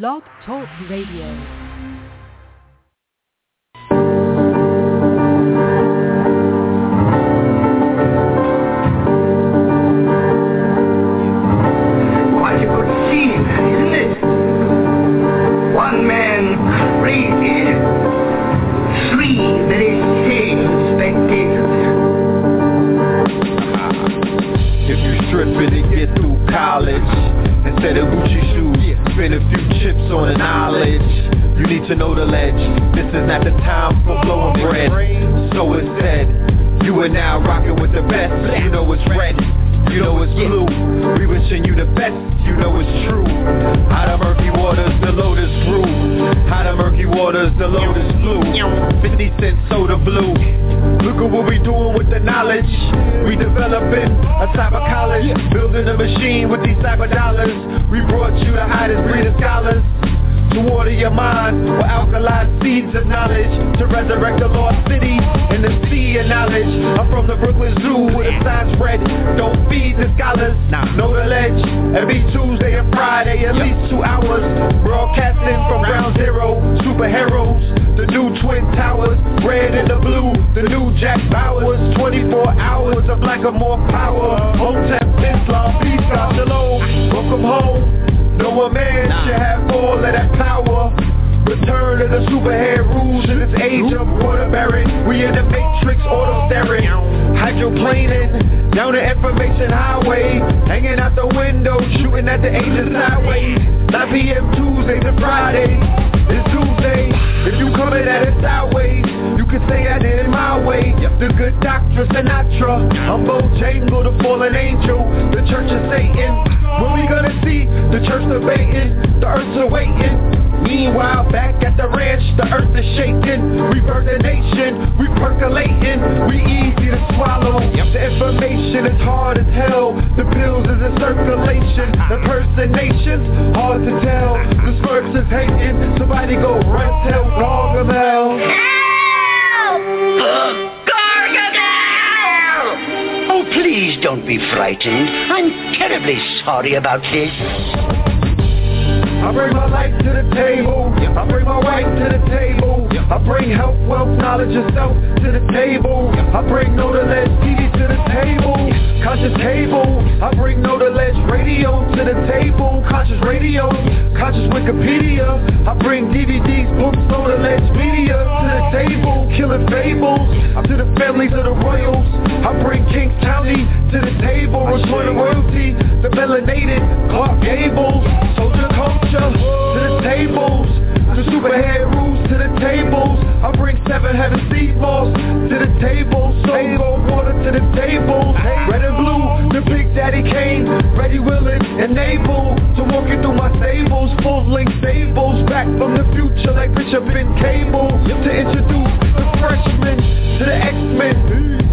Blog Talk Radio. Quite a good scene, isn't it? One man crazy, three very sane spectators. If you stripping to get through college Instead of Gucci shoes Spend a few chips on an knowledge. You need to know the ledge. This is not the time for blowing bread. So it's said You are now rocking with the best. You know it's red. You know it's blue. We wishing you the best. You know it's true. Out of murky waters the lotus grew. Out of murky waters the lotus flew 50 cent soda blue Look at what we doing with the knowledge. We developing a cyber college. Building a machine with these cyber dollars. We brought you the hottest breed of scholars to water your mind with alkaline seeds of knowledge To resurrect the lost city in the sea of knowledge. I'm from the Brooklyn Zoo where the signs spread. Don't feed the scholars, now know the ledge. Every Tuesday and Friday at least two hours. Broadcasting from ground zero Superheroes, the new Twin Towers Red and the blue, the new Jack Bauers 24 hours of black or more power. Hotep, Islam, peace, shalom Welcome home no a man should have all of that power. Return of the superhead rules in this age of water bearing We in the matrix auto staring Hydroplaning down the information highway. Hanging out the window shooting at the angels sideways. 9 p.m. Tuesdays to Fridays. It's Tuesday. If you coming at it sideways Can say I did it my way The good doctor Sinatra I'm Bojangle the fallen angel The church of Satan When we gonna see the church debating The earth's awaiting Meanwhile, back at the ranch, the earth is shaking. We birth a nation, we percolating. We easy to swallow. The information is hard as hell. The pills is in circulation. The impersonations, hard to tell. The smurfs is hating. Somebody go run tell Gargamel. Oh, please don't be frightened. I'm terribly sorry about this. I bring my life to the table. I bring my right to the table. I bring health, wealth, knowledge, and self to the table. I bring no the ledge TV to the table. Conscious table. I bring no the ledge radio to the table. Conscious radio. Conscious Wikipedia. I bring DVDs, books, no the ledge media to the table. Killing fables to the families of the royals. I bring Kings County to the table. The royalty. The melanated Clark Gables. Soldier culture to the tables. The superhead rules to the tables. I bring seven heaven seed balls to the tables table. Soul water to the table. Red and blue, the big daddy came. Ready, willing, and able to walk you through my stables. Full length stables. Back from the future like Bishop and Cable. To introduce the freshmen to the X-Men.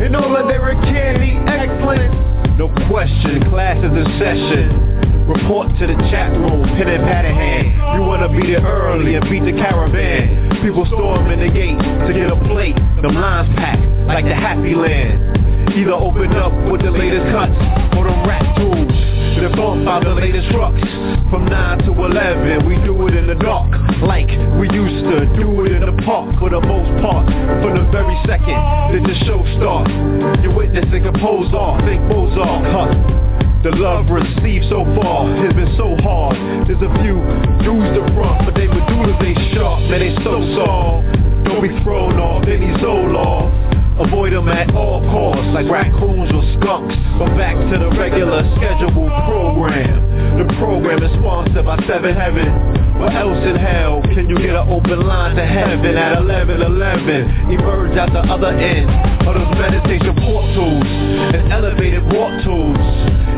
And all of their candy excellent. No question, class is in session. Report to the chat room, pen and pad in hand. You wanna beat it early and beat the caravan. People storming the gate to get a plate. Them lines packed like the happy land. Either open up with the latest cuts or them rap tools. The bump out the latest trucks. From 9 to 11, we do it in the dark. Like we used to do it in the park for the most part. From the very second that the show starts. You're witnessing a pose off, think Mozart, huh? The love received so far has been so hard. There's a few dudes to front, but they medulla they sharp, man they so soft. Don't be thrown off any Zoloft. Avoid them at all costs, like raccoons or skunks. But back to the regular scheduled program. The program is sponsored by Seven Heaven. What else in hell can you get an open line to heaven at 11:11? Emerge at the other end of those meditation portals and elevated walk tools.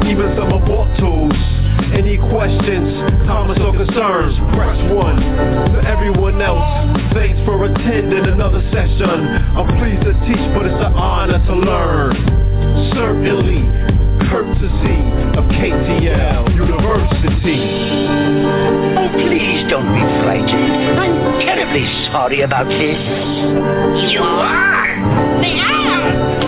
Even some abort tools Any questions, comments or concerns, press one. For everyone else, thanks for attending another session. I'm pleased to teach, but it's an honor to learn. Certainly, courtesy of KTL University. Oh, please don't be frightened. I'm terribly sorry about this. You are! The Adam!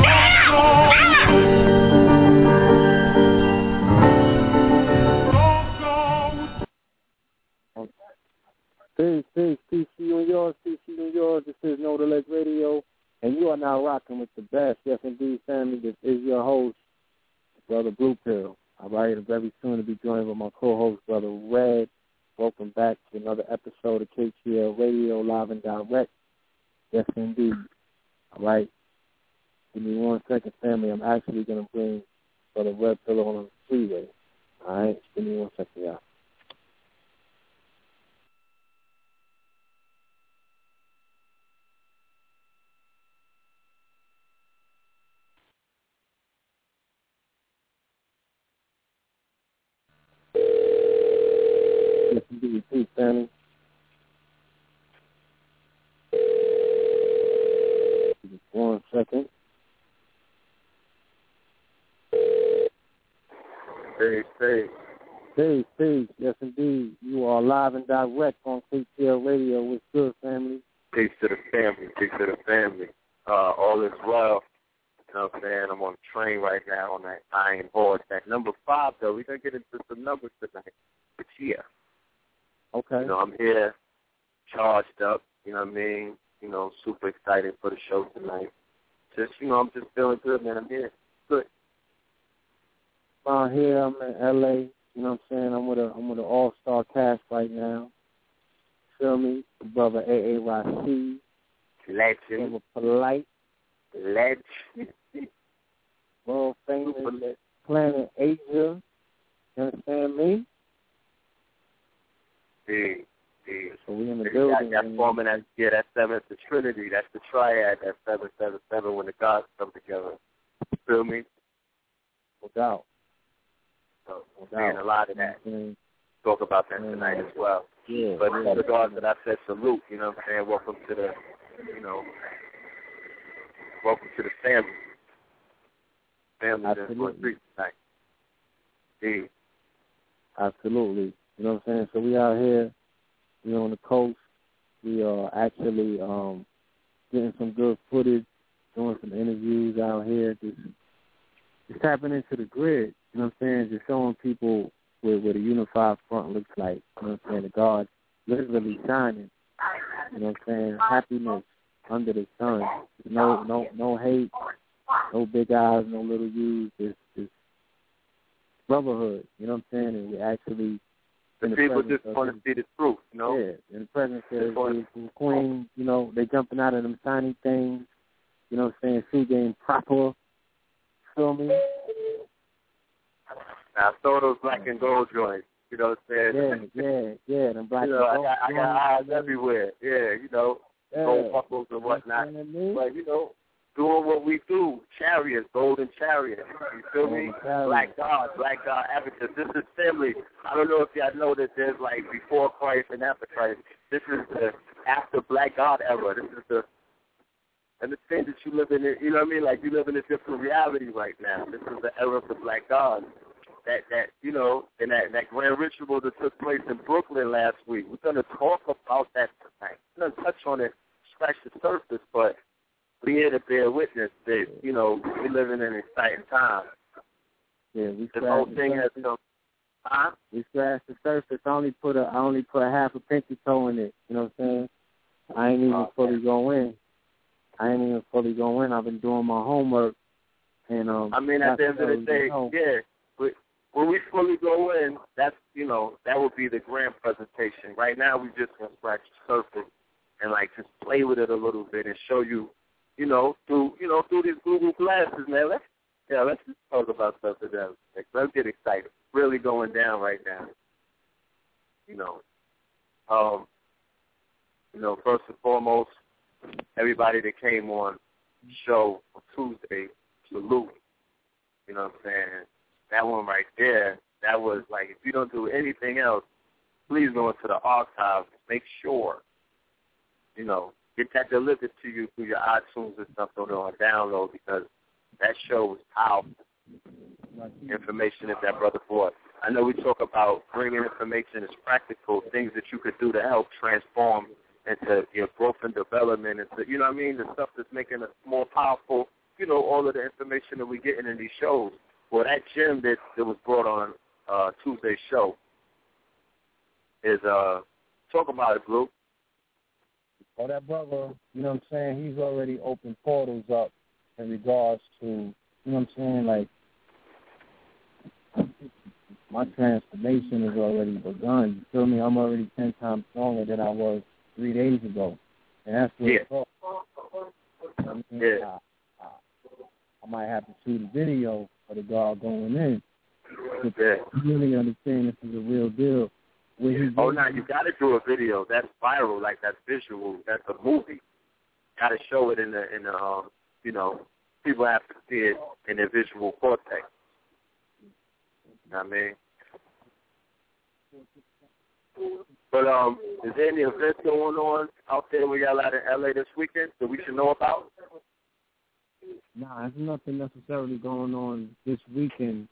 Peace, peace, peace to you and yours, peace to you and yours. This is Know the Radio, and you are now rocking with the best. Yes, indeed, family. This is your host, Brother Blue Pill. All right, and very soon to be joined with my co-host, Brother Red. Welcome back to another episode of KTL Radio Live and Direct. Yes, indeed. All right. Give me one second, family. I'm actually going to bring Brother Red Pillow on the freeway. All right. Give me one second, y'all. Peace, family. Just one second. Peace, peace. Peace, peace. Yes, indeed. You are live and direct on KTL Radio. What's good, family? Peace to the family. Peace to the family. Uh, all is well. You know what I'm saying? I'm on the train right now on that iron horse. That number five, though, we're going to get into some numbers tonight. But yeah, Okay. you know, I'm here, charged up, you know what I mean? You know, super excited for the show tonight. Just, you know, I'm just feeling good, man. I'm here. Good. Out here, I'm in LA. You know what I'm saying? I'm with a I'm with an all star cast right now. Feel me? The brother AA Rashid, Legend. brother Polite, Legend. world famous Planet Asia. You understand me? Yeah, yeah. So we in the building. that forming that yeah, that seventh the Trinity, that's the triad, that seven seven seven when the gods come together. Feel me? no doubt. So No we're seeing doubt. a lot of that. You know what I'm saying? Talk about that tonight as well. Yeah. But in regards to that, I said salute, you know what I'm saying? Welcome to the you know welcome to the family. Family that's Absolutely. going street tonight. Yeah. Absolutely. You know what I'm saying? So we out here, we on the coast. We are actually um getting some good footage, doing some interviews out here, just just tapping into the grid. You know what I'm saying? Just showing people what, what a unified front looks like. You know what I'm saying? The God literally shining. You know what I'm saying? Happiness under the sun. No no no hate, no big eyes, no little U's, just just brotherhood. You know what I'm saying? And we actually The the people just want to see the truth, you know? yeah, in the presence of his, his queen, you know, they jumping out of them shiny things, you know what I'm saying, shoe game proper. Feel me? Now, I saw those black and gold joints, you know what I'm saying? Yeah, yeah, yeah. Them black you know, I got, I got eyes everywhere. Yeah, you know, yeah. gold buckles and whatnot. You know what I mean? But, you know, doing what we do, chariots, golden chariots. You feel me? Black God, black God advocates. This is family. I don't know if y'all know that there's like before Christ and after Christ. This is the after Black God era. This is the understand that you live in. You know what I mean? Like you live in a different reality right now. This is the era of the Black God. That that you know, and that that grand ritual that took place in Brooklyn last week. We're gonna talk about that tonight. We're gonna touch on it, scratch the surface, but we here to bear witness that you know we live in an exciting time. Yeah, we This whole scratched the thing has come. Huh? We scratched the surface. I only put a I only put a half a pinky toe in it. You know what I'm saying? I ain't even Okay. fully go in. I ain't even fully go in. I've been doing my homework and um I mean, at the end of the day, yeah. We, when we fully go in, that's you know that would be the grand presentation. Right now, we just gonna scratch the surface and like just play with it a little bit and show you, you know, through you know through these Google glasses, man. Let's yeah, let's just talk about stuff them. Like, let's get excited. Really going down right now. You know, um, you know, first and foremost, everybody that came on the show on Tuesday, salute. You know what I'm saying? That one right there, that was like if you don't do anything else, please go into the archives. Make sure, you know, get that delivered to you through your iTunes and stuff on download because that show was powerful. Information that that brother brought. I know we talk about bringing information as practical things that you could do to help transform into your growth and development, and you know what I mean, the stuff that's making us more powerful. You know, all of the information that we're getting in these shows. Well, that gem that that was brought on uh, Tuesday's show is uh, talk about it, Blue. Oh, that brother, you know what I'm saying? He's already opened portals up in regards to, you know what I'm saying, like my transformation has already begun. You feel me? I'm already ten times stronger than I was three days ago, and that's what yeah. it's all. I mean, yeah. I, I, I might have to shoot a video for the guard going in. But Yeah. you really understand this is a real deal. Where he Oh, now you got to do a video. That's viral, like that's visual. That's a movie. Got to show it in the in the um, you know, people have to see it in their visual cortex. You know what I mean? But um, is there any events going on out there we got a lot in LA this weekend that we should know about? Nah, there's nothing necessarily going on this weekend.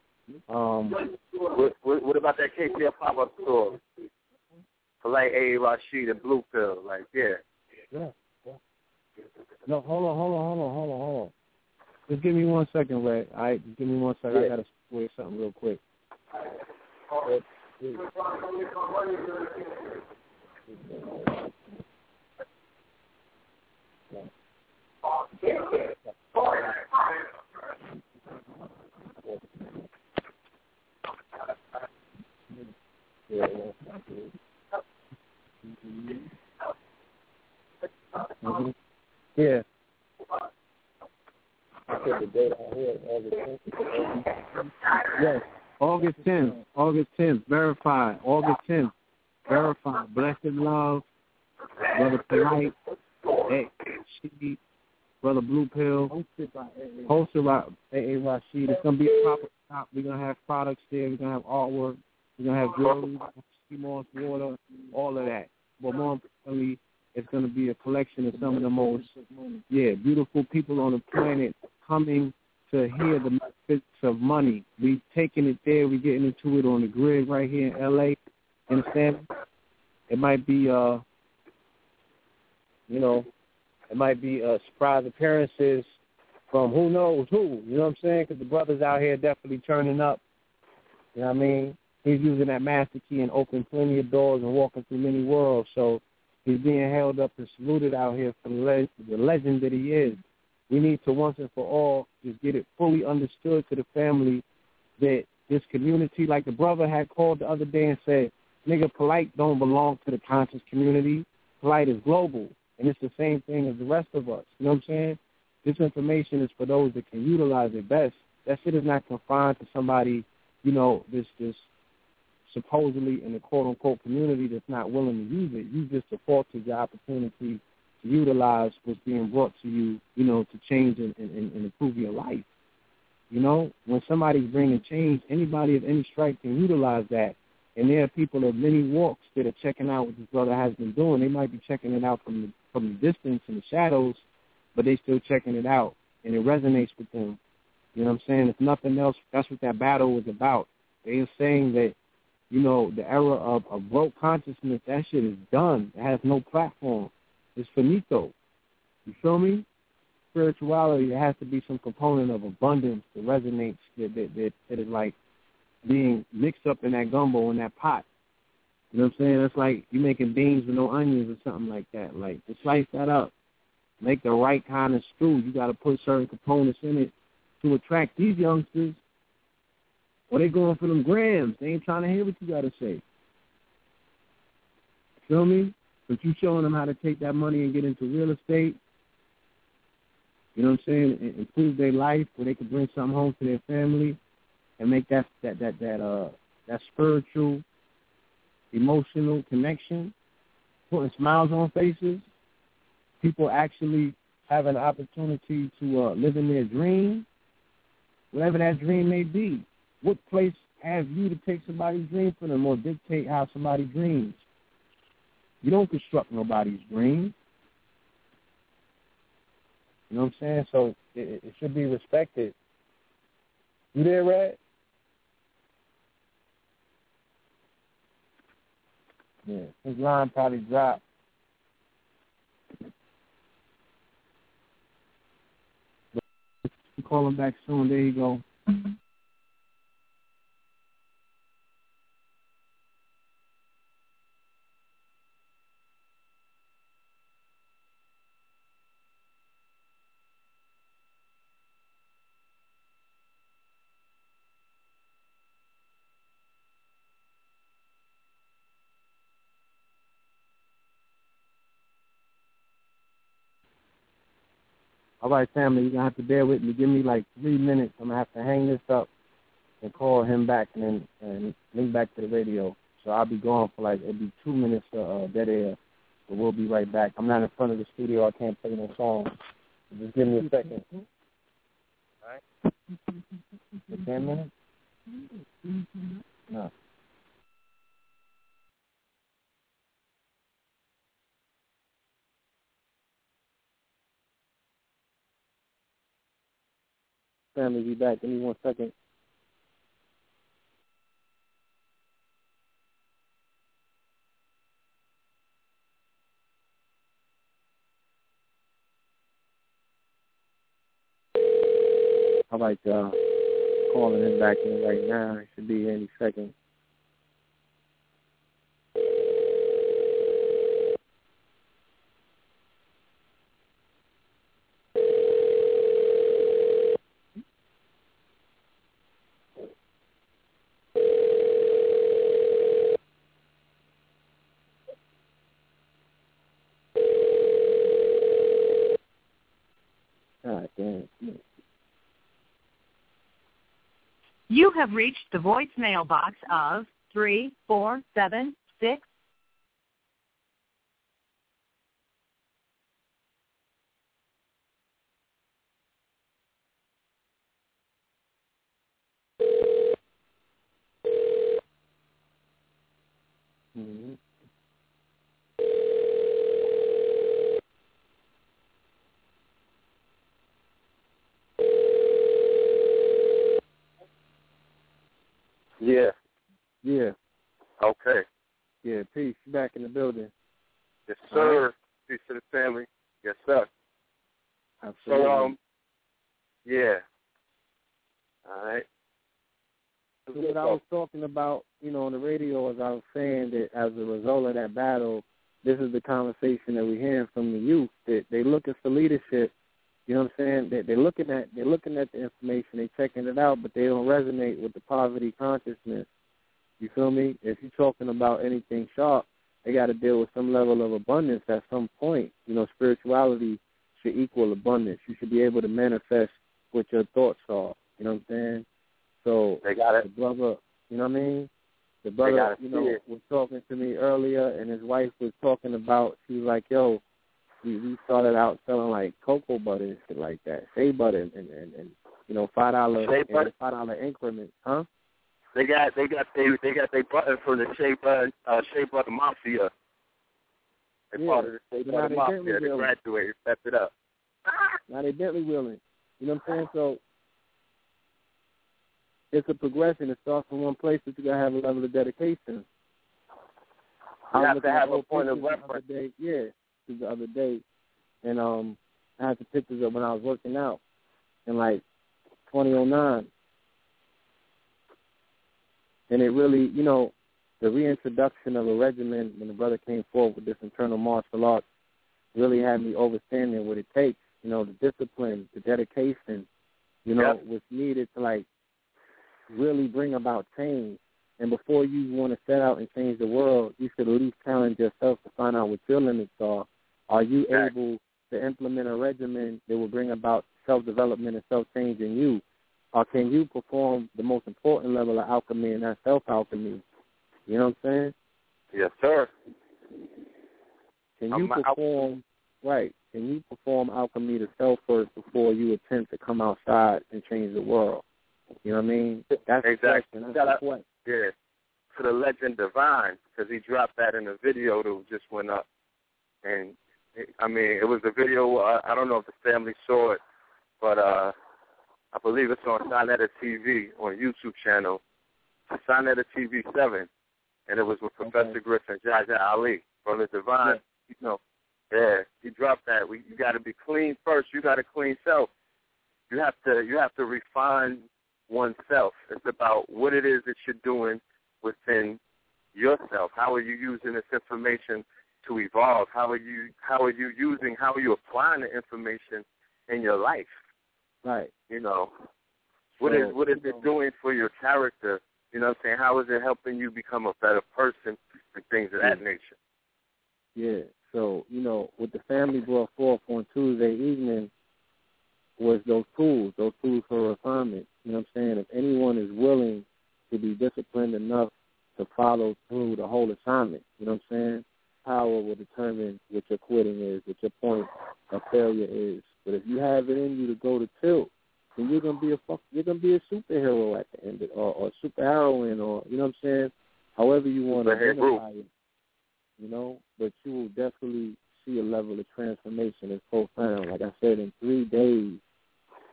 Um, What, what, what about that KTF pop up store? For like A. Rashid and Blue Pill, like yeah. yeah. No, hold on, hold on, hold on, hold on, hold on. Just give me one second, Ray. All right, just give me one second. I gotta square something real quick. Mhm. Yeah. Yes. August 10th. August 10th. Verified. August 10th. Verified. Blessed love. Brother Polite. Hey, Brother Blue Pill. Hosted by A.A. Rashid. It's going to be a proper. We're going to have products there. We're going to have artwork. Going to have sea moss, water, all of that. But more importantly, it's to be a collection of some of the most, yeah, beautiful people on the planet coming to hear the metaphysics of money. We taking it there. We getting into it on the grid right here in L.A. Understand? It might be, uh, you know, it might be uh, surprise appearances from who knows who. You know what I'm saying? Because the brothers out here definitely turning up. You know what I mean? He's using that master key and opening plenty of doors and walking through many worlds. So he's being held up and saluted out here for the, the legend that he is. We need to once and for all just get it fully understood to the family that this community, like the brother had called the other day and said, nigga, polite don't belong to the conscious community. Polite is global, and it's the same thing as the rest of us. You know what I'm saying? This information is for those that can utilize it best. That shit is not confined to somebody, you know, this this supposedly in the quote unquote community that's not willing to use it. You just afforded the opportunity to utilize what's being brought to you, you know, to change and, and, and improve your life. You know, when somebody's bringing change, anybody of any stripe can utilize that. And there are people of many walks that are checking out what this brother has been doing. They might be checking it out from the, from the distance and the shadows, but they still checking it out, and it resonates with them. You know what I'm saying? If nothing else, that's what that battle was about. They are saying that, you know, the era of, of broke consciousness, that shit is done. It has no platform. It's finito. You feel me? Spirituality, there has to be some component of abundance that resonates, that, that, that, that is like being mixed up in that gumbo in that pot. You know what I'm saying? It's like you making beans with no onions or something like that. Like, to slice that up, make the right kind of stew. You got to put certain components in it to attract these youngsters. Or they going for them grams. They ain't trying to hear what you got to say. Feel me? But you showing them how to take that money and get into real estate. You know what I'm saying? And improve their life where they can bring something home to their family and make that that that that uh that spiritual, emotional connection, putting smiles on faces. People actually have an opportunity to uh, live in their dream, whatever that dream may be. What place have you to take somebody's dream from them or dictate how somebody dreams. You don't construct nobody's dream. You know what I'm saying? So it, it should be respected. You there, Red? Yeah, his line probably dropped. Call him back soon. There you go. Mm-hmm. Right, family, you're gonna have to bear with me. Give me like three minutes. I'm gonna have to hang this up and call him back and then and link back to the radio. So I'll be gone for like it'll be two minutes of uh, dead air. But we'll be right back. I'm not in front of the studio. I can't play no songs. So just give me a second. All right. Ten minutes. No. Family, be back. Give me one second. All right, y'all. Calling him back in right now. He should be any second. God damn. You have reached the voicemail box of three four seven six. Mhm. Yeah. Yeah. Okay. Yeah. Peace. You back in the building. Yes, All right. sir. Peace to the family. Yes, sir. Absolutely. So, um, yeah. All right. So what I was talking about, you know, on the radio, as I was saying that as a result of that battle, this is the conversation that we're hearing from the youth that they looking for leadership. You know what I'm saying? That they're looking at they're looking at the information, they checking it out, but they don't resonate with the poverty consciousness. You feel me? If you're talking about anything sharp, they got to deal with some level of abundance at some point. You know, spirituality should equal abundance. You should be able to manifest what your thoughts are. You know what I'm saying? So They got it. the brother, you know what I mean? The brother, you know, it. was talking to me earlier, and his wife was talking about. She was like, "Yo, we, we started out selling like cocoa butter and shit like that, shea butter, and and, and you know, five dollar five dollar increments, huh? They got they got they they got their button from the Shea Butter uh Shea Butter Mafia. They Yeah. part of the Shea now they Mafia. Bentley They graduated, stepped it up. Now they Bentley willing. You know what I'm saying? So it's a progression. It starts from one place, but you gotta have a level of dedication. I You have to have a point of pictures the other reference. Day. Yeah, the other day, and um, I had the pictures of when I was working out in like 2009, and it really, you know, the reintroduction of a regimen when the brother came forward with this internal martial arts really had me understanding what it takes. You know, the discipline, the dedication, you know, Yep. what's needed to like really bring about change. And before you want to set out and change the world, you should at least challenge yourself to find out what your limits are. Are you Right. able to implement a regimen that will bring about self development and self change in you? Or can you perform the most important level of alchemy and that's self alchemy? You know what I'm saying? Yes, sir. Can you I'm perform right? Can you perform alchemy to self first before you attempt to come outside and change the world? You know what I mean? That's exactly. That's what. yeah, to the legend Divine because he dropped that in a video that just went up, and it, I mean it was a video. Uh, I don't know if the family saw it, but uh I believe it's on Sinetta TV on YouTube channel, Sinetta TV seven, and it was with Professor Okay. Griffin, Jaja Ali from the Divine. You know, yeah, he dropped that. We you got to be clean first. You got to clean self. You have to you have to refine oneself. It's about what it is that you're doing within yourself. How are you using this information to evolve? How are you how are you using how are you applying the information in your life? Right. You know, what is what is it doing for your character? You know what I'm saying? How is it helping you become a better person and things of that nature? Yeah. So, you know, what the family brought forth on Tuesday evening was those tools, those tools for refinement. You know what I'm saying? If anyone is willing to be disciplined enough to follow through the whole assignment, you know what I'm saying? Power will determine what your quitting is, what your point of failure is. But if you have it in you to go to tilt, then you're gonna be a fuck, you're gonna be a superhero at the end, of, or, or super heroine, or you know what I'm saying? However you want to identify it you know, but you will definitely see a level of transformation that's profound. Like I said, in three days,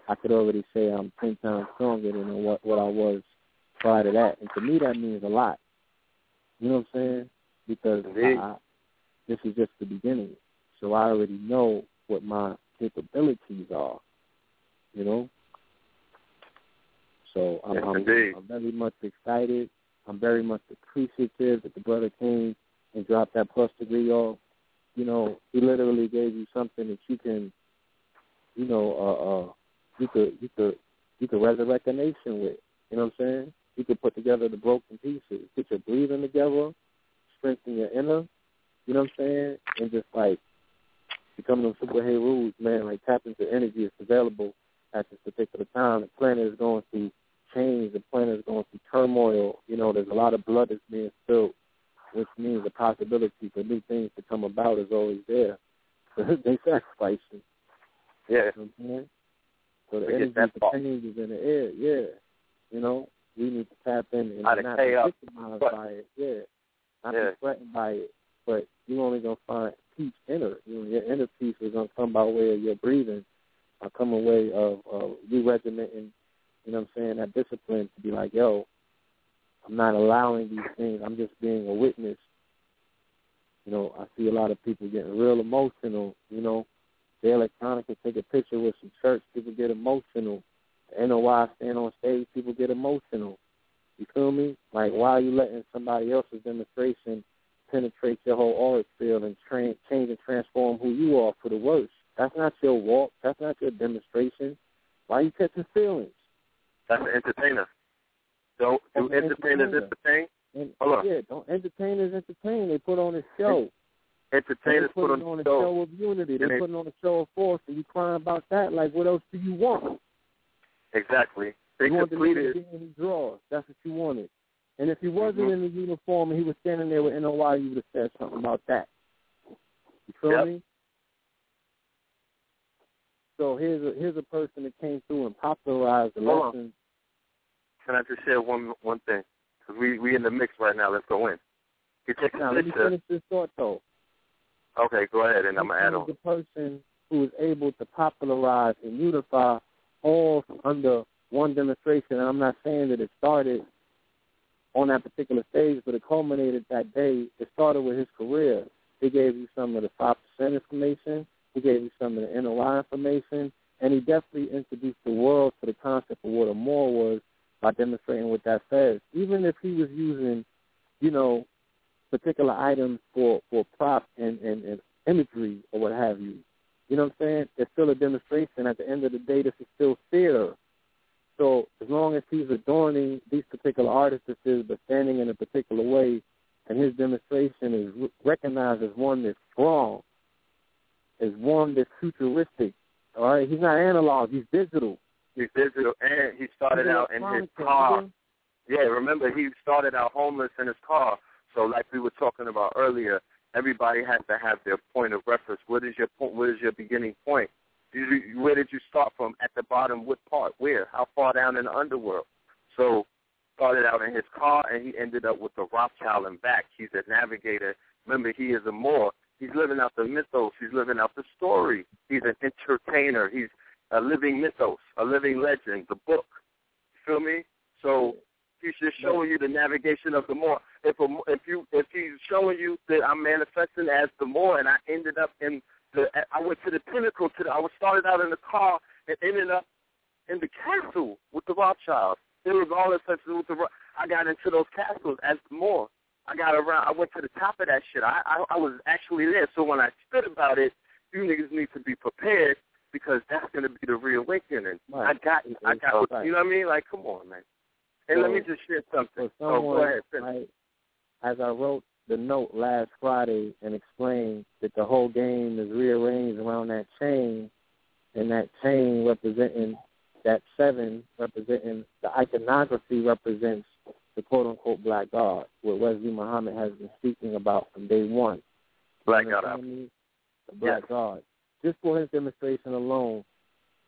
I could already say I'm ten times stronger than what what I was prior to that, and to me that means a lot. You know what I'm saying? Because Indeed. I, this is just the beginning, so I already know what my capabilities are. You know, so I'm, Yes, I'm. I'm very much excited. I'm very much appreciative that the brother came and dropped that plus degree off. You know, he literally gave you something that you can, you know, uh, uh, you could, you could, you could resurrect a nation with. You know what I'm saying? You could put together the broken pieces, get your breathing together, strengthen your inner. You know what I'm saying? And just like become those superhero rules, man. Like tap into energy that's available at this particular time. The planet is going through change. The planet is going through turmoil. You know, there's a lot of blood that's being spilled which means the possibility for new things to come about is always there. they sacrificing. Yeah. You know what I'm? So the Forget energy, part. change is in the air. Yeah. You know, we need to tap in and How not be victimized But- by it. Yeah. Not Yeah. be threatened by it. But you're only gonna find peace inner. You know, your inner peace is gonna come by way of your breathing, or come a way of uh, you regimenting. You know what I'm saying? That discipline to be like, yo, I'm not allowing these things. I'm just being a witness. You know, I see a lot of people getting real emotional. You know, the electronic can take a picture with some church. People get emotional. The NOI stand on stage. People get emotional. You feel me? Like, why are you letting somebody else's demonstration penetrate your whole auric field and tra- change and transform who you are for the worse? That's not your walk. That's not your demonstration. Why are you catching feelings? That's an entertainer. Do That's an entertainers entertainer. entertain? And Hold on. yeah, don't entertainers entertain. They put on a show. Entertainers put on on a show. show of unity. They're they- putting on a show of force, and you crying about that. Like, what else do you want? Exactly. They you want the completed. in his drawers. That's what you wanted. And if he wasn't Mhm. in the uniform and he was standing there with NOI, you would have said something about that. You feel Yep. me? So here's a here's a person that came through and popularized the Hold on. lesson. Can I just share one one thing? Because we we in the mix right now. Let's go in. Took a Now let me finish this thought though. Okay, go ahead, and I'm gonna add on. the person who was able to popularize and unify all under one demonstration. And I'm not saying that it started on that particular stage, but it culminated that day. It started with his career. He gave you some of the five percent information. He gave you some of the NOI information, and he definitely introduced the world to the concept of what a Moor was by demonstrating what that says. Even if he was using, you know, particular items for for prop and, and, and imagery or what have you. You know what I'm saying? It's still a demonstration. At the end of the day, this is still theater. So as long as he's adorning these particular artifices but standing in a particular way, and his demonstration is recognized as one that's strong, as one that's futuristic. All right, he's not analog. He's digital. He's digital, and he started He's out in his car. Yeah, remember he started out homeless in his car. So like we were talking about earlier, everybody has to have their point of reference. What is your point? What is your beginning point? Where did you start from? At the bottom, what part? Where? How far down in the underworld? So started out in his car, and he ended up with the Rothschild and back. He's a navigator. Remember, he is a Moor. He's living out the mythos. He's living out the story. He's an entertainer. He's a living mythos, a living legend, the book. You feel me? So he's just showing you the navigation of the Moor. If a, if you if he's showing you that I'm manifesting as the Moor, and I ended up in the I went to the pinnacle. To the, I was started out in the car and ended up in the castle with the Rothschilds. It was all this stuff with the. I got into those castles as Moor. I got around. I went to the top of that shit. I, I I was actually there. So when I stood about it, you niggas need to be prepared because that's going to be the reawakening. Right. I got, I got, Right. you know what I mean? Like, come on, man. And let me just share something. For Oh, go ahead. finish. as I wrote the note last Friday and explained that the whole game is rearranged around that chain, and that chain representing that seven, representing the iconography represents the quote unquote black god, what Wesley Muhammad has been speaking about from day one. Black God me? The black god. Just for his demonstration alone,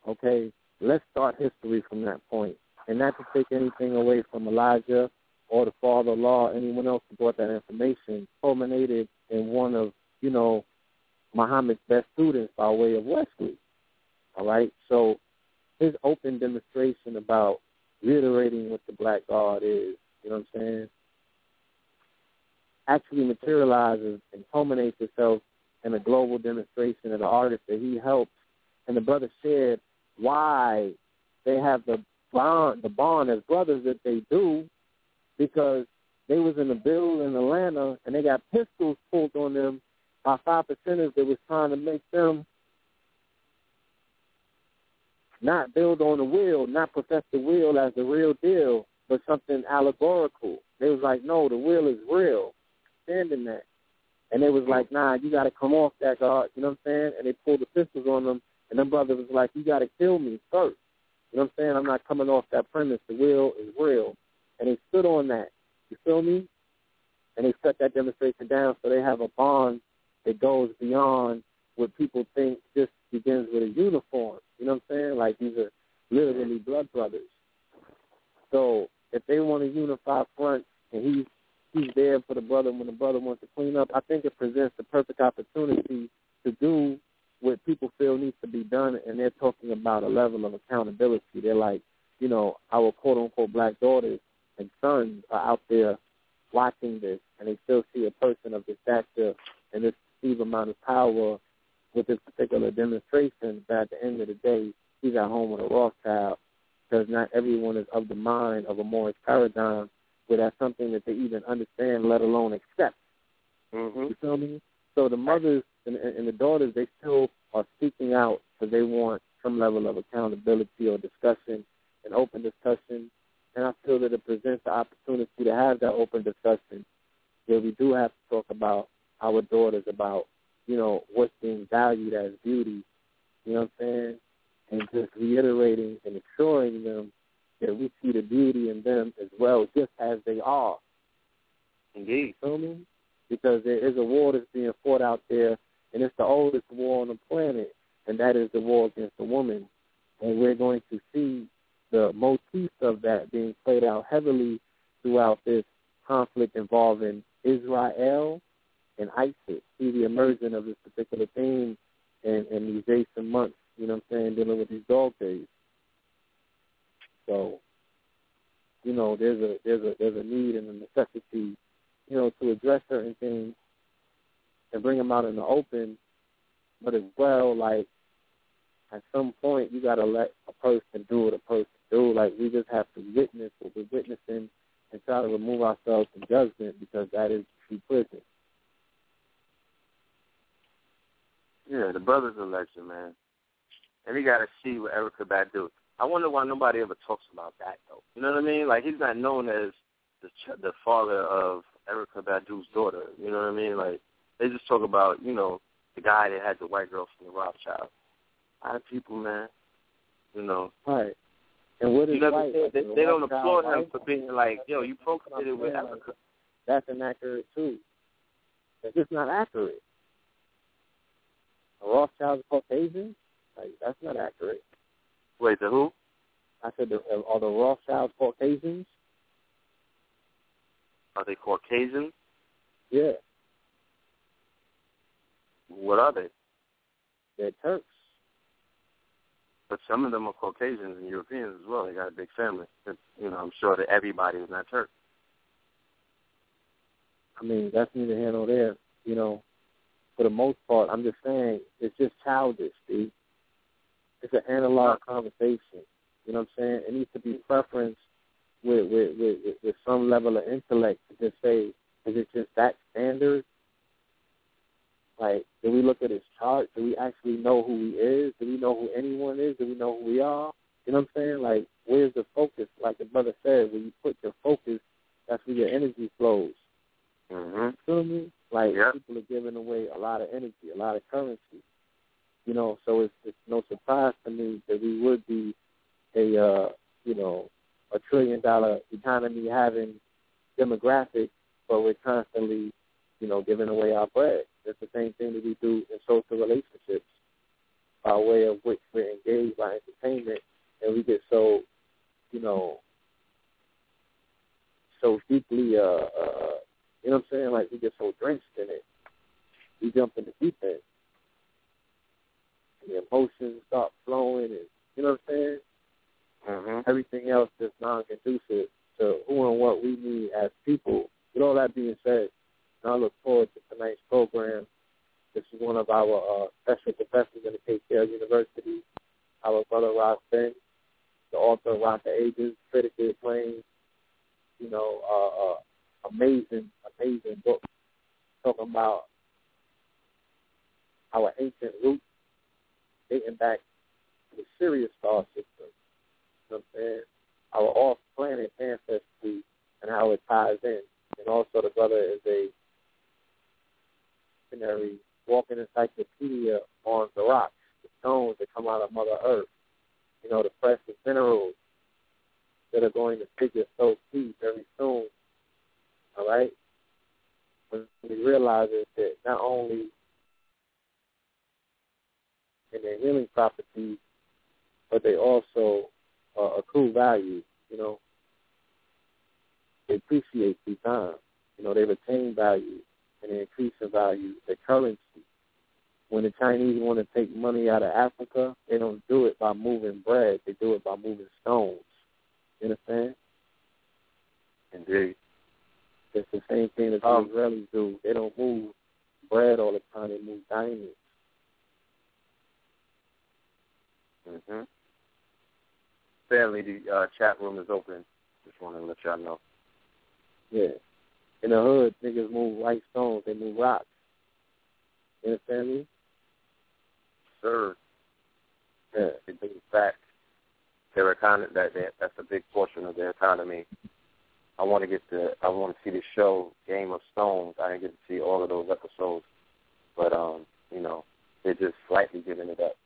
okay, let's start history from that point. And not to take anything away from Elijah or the Father Allah, anyone else who brought that information, culminated in one of, you know, Muhammad's best students by way of Wesley. All right? So his open demonstration about reiterating what the black God is, you know what I'm saying, actually materializes and culminates itself in a global demonstration of the artist that he helped And the brother shared why they have the bond, the bond as brothers that they do, because they was in a bill in Atlanta and they got pistols pulled on them by five percenters that was trying to make them not build on the wheel, not profess the wheel as the real deal, but something allegorical. They was like, no, the wheel is real. Stand in that. And they was like, nah, you got to come off that guard. You know what I'm saying? And they pulled the pistols on them. And them brother was like, you got to kill me first. You know what I'm saying? I'm not coming off that premise. The will is real. And they stood on that. You feel me? And they shut that demonstration down so they have a bond that goes beyond what people think just begins with a uniform. You know what I'm saying? Like these are literally blood brothers. So if they want to unify front and he's he's there for the brother when the brother wants to clean up, I think it presents the perfect opportunity to do what people feel needs to be done and they're talking about a level of accountability. They're like, you know, our quote unquote black daughters and sons are out there watching this and they still see a person of this stature and this perceived amount of power with this particular demonstration, but at the end of the day, he's at home with a Rothschild because not everyone is of the mind of a Moorish paradigm where that's something that they even understand, let alone accept. Mm-hmm. You feel me? So the mothers and, and the daughters, they still are speaking out because they want some level of accountability or discussion, an open discussion. And I feel that it presents the opportunity to have that open discussion where we do have to talk about our daughters, about, you know, what's being valued as beauty, you know what I'm saying? And just reiterating and assuring them that we see the beauty in them as well, just as they are. Indeed. You Feel me? Because there is a war that's being fought out there, and it's the oldest war on the planet, and that is the war against the woman. And we're going to see the motifs of that being played out heavily throughout this conflict involving Israel and ISIS. See the emergence of this particular theme in, in these days and months, you know what I'm saying, dealing with these dog days. So, you know, there's a there's a there's a need and a necessity, you know, to address certain things and bring them out in the open, but as well, like at some point, you got to let a person do what a person do. Like we just have to witness what we're witnessing and try to remove ourselves from judgment because that is true prison. Yeah, the brother's legend, man. And he got to see what Erykah Badu. I wonder why nobody ever talks about that, though. You know what I mean? Like, he's not known as the ch- the father of Erykah Badu's daughter. You know what I mean? Like, they just talk about, you know, the guy that had the white girl from the Rothschild. A lot of people, man, you know. Right. And what is you white? they, they, don't applaud him for being like, yo, you procreated with Erykah. That's inaccurate too. It's just not accurate. A Rothschild's Caucasian? Like that's not accurate. Wait, the who? I said, the, are the Rothschilds Caucasians? Are they Caucasian? Yeah. What are they? They're Turks. But some of them are Caucasians and Europeans as well. They got a big family. But, you know, I'm sure that everybody is not Turk. I mean, that's neither here nor there. You know, for the most part, I'm just saying it's just childish, dude. It's an analog conversation. You know what I'm saying? It needs to be preference with with with, with some level of intellect to just say, is it just that standard? Like, do we look at his chart? Do we actually know who he is? Do we know who anyone is? Do we know who we are? You know what I'm saying? Like, where's the focus? Like the brother said, when you put your focus, that's where your energy flows. Mm-hmm. Feel me? Like Yeah. people are giving away a lot of energy, a lot of currency. You know, so it's, it's no surprise to me that we would be a uh, you know a trillion dollar economy having demographic, but we're constantly you know giving away our bread. It's the same thing that we do in social relationships by way of which we're engaged by entertainment, and we get so you know so deeply uh, uh you know what I'm saying? Like we get so drenched in it, we jump in the deep end. The emotions start flowing, and you know what I'm saying. Mm-hmm. Everything else is non-conducive to who and what we need as people. With all that being said, I look forward to tonight's program. This is one of our uh, special professors in the KTL University, our brother Ras Ben, the author of Rocks of Ages, critically acclaimed, you know, uh, uh, amazing, amazing book talking about our ancient roots dating back to the Sirius star system. You know what I'm saying? Our off-planet ancestry and how it ties in. And also the brother is a dictionary, walking encyclopedia on the rocks, the stones that come out of Mother Earth. You know, the precious minerals that are going to figure so key very soon. All right? When we realize that not only in their healing properties, but they also uh, accrue value, you know. They appreciate through time. You know, they retain value and increase in value, their currency. When the Chinese want to take money out of Africa, they don't do it by moving bread. They do it by moving stones. You understand? Indeed. It's the same thing that the Um, Israelis do. They don't move bread all the time. They move diamonds. Mm-hmm. Family, the uh, chat room is open. Just want to let y'all know. Yeah. In the hood, niggas move white stones. They move rocks. You understand me? Sir, Yeah. in fact, their economy that that- that's a big portion of their economy. I want to get to I want to see the show Game of Stones. I didn't get to see all of those episodes, but um, you know, they're just slightly giving it up,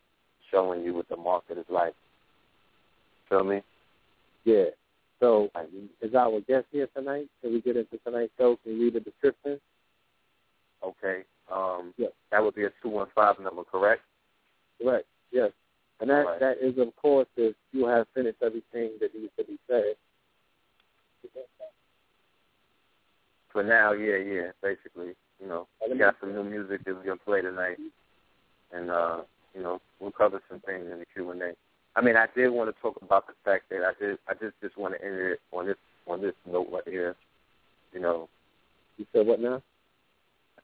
showing you what the market is like. Feel me? Yeah. So, is our guest here tonight? Can we get into tonight's show? Can you read the description? Okay. Um, Yes. that would be a two one five number, correct? Correct. Yes. And that, Right. that is, of course, if you have finished everything that needs to be said. For now, yeah, yeah. Basically, you know, we got some new music that we're gonna play tonight, and uh, you know, we'll cover some things in the Q and A. I mean, I did want to talk about the fact that I did. I just just want to end it on this on this note right here. You know, You said what now?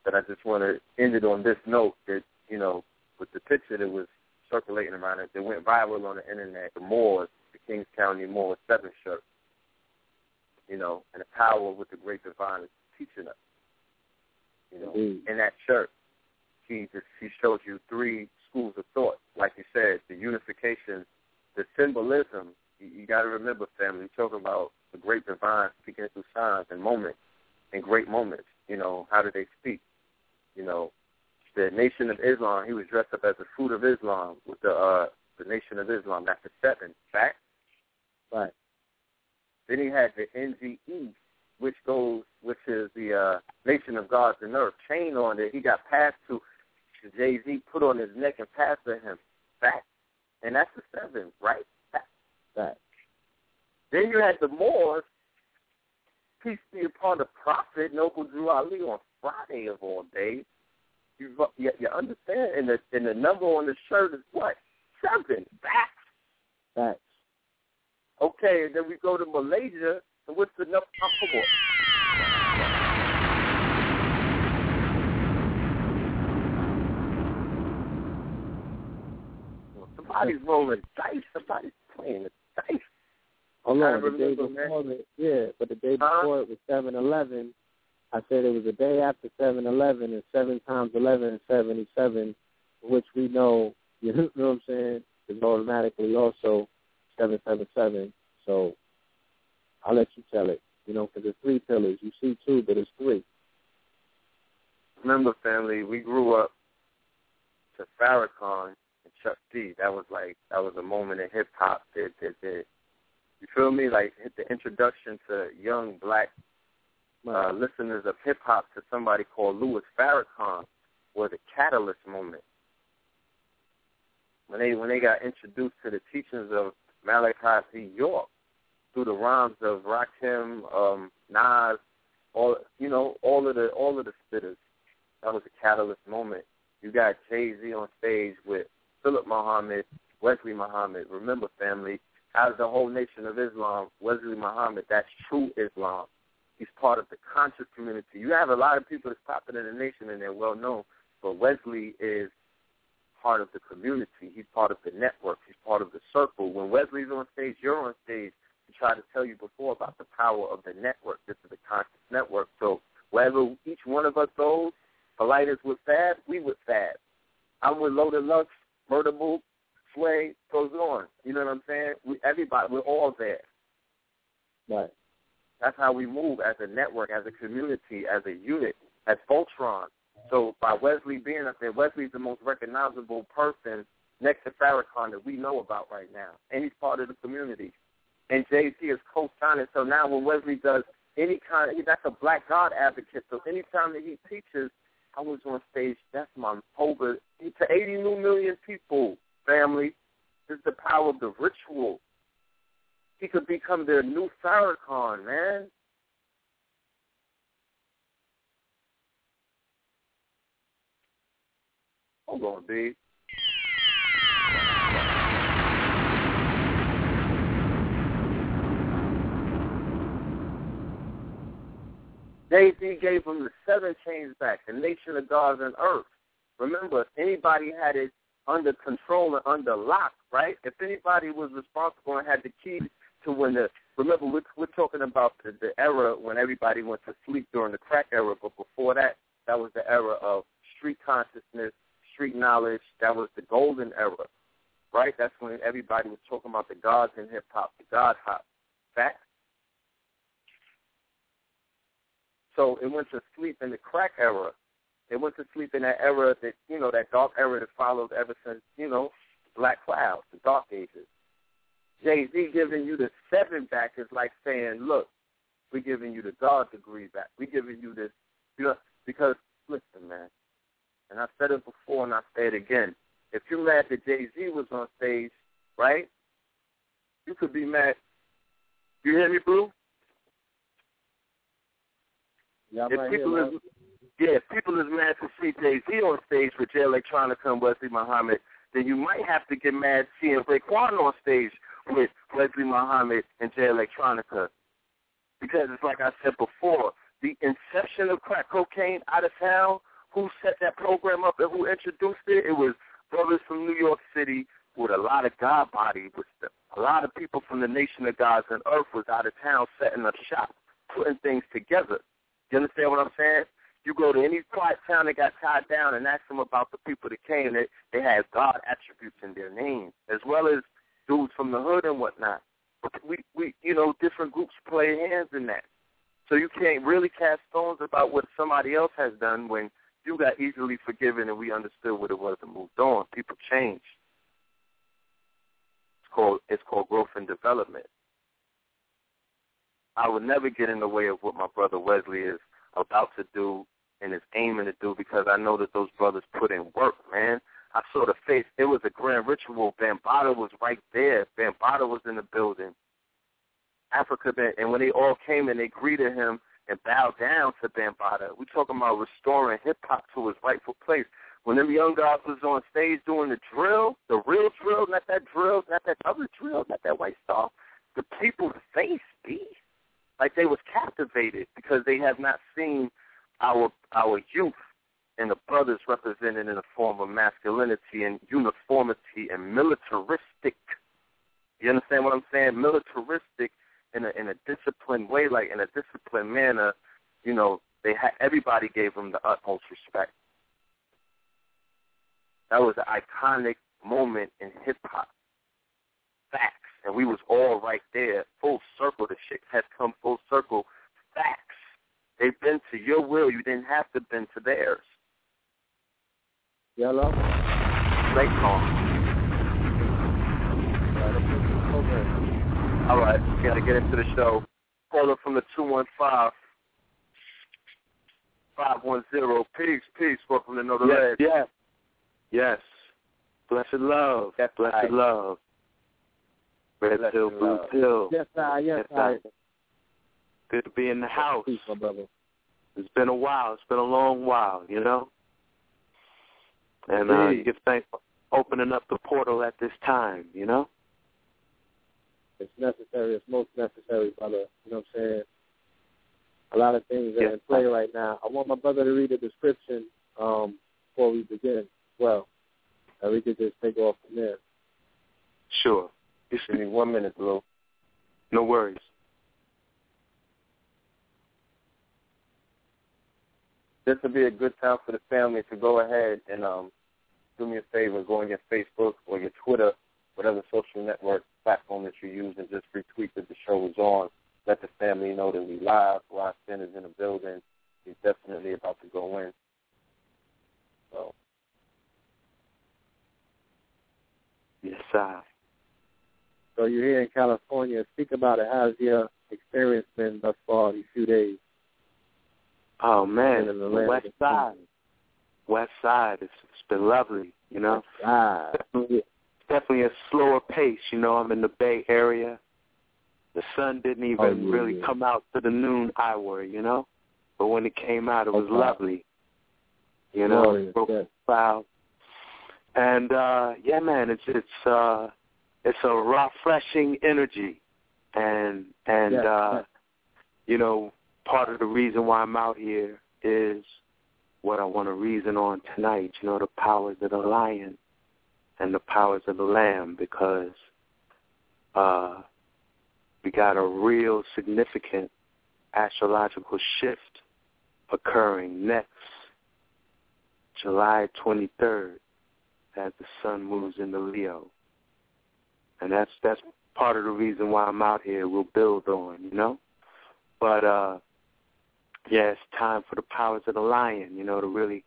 that I just want to end it on this note that you know, with the picture that was circulating around it, that went viral on the internet, the Moors, the Kings County Moors seven shirt. You know, and the power of what the great divine is teaching us. You know, Indeed. in that shirt, he just he shows you three schools of thought. Like you said, the unification, the symbolism. You, you got to remember, family. You're talking about the great divine speaking through signs and moments, and great moments. You know, how do they speak? You know, the Nation of Islam. He was dressed up as the fruit of Islam with the uh the Nation of Islam. That's the seven. Fact. Right. Then he had the NGE, which goes, which is the uh, Nation of Gods and Earth, chain on it. He got passed to Jay Z, put on his neck and passed to him. Fact. And that's the seven, right? Right. Then you had the Moors, peace be upon the Prophet, Noble Drew Ali on Friday of all days. You, you, you understand? And the, and the number on the shirt is what? Seven. Facts. Facts. Okay, and then we go to Malaysia, and what's the number? Oh, Somebody's rolling dice. Somebody's playing the dice. Hold on, the day before it, yeah, but the day before huh? it was seven eleven. I said it was the day after seven eleven, and seven times eleven is seventy seven, which we know, you know what I'm saying, is automatically also seven seven seven. So I'll let you tell it, you know, because it's three pillars. You see two, but it's three. Remember, family, we grew up to Farrakhan Chuck D. That was like that was a moment in hip hop that that that you feel me? Like hit the introduction to young black uh, listeners of hip hop to somebody called Louis Farrakhan was a catalyst moment. When they when they got introduced to the teachings of Malachi Z. York through the rhymes of Rakim, um, Nas, all you know, all of the all of the spitters. That was a catalyst moment. You got Jay Z on stage with Philip Muhammad, Wesley Muhammad. Remember, family, as the whole nation of Islam, Wesley Muhammad, that's true Islam. He's part of the conscious community. You have a lot of people that's popular in the nation and they're well known, but Wesley is part of the community. He's part of the network. He's part of the circle. When Wesley's on stage, you're on stage. I tried to tell you before about the power of the network. This is the conscious network. So wherever each one of us goes, Polite is with Fab, we with Fab. I'm with Loaded Lux, Murda Mook, Sway, goes on. You know what I'm saying? We, everybody, we're all there. Right. That's how we move as a network, as a community, as a unit, as Voltron. So by Wesley being up there, Wesley's the most recognizable person next to Farrakhan that we know about right now. And he's part of the community. And Jay-Z is co-signing. So now when Wesley does any kind of, that's a black God advocate. So anytime that he teaches, I was on stage, that's my over to 80 new million people, family. Is the power of the ritual. He could become their new Farrakhan, man. Hold on, B. Jay-Z gave them the seven chains back, the nation of gods and earth. Remember, if anybody had it under control and under lock, right? If anybody was responsible and had the keys to when the remember we're, we're talking about the, the era when everybody went to sleep during the crack era, but before that, that was the era of street consciousness, street knowledge. That was the golden era, right? That's when everybody was talking about the gods in hip hop, the god hop. Fact. So it went to sleep in the crack era. It went to sleep in that era that you know that dark era that followed ever since you know Black Clouds, the Dark Ages. Jay Z giving you the seven back is like saying, look, we're giving you the God degree back. We're giving you this, you know, because listen, man, and I said it before and I say it again. If you're mad that Jay Z was on stage, right? You could be mad. You hear me, Blue? Yeah, if right people here, is yeah, if people is mad to see Jay Z on stage with Jay Electronica and Wesley Muhammad, then you might have to get mad seeing Raekwon on stage with Wesley Muhammad and Jay Electronica. Because it's like I said before, the inception of crack cocaine out of town, who set that program up and who introduced it, it was brothers from New York City with a lot of God body. With a lot of people from the nation of gods and earth was out of town setting up shop, putting things together. You understand what I'm saying? You go to any quiet town that got tied down and ask them about the people that came, they, they have God attributes in their names, as well as dudes from the hood and whatnot. We, we, you know, different groups play hands in that. So you can't really cast stones about what somebody else has done when you got easily forgiven and we understood what it was and moved on. People change. It's called it's called growth and development. I would never get in the way of what my brother Wesley is about to do and is aiming to do because I know that those brothers put in work, man. I saw the face. It was a grand ritual. Bambaataa was right there. Bambaataa was in the building. Africa, and when they all came and they greeted him and bowed down to Bambaataa, we talking about restoring hip hop to its rightful place. When them young guys was on stage doing the drill, the real drill, not that drill, not that other drill, not that white stuff, the people's face, be like they was captivated because they have not seen our our youth and the brothers represented in a form of masculinity and uniformity and militaristic. You understand what I'm saying? Militaristic in a in a disciplined way, like in a disciplined manner. You know, they had everybody gave them the utmost respect. That was an iconic moment in hip hop. Facts. And we was all right there, full circle. The shit has come full circle. Facts. They've been to your will. You didn't have to bend to theirs. Yellow. Great song. All right, we got to get into the show. Caller from the 215 510. Peace, peace. Welcome to Know the yes, Ledge. Yes. Yes. Blessed love. Yes, Blessed I. love. Red Blessed pill, blue love. pill. Yes, I. Yes, Yes, I. I. Good to be in the house. Peace, my brother. It's been a while. It's been a long while, you know. And uh, give thanks for opening up the portal at this time, you know. It's necessary. It's most necessary, brother. You know what I'm saying? A lot of things are Yes. in play right now. I want my brother to read the description um, before we begin. Well, and we could just take off from there. Sure. Give me one minute, Blue. no worries. This would be a good time for the family to go ahead and um, do me a favor, go on your Facebook or your Twitter, whatever social network platform that you use, and just retweet that the show is on. Let the family know that we live. Rostin is in the building. He's definitely about to go in. So Yes, I. So you're here in California. Speak about it. How's your experience been thus far these few days? Oh man, in the West Side. West Side. It's, it's been lovely, you know. Definitely, definitely a slower pace. You know, I'm in the Bay Area. The sun didn't even Oh, yeah, really yeah. come out to the noon hour, you know. But when it came out, it was Okay. lovely. You know, Glorious, broke yes. cloud. And uh yeah, man, it's it's uh it's a refreshing energy, and and Yes, uh yes. you know part of the reason why I'm out here is what I want to reason on tonight. You know, the powers of the lion and the powers of the lamb, because uh we got a real significant astrological shift occurring next July 23rd as the sun moves into Leo. And that's that's part of the reason why I'm out here. We'll build on, you know. But uh yeah, it's time for the powers of the lion, you know, to really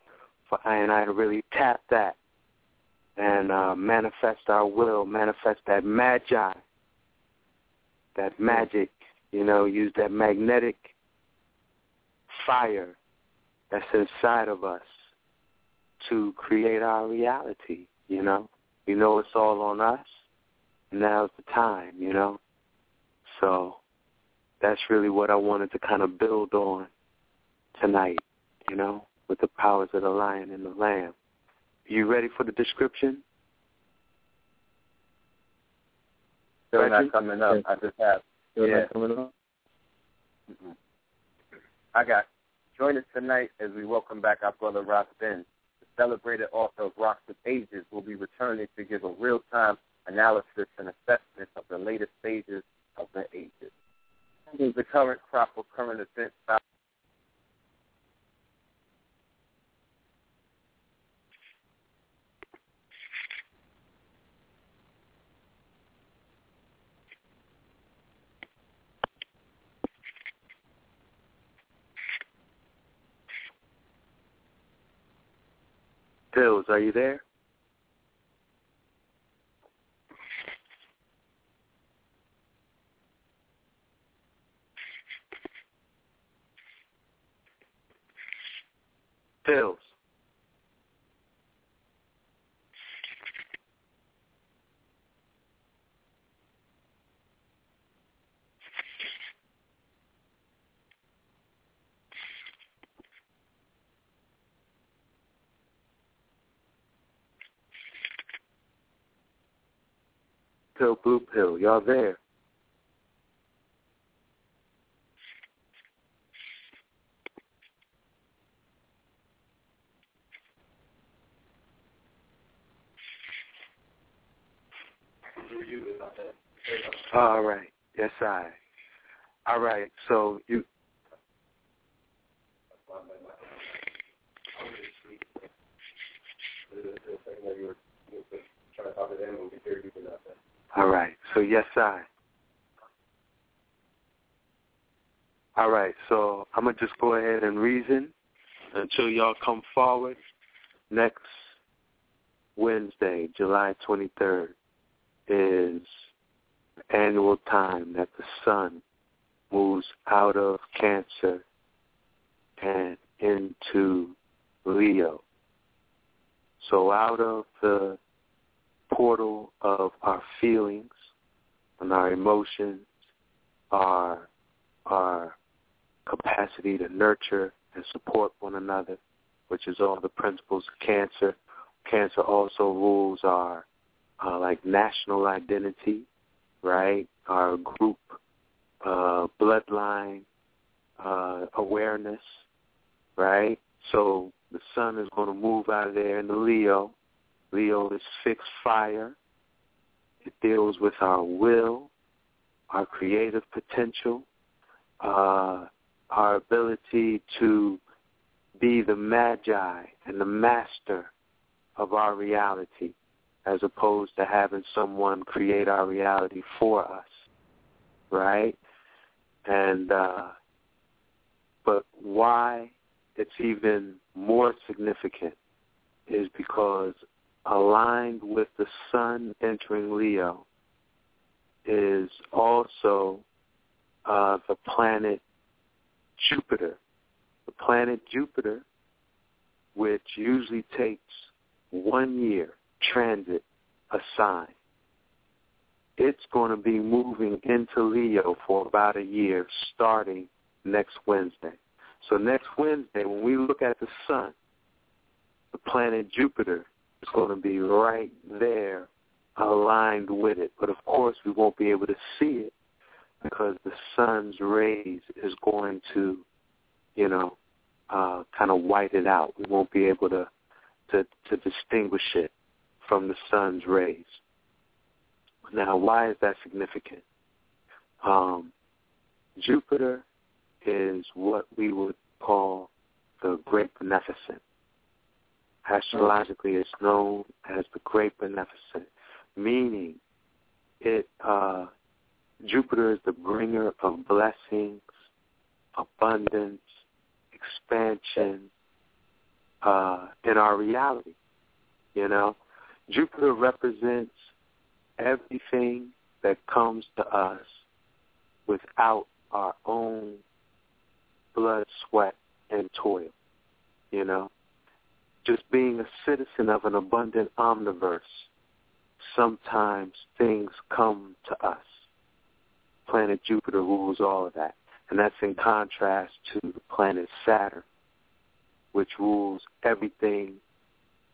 for I and I to really tap that and uh manifest our will, manifest that magi, that magic, you know, use that magnetic fire that's inside of us to create our reality, you know. You know it's all on us. Now's the time, you know. So that's really what I wanted to kind of build on tonight, you know, with the powers of the lion and the lamb. You ready for the description? still Reggie? not coming up. I just have. Still Yeah. not coming up? Mm-mm. I got. Join us tonight as we welcome back our brother Ras Ben. The celebrated author of Rocks of Ages will be returning to give a real-time analysis and assessment of the latest stages of the ages. The current crop of current events uh, Bills, are you there? Blue Pill. Y'all there? All right. Yes, I. All right. So you. All right. So yes, I. All right. So I'm gonna just go ahead and reason until y'all come forward next Wednesday, July 23rd, is the annual time that the sun moves out of Cancer and into Leo. So out of the portal of our feelings and our emotions, our our capacity to nurture and support one another, which is all the principles of cancer. Cancer also rules our uh, like national identity, right? Our group uh, bloodline uh, awareness, right? So the sun is going to move out of there into Leo. Leo is fixed fire. It deals with our will, our creative potential, uh, our ability to be the magi and the master of our reality as opposed to having someone create our reality for us, right? And uh, but why it's even more significant is because aligned with the sun entering Leo is also uh, the planet Jupiter. The planet Jupiter, which usually takes one year transit a sign. It's going to be moving into Leo for about a year starting next Wednesday. So next Wednesday, when we look at the sun, the planet Jupiter is going to be right there aligned with it. But of course, we won't be able to see it because the sun's rays is going to, you know, uh, kind of white it out. We won't be able to, to to distinguish it from the sun's rays. Now, why is that significant? Um, Jupiter is what we would call the Great Beneficent. Astrologically, it's known as the Great Beneficent, meaning it uh, Jupiter is the bringer of blessings, abundance, expansion uh, in our reality. You know, Jupiter represents everything that comes to us without our own blood, sweat, and toil. You know, just being a citizen of an abundant omniverse, sometimes things come to us. Planet Jupiter rules all of that. And that's in contrast to the planet Saturn, which rules everything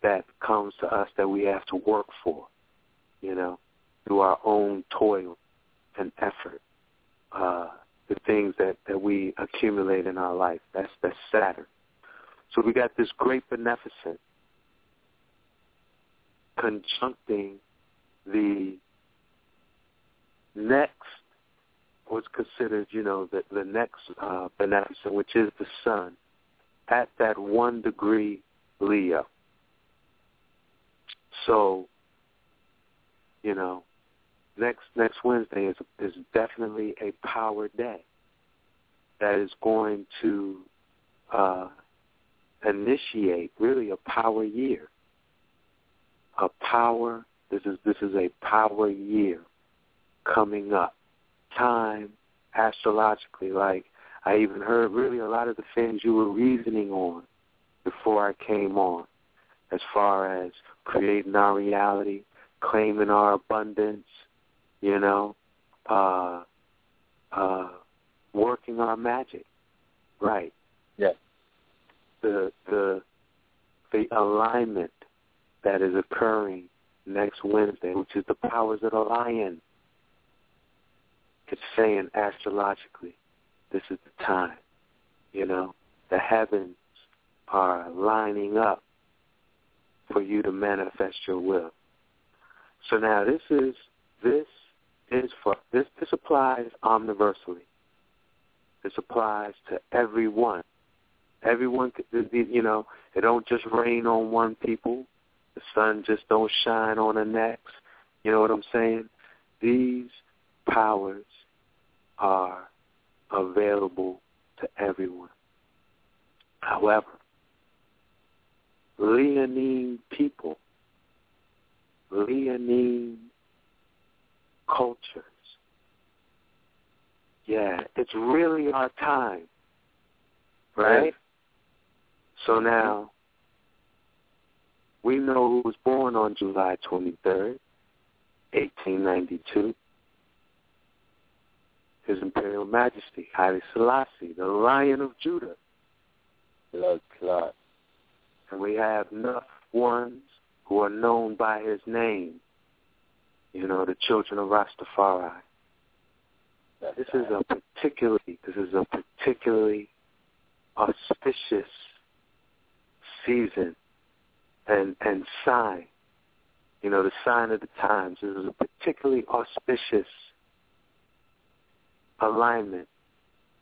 that comes to us that we have to work for, you know, through our own toil and effort. Uh, the things that, that we accumulate in our life. That's that's Saturn. So we got this great beneficent conjuncting the next what's considered, you know, the, the next uh, beneficent, which is the sun, at that one degree Leo. So, you know, next next Wednesday is is definitely a power day that is going to uh, initiate really a power year. A power. This is this is a power year coming up. Time astrologically, like I even heard really a lot of the things you were reasoning on before I came on, as far as creating our reality, claiming our abundance, you know, uh, uh, working our magic, right? Yes. The the the alignment that is occurring next Wednesday, which is the powers of the lion. It's saying astrologically, this is the time. You know, the heavens are lining up for you to manifest your will. So now this is this is for this this applies omniversally. This applies to everyone. Everyone, you know, it don't just rain on one people. The sun just don't shine on the next. You know what I'm saying? These powers are available to everyone. However, leonine people, leonine cultures, yeah, it's really our time, right? So mm-hmm. now, we know who was born on July 23rd, 1892. His Imperial Majesty, Haile Selassie, the Lion of Judah. Blood clot. And we have enough ones who are known by his name. You know, the children of Rastafari. That's this is a particularly this is a particularly auspicious season and and sign. You know, the sign of the times. This is a particularly auspicious alignment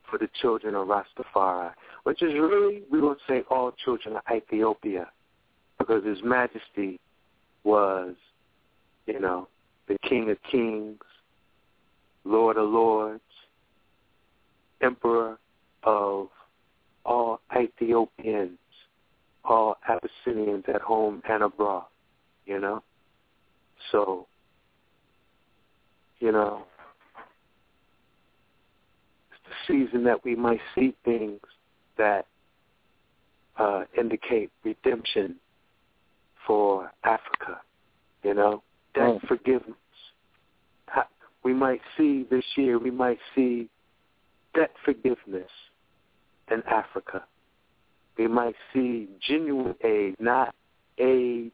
for the children of Rastafari, which is really, we would say, all children of Ethiopia, because His Majesty was, you know, the King of Kings, Lord of Lords, Emperor of all Ethiopians, all Abyssinians at home and abroad, you know? So, you know, it's the season that we might see things that uh, indicate redemption for Africa, you know, debt Oh. forgiveness. We might see this year, we might see debt forgiveness in Africa. We might see genuine aid, not aid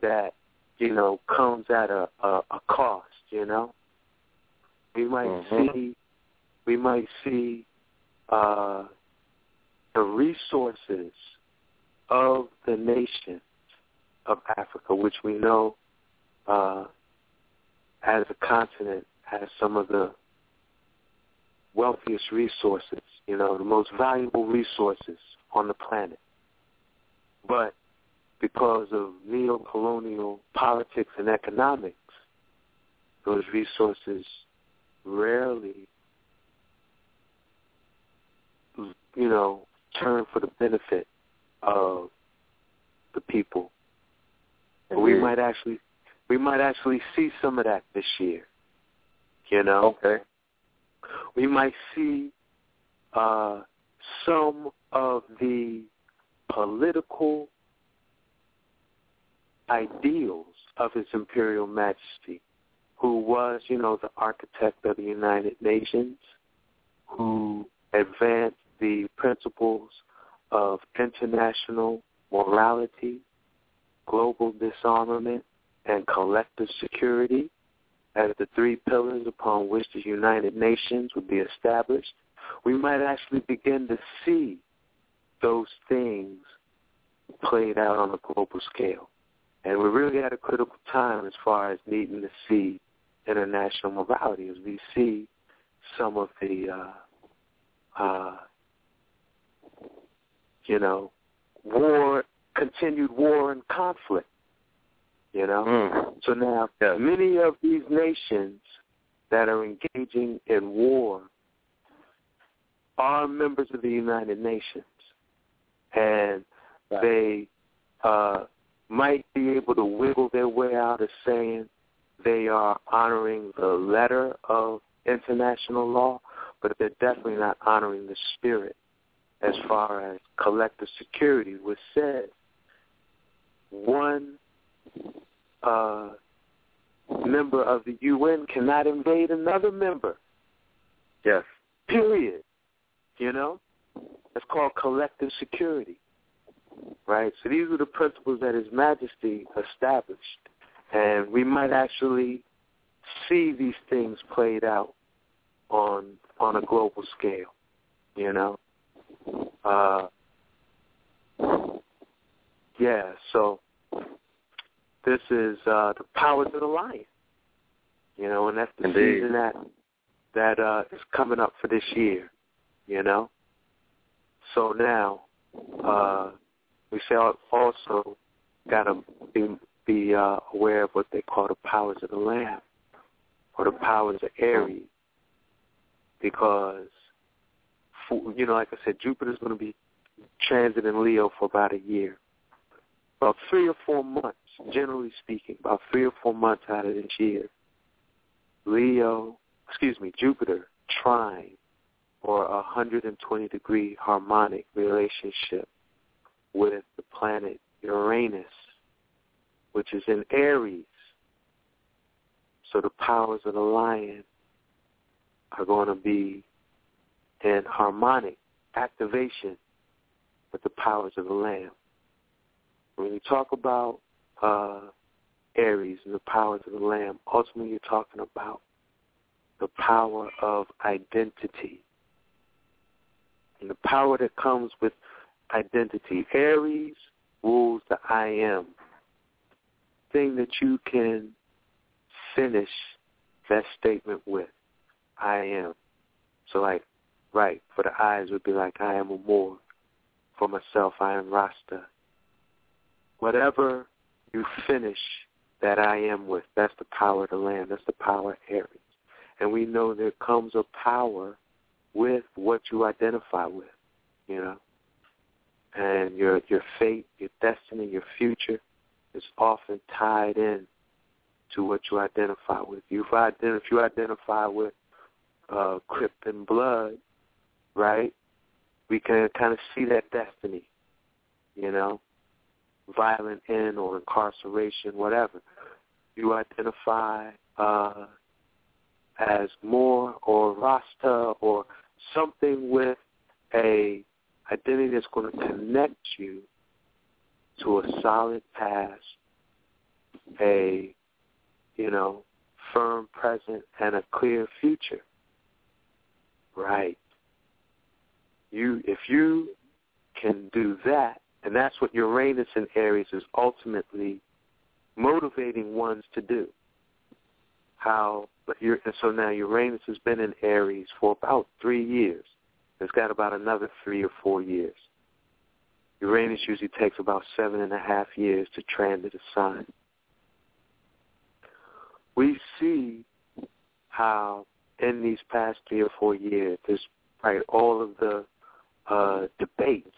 that, you know, comes at a, a, a cost, you know. We might Mhm. see we might see uh, the resources of the nation of Africa, which we know uh, as a continent has some of the wealthiest resources, you know, the most valuable resources on the planet. But because of neo-colonial politics and economics, those resources rarely you know, turn for the benefit of the people. But we might actually we might actually see some of that this year. You know? Okay. We might see uh some of the political ideals of His Imperial Majesty, who was, you know, the architect of the United Nations, who advanced the principles of international morality, global disarmament, and collective security as the three pillars upon which the United Nations would be established, we might actually begin to see those things played out on a global scale. And we're really at a critical time as far as needing to see international morality as we see some of the uh, uh, you know, war, continued war and conflict, you know. Mm. So now, Yes. many of these nations that are engaging in war are members of the United Nations, and Right. they uh, might be able to wiggle their way out of saying they are honoring the letter of international law, but they're definitely not honoring the spirit as far as collective security, which says one uh, member of the UN cannot invade another member. Yes. Period. You know? it's called collective security. Right? So these are the principles that His Majesty established. And we might actually see these things played out on on a global scale, you know. Uh, yeah, so this is uh, the powers of the lion, you know, and that's the Indeed. season that that uh, is coming up for this year, you know. So now uh, we say also got to be be uh, aware of what they call the powers of the lamb or the powers of Aries, because you know, like I said, Jupiter's going to be transiting Leo for about a year, about three or four months, generally speaking, about three or four months out of this year. Leo, excuse me, Jupiter trine or a 120 degree harmonic relationship with the planet Uranus, which is in Aries. So the powers of the lion are going to be in harmonic activation with the powers of the lamb. When you talk about uh, Aries and the powers of the lamb, ultimately you're talking about the power of identity and the power that comes with identity. Aries rules the I am, thing that you can finish that statement with. I am. So like, right, for the eyes would be like, I am Amor. For myself, I am Rasta. Whatever you finish that I am with, that's the power of the Lamb. That's the power of Aries. And we know there comes a power with what you identify with, you know. And your your fate, your destiny, your future is often tied in to what you identify with. If, if you identify with uh, Crip and Blood, right? We can kind of see that destiny, you know, violent end or incarceration, whatever. You identify uh, as Moor or Rasta or something with a identity that's going to connect you to a solid past, a you know firm present, and a clear future. Right. You if you can do that, and that's what Uranus in Aries is ultimately motivating ones to do. How but you're, and so now Uranus has been in Aries for about three years. It's got about another three or four years. Uranus usually takes about seven and a half years to transit a sign. We see how in these past three or four years, there's right all of the uh, debates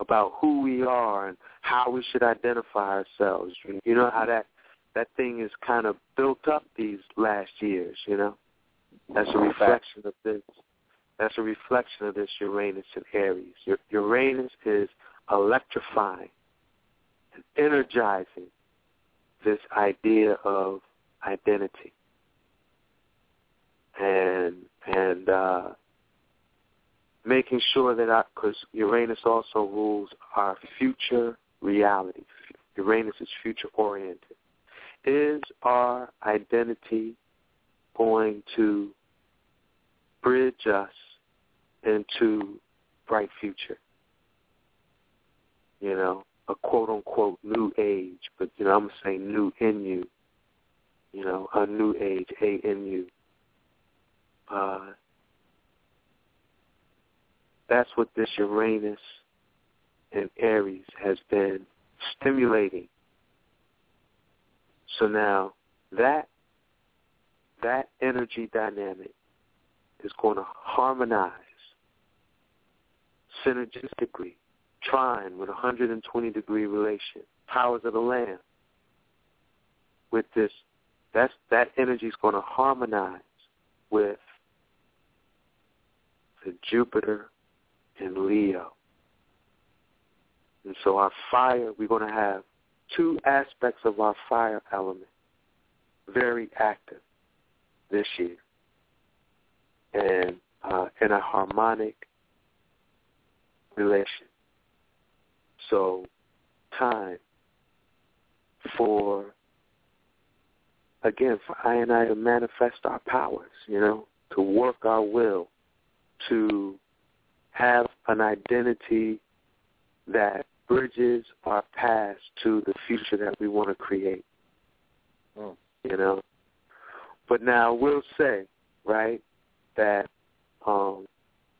about who we are and how we should identify ourselves. You know how that that thing is kind of built up these last years. You know, that's a reflection of this. That's a reflection of this Uranus and Aries. Uranus is electrifying and energizing this idea of identity and and uh, making sure that because Uranus also rules our future reality. Uranus is future oriented. Is our identity going to bridge us into bright future? You know, a quote unquote new age, but you know, I'm gonna say new in you. You know, a new age, A N U. Uh, that's what this Uranus and Aries has been stimulating. So now that that energy dynamic is going to harmonize synergistically, trine with a 120 degree relation, powers of the land. With this, that's that energy is going to harmonize with the Jupiter in Leo. And so our fire, we're going to have two aspects of our fire element very active this year. And uh, in a harmonic relation. So time for again, for I and I to manifest our powers, you know, to work our will, to have an identity that bridges our past to the future that we want to create. Mm. You know, but now we'll say, right, that um,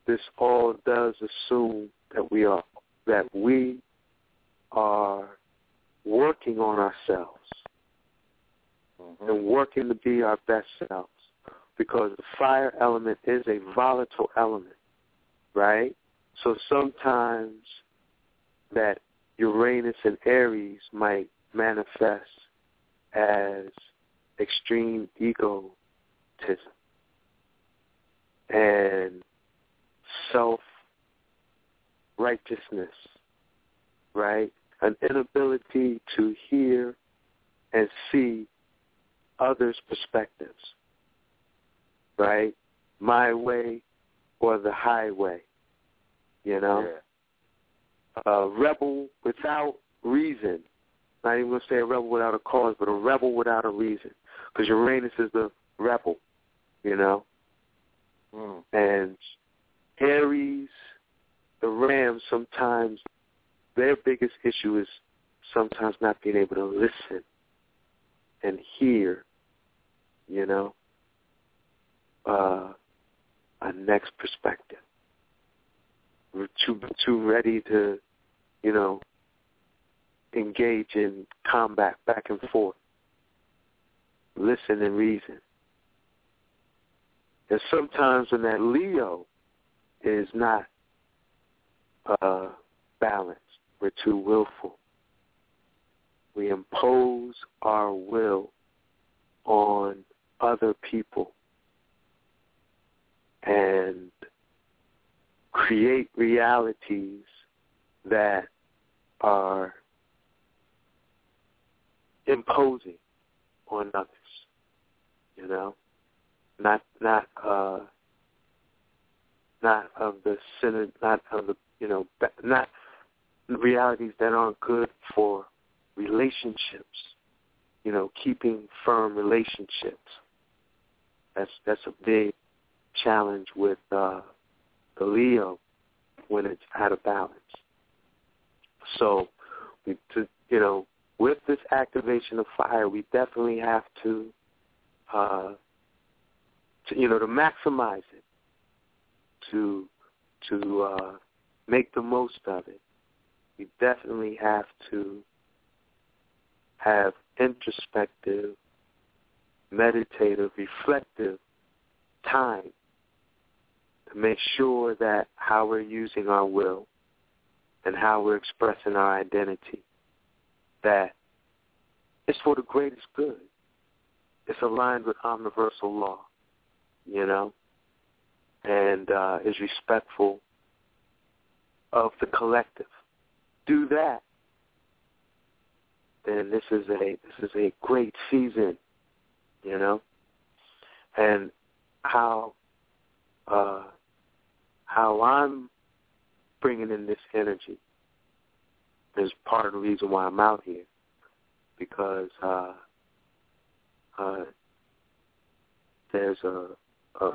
this all does assume that we are that we are working on ourselves Mm-hmm. and working to be our best selves because the fire element is a volatile element, right? So sometimes that Uranus and Aries might manifest as extreme egotism and self-righteousness, right? An inability to hear and see others' perspectives, right? My way or the highway, you know? A rebel without reason. Not even going to say a rebel without a cause, but a rebel without a reason. Because Uranus is the rebel, you know? Mm. And Aries, the Ram, sometimes their biggest issue is sometimes not being able to listen and hear, you know, uh, a next perspective. We're too too ready to, you know, engage in combat back and forth. Listen and reason. And sometimes when that Leo is not uh, balanced, we're too willful. We impose our will on other people and create realities that are imposing on others. You know, not not uh, not of the center, not of the you know, not realities that aren't good for relationships. You know, keeping firm relationships. That's that's a big challenge with uh, the Leo when it's out of balance. So, we, to, you know, with this activation of fire, we definitely have to, uh, to you know, to maximize it, to to uh, make the most of it. We definitely have to have introspective, meditative, reflective time make sure that how we're using our will and how we're expressing our identity, that it's for the greatest good. It's aligned with omniversal law, you know, and uh, is respectful of the collective. Do that, then this is a this is a great season, you know, and how uh, how I'm bringing in this energy is part of the reason why I'm out here because uh, uh, there's a, a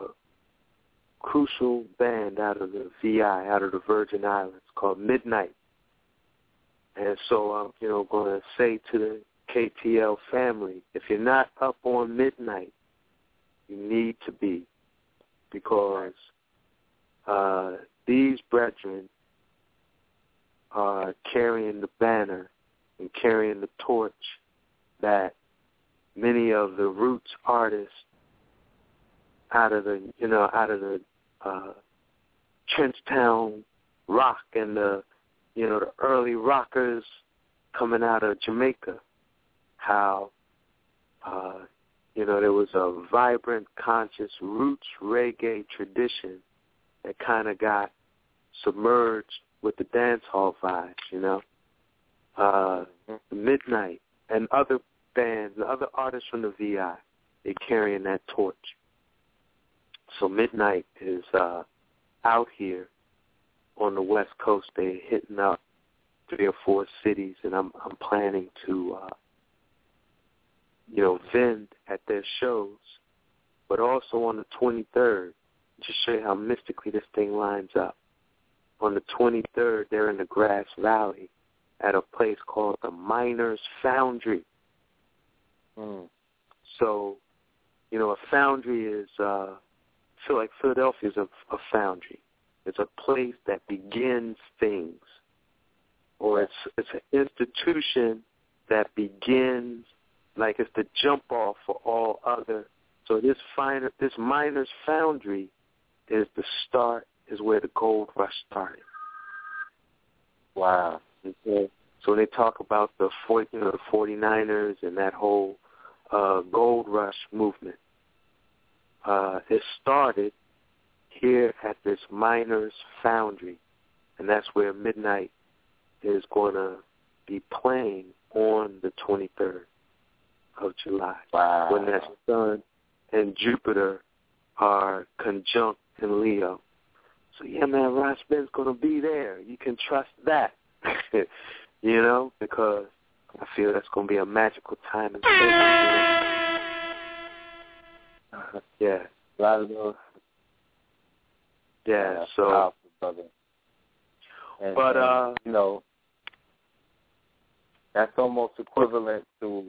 crucial band out of the VI, out of the Virgin Islands called Midnight. And so I'm, you know, going to say to the KTL family, if you're not up on midnight, you need to be because uh, these brethren are carrying the banner and carrying the torch that many of the roots artists out of the you know out of the uh, Trenchtown rock and the you know the early rockers coming out of Jamaica, how uh, you know there was a vibrant, conscious roots reggae tradition that kind of got submerged with the dance hall vibes, you know. Uh, Midnight and other bands, the other artists from the VI, they're carrying that torch. So Midnight is uh, out here on the West Coast. They're hitting up three or four cities, and I'm I'm planning to, uh, you know, vend at their shows, but also on the 23rd, to show you how mystically this thing lines up. On the 23rd, they're in the Grass Valley at a place called the Miners Foundry. Mm. So, you know, a foundry is, uh, I feel like Philadelphia is a, a foundry. It's a place that begins things, or it's it's an institution that begins, like it's the jump off for all other. So this finer, this miners foundry is the start, is where the gold rush started. Wow. Okay. So when they talk about the 40, you know, the 49ers and that whole uh, gold rush movement, uh, it started here at this miners foundry, and that's where Midnight is going to be playing on the 23rd of July. Wow. When that sun and Jupiter are conjunct in Leo. So yeah, man, Ras Ben's going to be there. You can trust that. you know, because I feel that's going to be a magical time and space. yeah. A lot of those. Yeah, so powerful, brother. And, But, and, uh, you know, that's almost equivalent to.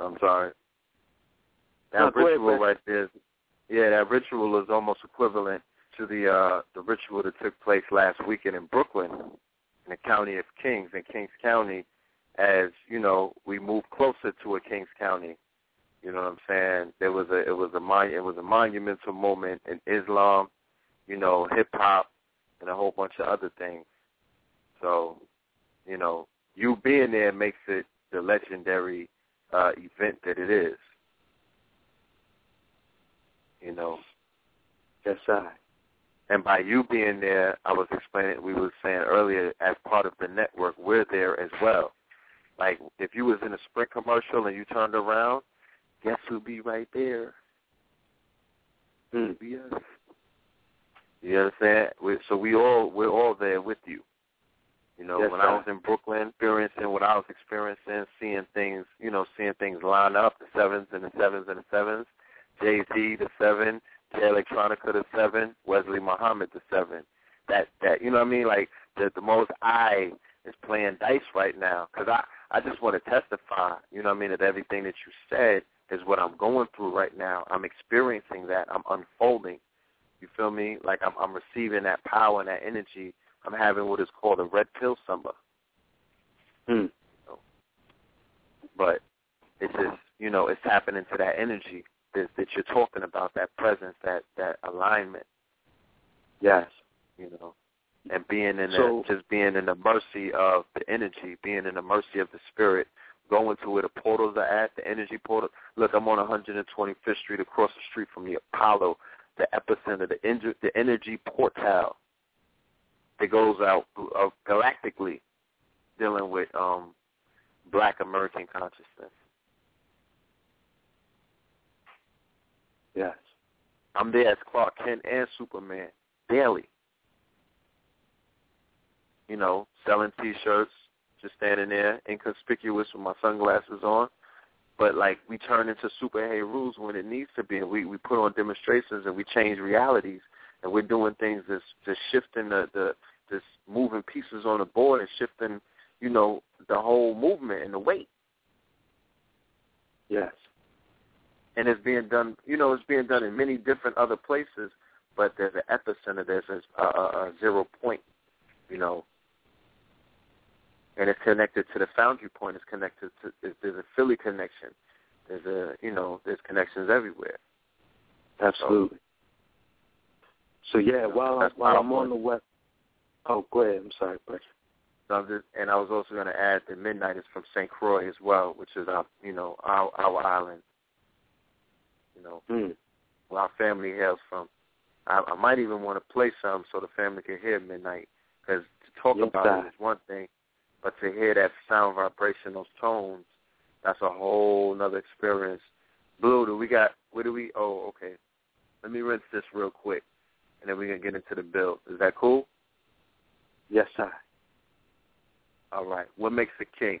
I'm sorry. That No, go ahead, right there. Is, yeah, that ritual is almost equivalent to the uh the ritual that took place last weekend in Brooklyn, in the county of Kings, in Kings County. As you know, we move closer to a Kings County. You know what I'm saying? There was a it was a mon- it was a monumental moment in Islam, you know, hip hop, and a whole bunch of other things. So, you know, you being there makes it the legendary uh event that it is. You know. yes, I. And by you being there, I was explaining, we were saying earlier, as part of the network, we're there as well. Like, if you was in a Sprint commercial and you turned around, guess who'd be right there? Hmm. Be us. You understand? We, so we all, we're all there with you. You know, Yes, when sir. I was in Brooklyn, experiencing what I was experiencing, seeing things, you know, seeing things line up, the sevens and the sevens and the sevens, Jay-Z, the seven, Jay Electronica, the seven, Wesley Muhammad, the seven. That, that, you know what I mean? Like, the, the most I is playing dice right now. Because I, I just want to testify, you know what I mean, that everything that you said is what I'm going through right now. I'm experiencing that. I'm unfolding. You feel me? Like I'm, I'm receiving that power and that energy. I'm having what is called a red pill summer. Hmm. But it's just, you know, it's tapping into that energy that, that you're talking about, that presence, that, that alignment, Yes. you know, and being in So- the, just being in the mercy of the energy, being in the mercy of the spirit, going to where the portals are at, the energy portal. Look, I'm on 125th Street across the street from the Apollo, the epicenter, the, en- the energy portal that goes out uh, galactically dealing with um, black emerging consciousness. Yes. I'm there as Clark Kent and Superman daily. You know, selling T-shirts, just standing there, inconspicuous with my sunglasses on. But like we turn into superhero rules when it needs to be, and we we put on demonstrations and we change realities, and we're doing things that's just shifting the the just moving pieces on the board and shifting, you know, the whole movement and the weight. Yes. And it's being done. You know, it's being done in many different other places, but there's an epicenter. There's a, a, a zero point. You know, and it's connected to the foundry point. It's connected to. There's a Philly connection. There's a you know there's connections everywhere. Absolutely. So yeah, while That's while I'm on the west. Oh, go ahead. I'm sorry, Brett. So I'm just, and I was also going to add that Midnight is from St. Croix as well, which is our you know our our island. You know, Hmm. where our family hails from. I, I might even want to play some so the family can hear Midnight. Because to talk Yes, about sir. it is one thing, but to hear that sound vibration, those tones, that's a whole nother experience. Blue, do we got? Where do we? Oh, okay. Let me rinse this real quick, and then we can get into the build. Is that cool? Yes, sir. All right. What makes a king?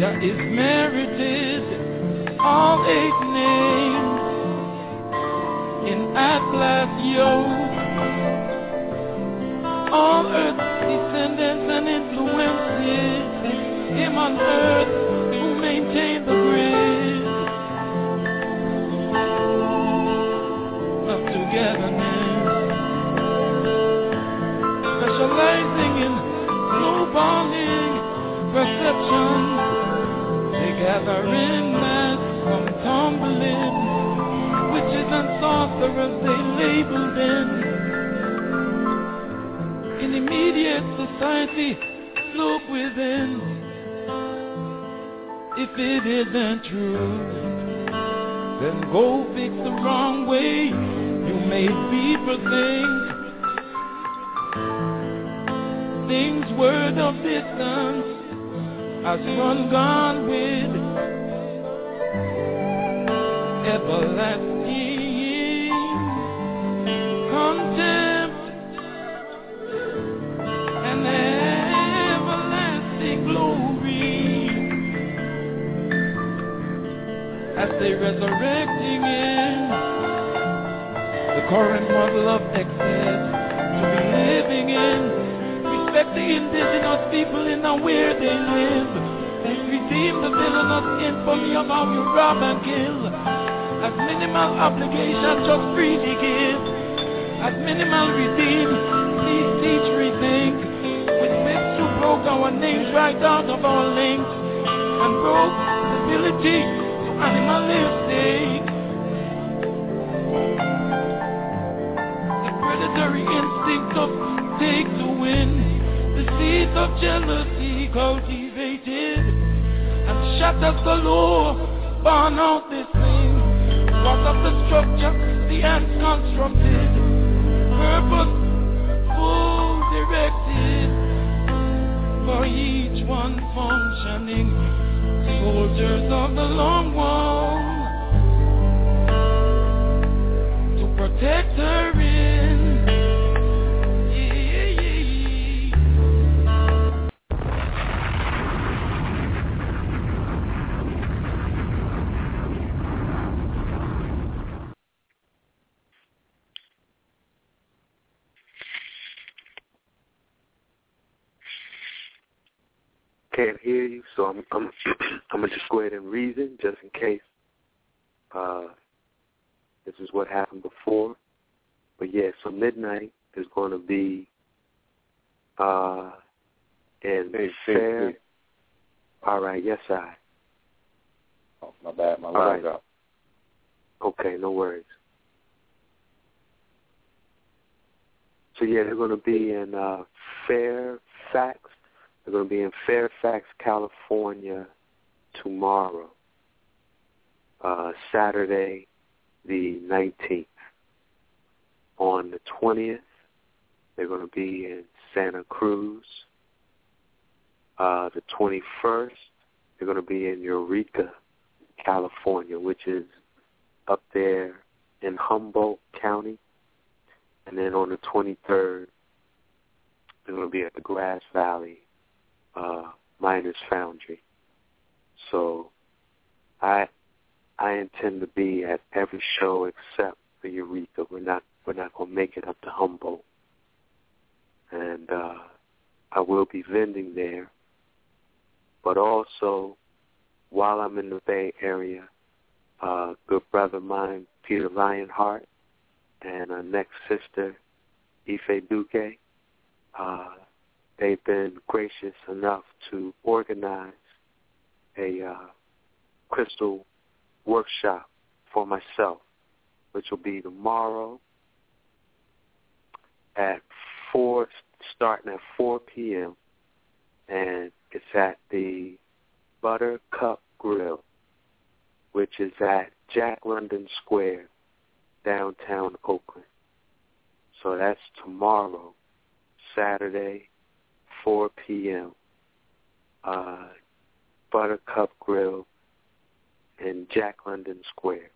Jah is merited all eight names in Atlas yoke. All earth's descendants and influences, him on earth They gather in mass from tumbling witches and sorcerers they labeled in. In immediate society, look within. If it isn't true, then go fix the wrong way you made people think. Things word of distance has run gone with everlasting contempt and everlasting glory as they resurrecting in the current model of excess indigenous people in the where they live. Redeem the villainous infamy of how you rob and kill. As minimal obligation, just freely give. As minimal redeem, please teach, rethink. With whips who broke our names right out of our links and broke civility to animalistic. The predatory instinct of to. Of jealousy cultivated and shatters the law, born out this thing. Part of the structure, the ants constructed, purpose full directed for each one functioning. Soldiers of the long wall to protect her so I'm I'm I'm gonna just go ahead and reason just in case. Uh, this is what happened before, but yeah. So midnight is going to be uh in Hey, hey, fair. hey. All right, yes, I. Oh, my bad. My All line's right. Okay, no worries. So yeah, they're going to be in uh, Fairfax. They're going to be in Fairfax, California tomorrow, uh, Saturday, the 19th. On the 20th, they're going to be in Santa Cruz. Uh, the 21st, they're going to be in Eureka, California, which is up there in Humboldt County. And then on the 23rd, they're going to be at the Grass Valley uh, Miners Foundry. So I I intend to be at every show except for Eureka. We're not we're not to make it up to Humboldt. And uh, I will be vending there. But also, while I'm in the Bay Area, uh, good brother of mine, Peter Lionheart, and our next sister, Ife Duque, uh, they've been gracious enough to organize a uh, crystal workshop for myself, which will be tomorrow at four, starting at 4 p.m. and it's at the Buttercup Grill which is at Jack London Square, downtown Oakland. So that's tomorrow, Saturday, 4 p.m. Uh, Buttercup Grill in Jack London Square.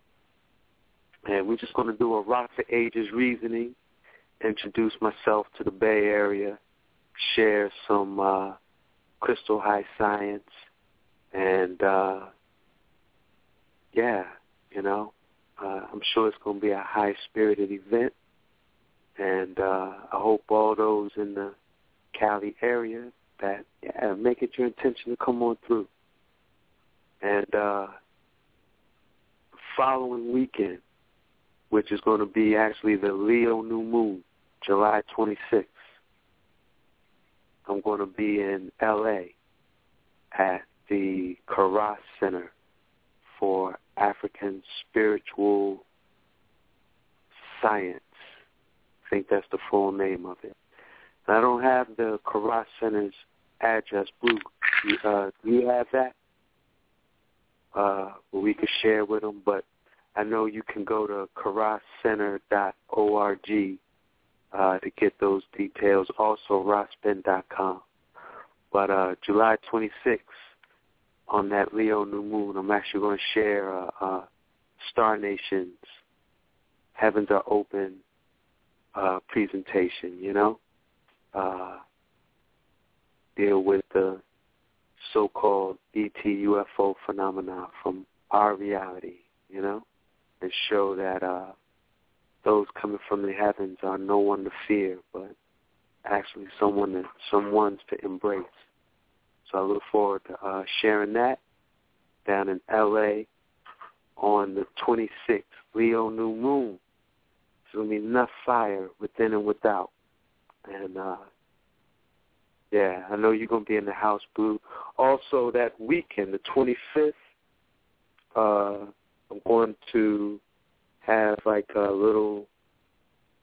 And we're just going to do a Rocks of Ages reasoning, introduce myself to the Bay Area, share some uh, crystal high science, and uh, yeah, you know, uh, I'm sure it's going to be a high-spirited event, and uh, I hope all those in the Cali area that yeah, make it your intention to come on through. And uh, following weekend, which is going to be actually the Leo New Moon, July 26th, I'm going to be in L.A. at the Karas Center for African Spiritual Science. I think that's the full name of it. I don't have the Karas Center's address. Blue, uh, do you have that? Uh, we could share with them, but I know you can go to karascenter.org uh, to get those details. Also, rasben.com. But uh, July 26th, on that Leo new moon, I'm actually going to share uh, uh, Star Nation's Heavens Are Open uh, presentation, you know? Uh, deal with the so-called ET UFO phenomena from our reality, you know, and show that uh, those coming from the heavens are no one to fear, but actually someone to, someone's to embrace. So I look forward to uh, sharing that down in L.A. on the 26th, Leo New Moon. It's going to be enough fire within and without. And uh, yeah, I know you're to be in the house, Blue. Also, that weekend, the 25th, uh, I'm going to have like a little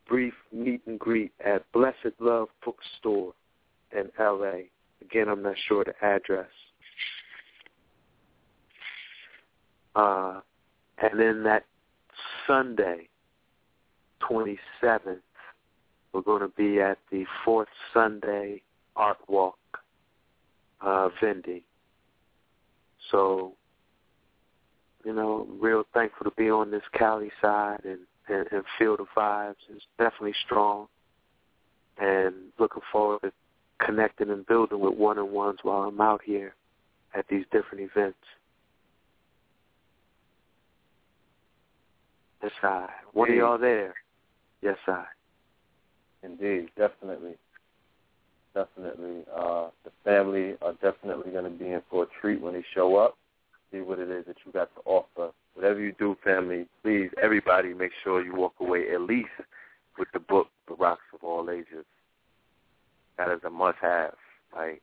brief meet and greet at Blessed Love Bookstore in L.A. Again, I'm not sure the address. Uh, and then that Sunday, 27th, we're going to be at the fourth Sunday Art Walk uh, vending. So, you know, real thankful to be on this Cali side and, and, and feel the vibes. It's definitely strong. And looking forward to connecting and building with one-on-ones while I'm out here at these different events. Yes, I. One of y'all there? Yes, I. Indeed, definitely. Definitely. Uh, the family are definitely going to be in for a treat when they show up, see what it is that you got to offer. Whatever you do, family, please, everybody, make sure you walk away at least with the book, The Rocks of All Ages. That is a must-have. Like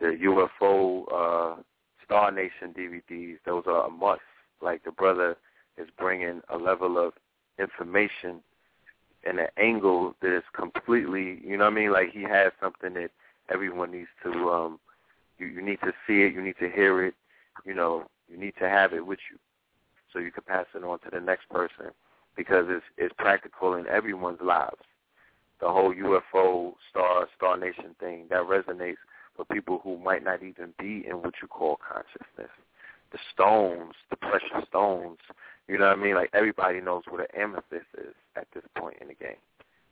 the UFO uh, Star Nation DVDs, those are a must. Like the brother is bringing a level of information and an angle that is completely, you know what I mean? Like he has something that everyone needs to, um, you, you need to see it, you need to hear it, you know, you need to have it with you so you can pass it on to the next person because it's, it's practical in everyone's lives. The whole UFO Star Star Nation thing that resonates with people who might not even be in what you call consciousness. The stones, the precious stones, you know what I mean? Like everybody knows what an amethyst is at this point in the game.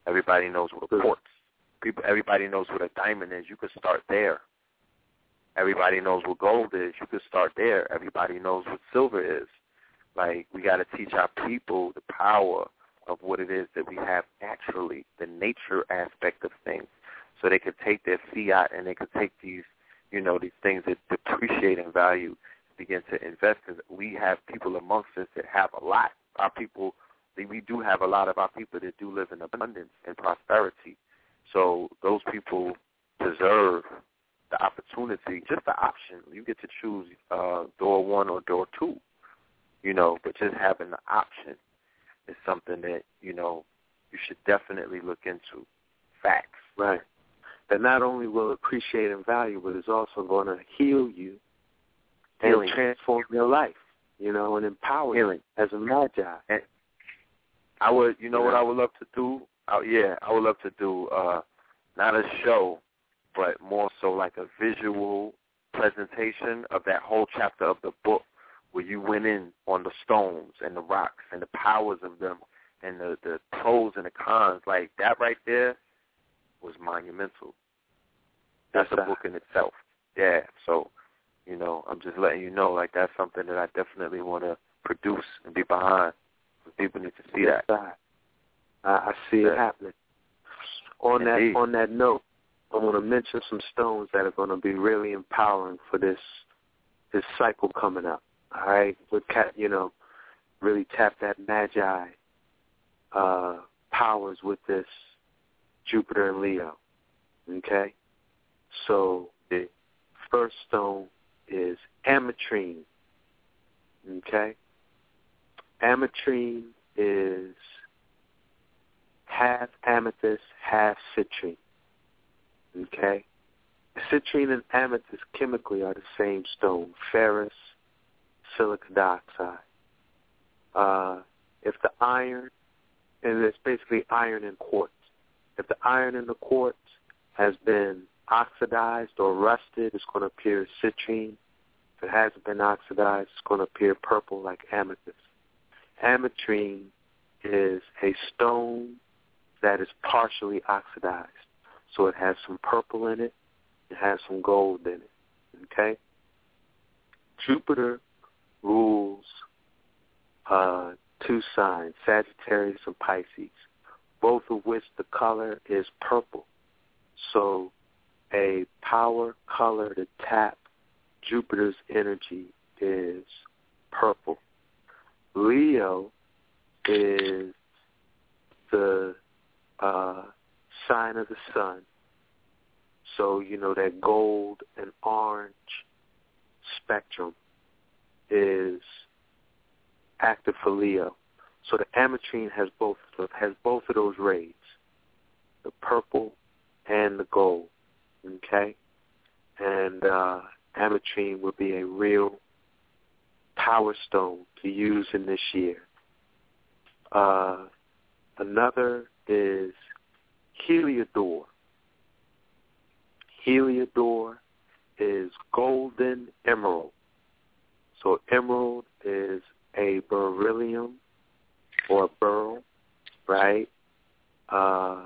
Everybody knows what a quartz. People, everybody knows what a diamond is. You could start there. Everybody knows what gold is. You could start there. Everybody knows what silver is. Like we got to teach our people the power of what it is that we have naturally, the nature aspect of things, so they could take their fiat and they could take these, you know, these things that depreciate in value begin to invest in. We have people amongst us that have a lot. Our people, we do have a lot of our people that do live in abundance and prosperity. So those people deserve the opportunity, just the option. You get to choose uh, door one or door two, you know, but just having the option is something that, you know, you should definitely look into. Facts. Right. That not only will appreciate and value, but is also going to heal you Healing. and transform your life. you know, and empowered Healing. as a magi. And I would, you know, what I would love to do? Oh, yeah, I would love to do uh not a show, but more so like a visual presentation of that whole chapter of the book where you went in on the stones and the rocks and the powers of them and the the pros and the cons. Like that right there was monumental. That's a book in itself. Yeah. So, you know, I'm just letting you know, like that's something that I definitely want to produce and be behind. People need to see yes, that. I, I see yeah. it happening. On Indeed. that on that note, I want to mention some stones that are going to be really empowering for this this cycle coming up. All right, with cat, you know, really tap that magi uh, powers with this Jupiter and Leo. Okay, so the first stone is ametrine. Okay, ametrine is half amethyst, half citrine. Okay? Citrine and amethyst chemically are the same stone, ferrous, silica dioxide. Uh, if the iron, and it's basically iron and quartz. If the iron in the quartz has been oxidized or rusted, it's going to appear citrine. If it hasn't been oxidized, it's going to appear purple like amethyst. Ametrine is a stone that is partially oxidized. So it has some purple in it. It has some gold in it. Okay? Jupiter rules uh, two signs, Sagittarius and Pisces, both of which the color is purple. So a power color to tap Jupiter's energy is purple. Leo is the uh, sign of the sun. So, you know, that gold and orange spectrum is active for Leo. So the ametrine has both has both of those rays, the purple and the gold. Okay, and uh, ametrine would be a real power stone to use in this year. Uh, another is Heliodor. Heliodor is golden emerald. So emerald is a beryllium or beryl, right? Uh,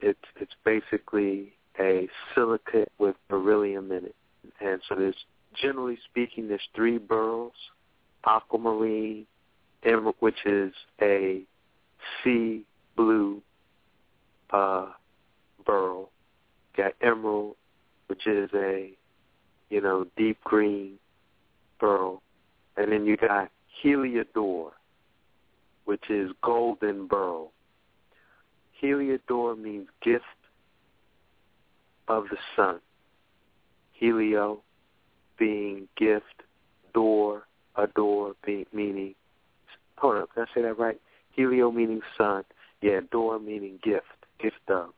it's it's basically a silicate with beryllium in it, and so there's generally speaking there's three beryls: aquamarine, emerald, which is a sea blue uh, beryl. Got emerald, which is a, you know, deep green beryl. And then you got heliodor, which is golden beryl. Heliodor means gift of the sun. Helio being gift, door, adore meaning, hold on, can I say that right? Helio meaning sun, yeah, door meaning gift gift of.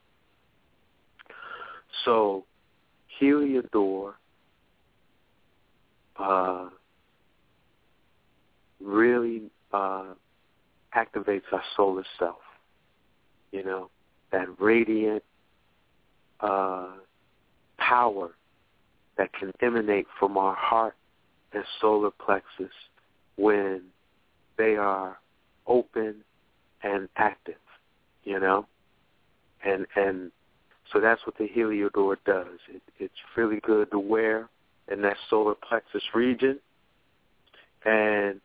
So Heliodor uh, really uh, activates our solar self. You know, that radiant uh, power that can emanate from our heart and solar plexus when they are open and active, you know? and and so that's what the Heliodor does. It, it's really good to wear in that solar plexus region, and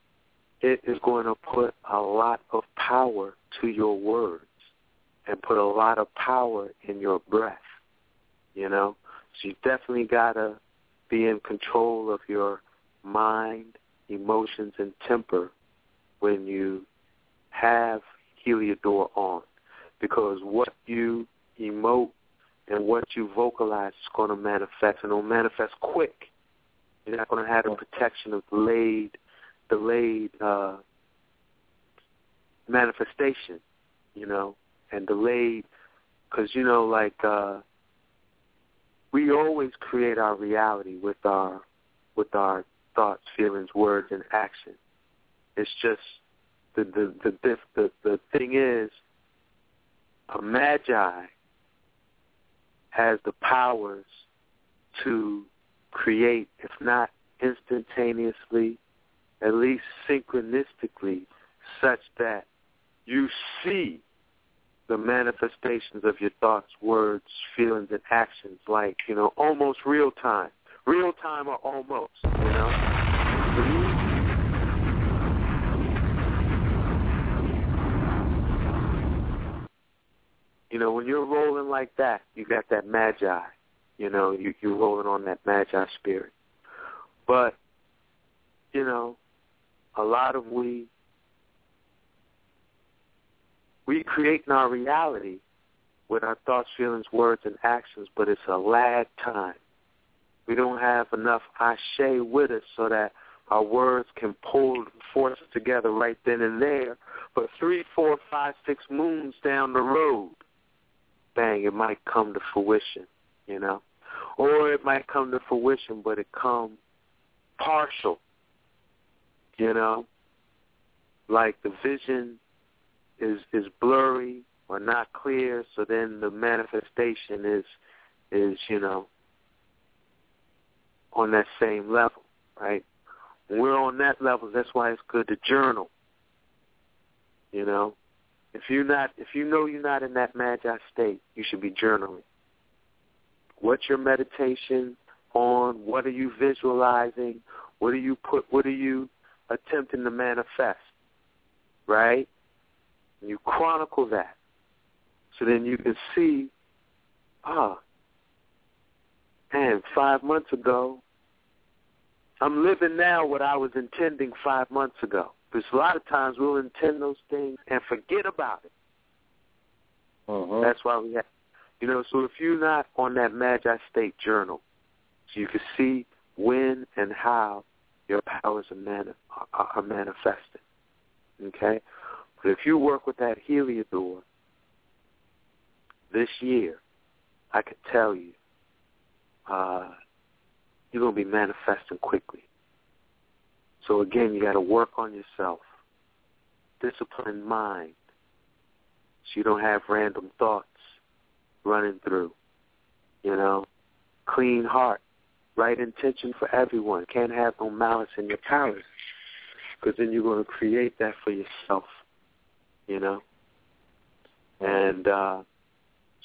it is going to put a lot of power to your words and put a lot of power in your breath. You know, so you definitely gotta be in control of your mind, emotions, and temper when you have Heliodor on. Because what you emote and what you vocalize is going to manifest, and it'll manifest quick. You're not going to have the protection of delayed, delayed uh, manifestation, you know, and delayed, because you know, like uh, we always create our reality with our with our thoughts, feelings, words, and action. It's just the the the the the, the thing is, a magi has the powers to create, if not instantaneously, at least synchronistically, such that you see the manifestations of your thoughts, words, feelings, and actions, like, you know, almost real time. Real time or almost, you know? You know, when you're rolling like that, you got that magi. You know, you, you're rolling on that magi spirit. But, you know, a lot of we we create our reality with our thoughts, feelings, words, and actions, but it's a lag time. We don't have enough ashe with us so that our words can pull forces together right then and there. But three, four, five, six moons down the road, bang, it might come to fruition, you know. Or it might come to fruition, but it come partial, you know. Like the vision is is blurry or not clear, so then the manifestation is is you know on that same level, right? When we're on that level, that's why it's good to journal. You know, if you're not, if you know you're not in that magi state, you should be journaling. What's your meditation on? What are you visualizing? What are you put? What are you attempting to manifest? Right? You chronicle that. So then you can see, ah, man, five months ago, I'm living now what I was intending five months ago. Because a lot of times we'll intend those things and forget about it. Uh-huh. That's why we have, you know, so if you're not on that Magi State journal, so you can see when and how your powers are, mani- are, are manifested. Okay? But if you work with that Heliodor this year, I could tell you, uh, you're going to be manifesting quickly. So again, you got to work on yourself. Disciplined mind. So you don't have random thoughts running through. You know, clean heart, right intention for everyone. Can't have no malice in your powers, because then you're going to create that for yourself you know. And uh,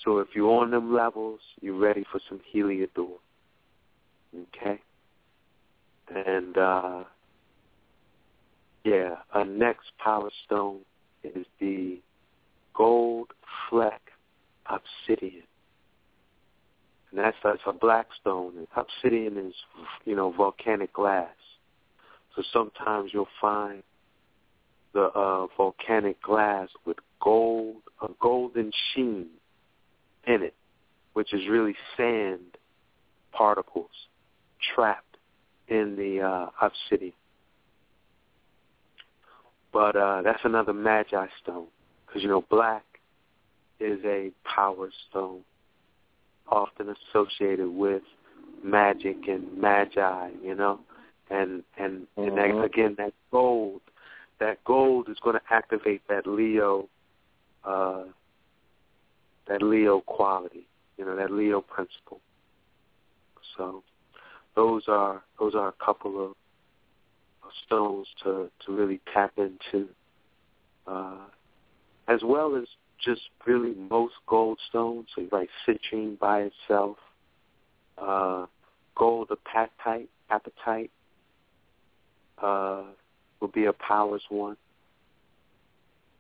so if you're on them levels, you're ready for some Heliodor. Okay? And uh, yeah, our next power stone is the gold fleck obsidian. And that's that's a black stone. And obsidian is, you know, volcanic glass. So sometimes you'll find the uh, volcanic glass with gold, a golden sheen in it, which is really sand particles trapped in the uh, obsidian. But uh, that's another magi stone, because you know black is a power stone, often associated with magic and magi, you know, and and, and that, Mhm. again that gold that gold is going to activate that Leo, uh, that Leo quality, you know, that Leo principle. So those are those are a couple of, stones to to really tap into, uh, as well as just really most gold stones. So like citrine by itself, uh, gold apatite, appetite, Uh, will be a powers one.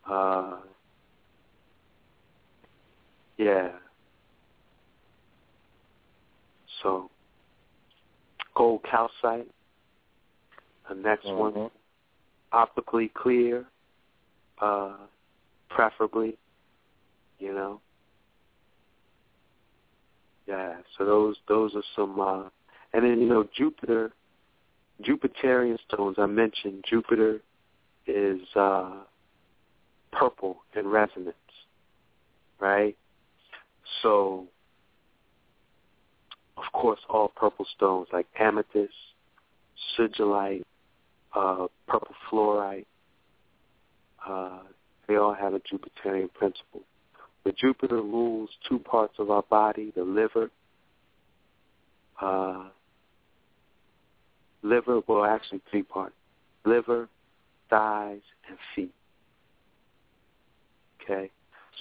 Uh, yeah. So, gold calcite, the next one, Mhm. optically clear, uh, preferably, you know. Yeah, so those those are some, uh, and then you know Jupiter Jupiterian stones, I mentioned Jupiter is uh, purple in resonance, right? So, of course, all purple stones like amethyst, sodalite, uh, purple fluorite. Uh, they all have a Jupiterian principle. But Jupiter rules two parts of our body, the liver, uh, liver, well actually three parts, liver, thighs, and feet. Okay?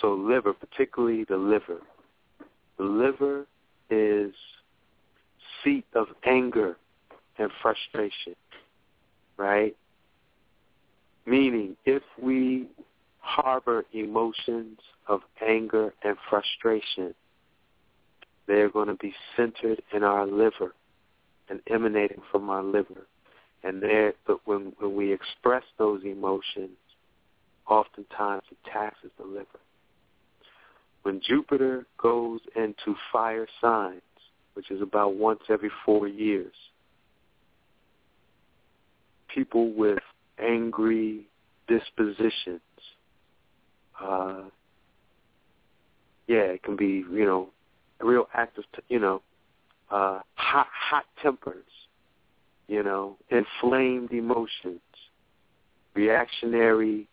So liver, particularly the liver. The liver is seat of anger and frustration, right? Meaning, if we harbor emotions of anger and frustration, they're going to be centered in our liver and emanating from our liver. And there, but when, when we express those emotions, oftentimes it taxes the liver. When Jupiter goes into fire signs, which is about once every four years, people with angry dispositions, uh, yeah, it can be, you know, real active, you know, uh, hot, hot tempers, you know, inflamed emotions, reactionary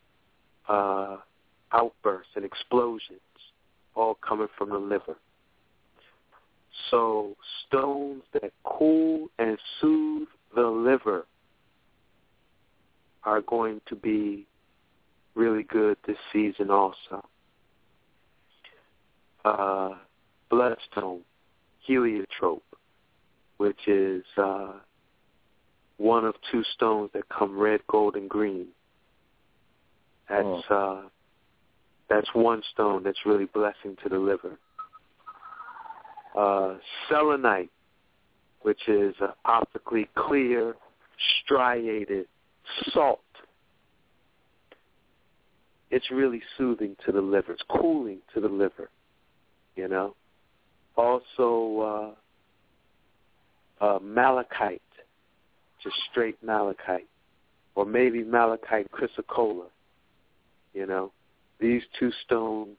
uh, outbursts and explosions, all coming from the liver. So stones that cool and soothe the liver are going to be really good this season also. Uh, bloodstone, heliotrope, which is uh, one of two stones that come red, gold, and green. That's oh. uh, that's one stone that's really blessing to the liver. Uh, selenite, which is uh, optically clear, striated salt. It's really soothing to the liver. It's cooling to the liver, you know. Also, uh, uh, malachite, just straight malachite, or maybe malachite chrysocolla. You know, these two stones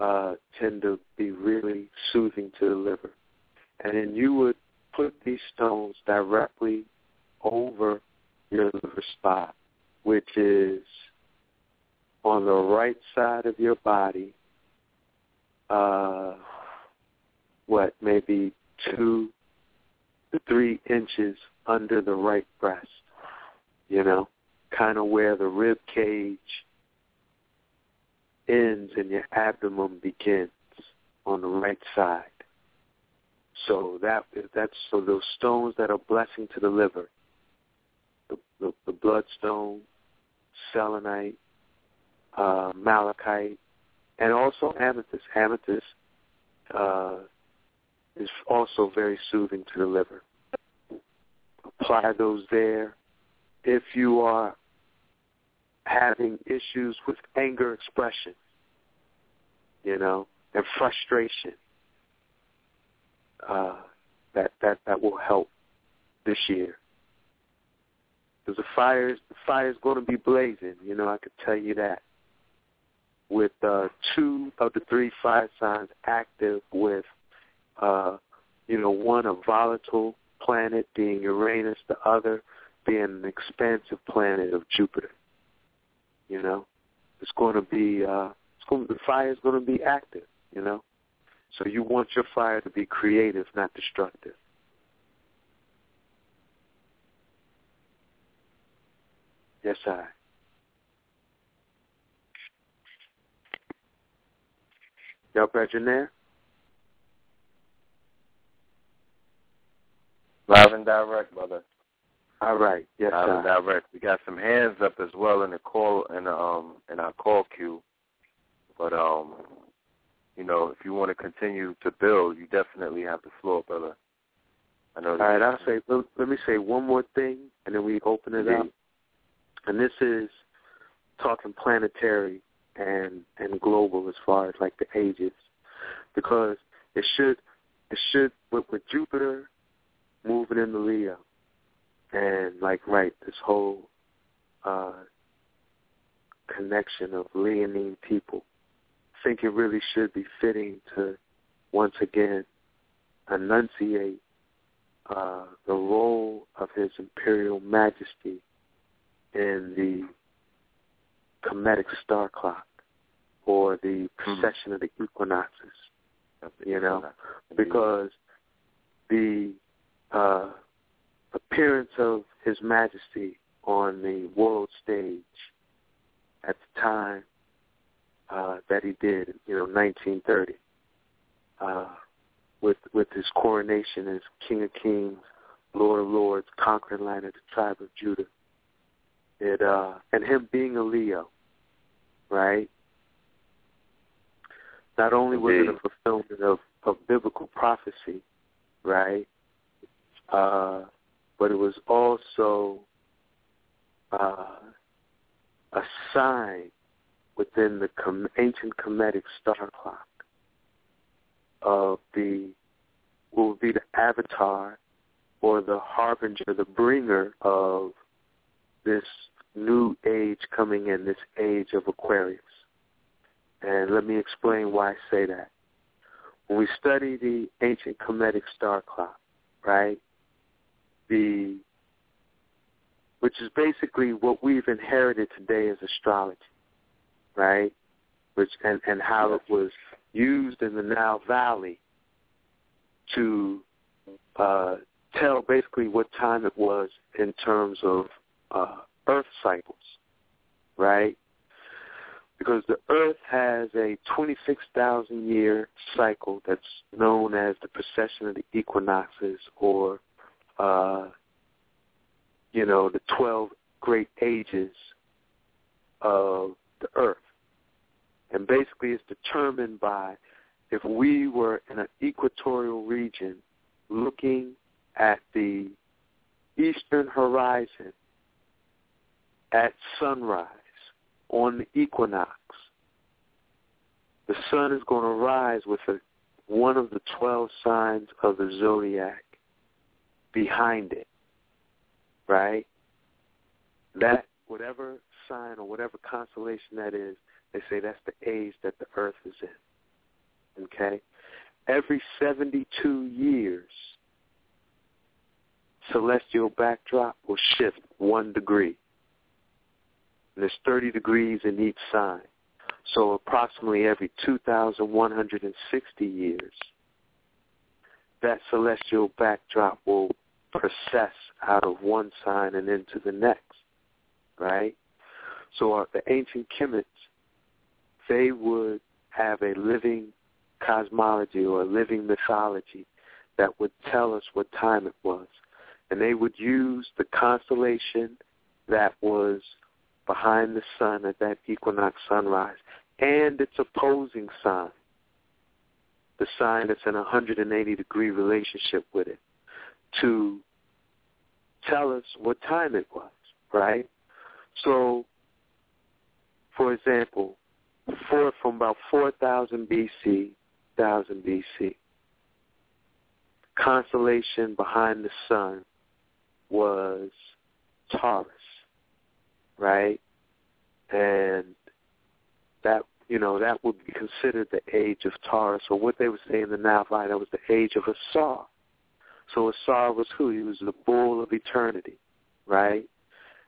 uh, tend to be really soothing to the liver. And then you would put these stones directly over your liver spot, which is on the right side of your body, uh, what, maybe two to three inches under the right breast, you know, kind of where the rib cage ends and your abdomen begins on the right side. So that that's so those stones that are blessing to the liver, the the, the bloodstone, selenite, uh, malachite, and also amethyst. Amethyst uh, is also very soothing to the liver. Apply those there. If you are having issues with anger expression, you know, and frustration. Uh, that that that will help this year. Because the fire the fire is going to be blazing. You know, I could tell you that. With uh, two of the three fire signs active, with uh, you know one a volatile planet being Uranus, the other being an expansive planet of Jupiter. You know, it's going to be uh, it's going, the fire is going to be active. You know, so you want your fire to be creative, not destructive. Yes, I. Y'all in there? Live and direct, brother. All right. Yes, Live sir. and direct. We got some hands up as well in the call in the, um in our call queue. But um, you know, if you want to continue to build, you definitely have the floor, brother. I know. All right. I'll say. Let, let me say one more thing, and then we open it up. And this is talking planetary and and global as far as like the ages, because it should it should with, with Jupiter moving into Leo, and like right this whole uh, connection of Leonine people. I think it really should be fitting to once again enunciate uh, the role of His Imperial Majesty in the Kemetic star clock or the precession of the equinoxes. You know, because the uh, appearance of His Majesty on the world stage at the time uh, that he did, you know, 1930, uh, with with his coronation as King of Kings, Lord of Lords, conquering land of the tribe of Judah. It uh, and him being a Leo, right? Not only was it a fulfillment of, of biblical prophecy, right? Uh, but it was also uh, a sign within the com- ancient Kemetic star clock of the would be the avatar or the harbinger, the bringer of this new age coming in, this age of Aquarius. And let me explain why I say that. When we study the ancient Kemetic star clock, right, the which is basically what we've inherited today as astrology, right? Which and, and how it was used in the Nile Valley to uh, tell basically what time it was in terms of uh, Earth cycles, right? Because the Earth has a 26,000 year cycle that's known as the precession of the equinoxes or uh, you know, the 12 great ages of the earth. And basically it's determined by if we were in an equatorial region looking at the eastern horizon at sunrise on the equinox, the sun is going to rise with a, one of the 12 signs of the zodiac behind it right? That whatever sign or whatever constellation that is, they say that's the age that the Earth is in. Okay? Every 72 years, celestial backdrop will shift one degree. And there's 30 degrees in each sign. So approximately every 2,160 years, that celestial backdrop will process out of one sign and into the next, right? So uh, the ancient Kemets, they would have a living cosmology or a living mythology that would tell us what time it was. And they would use the constellation that was behind the sun at that equinox sunrise and its opposing sign, the sign that's in a 180 degree relationship with it, to tell us what time it was, right? So, for example, for, from about 4000 BC, 1000 BC, constellation behind the sun was Taurus, right? And that you know that would be considered the age of Taurus, or what they would say in the Valley, that was the age of Asar. So Asar was who? He was the bull of eternity, right?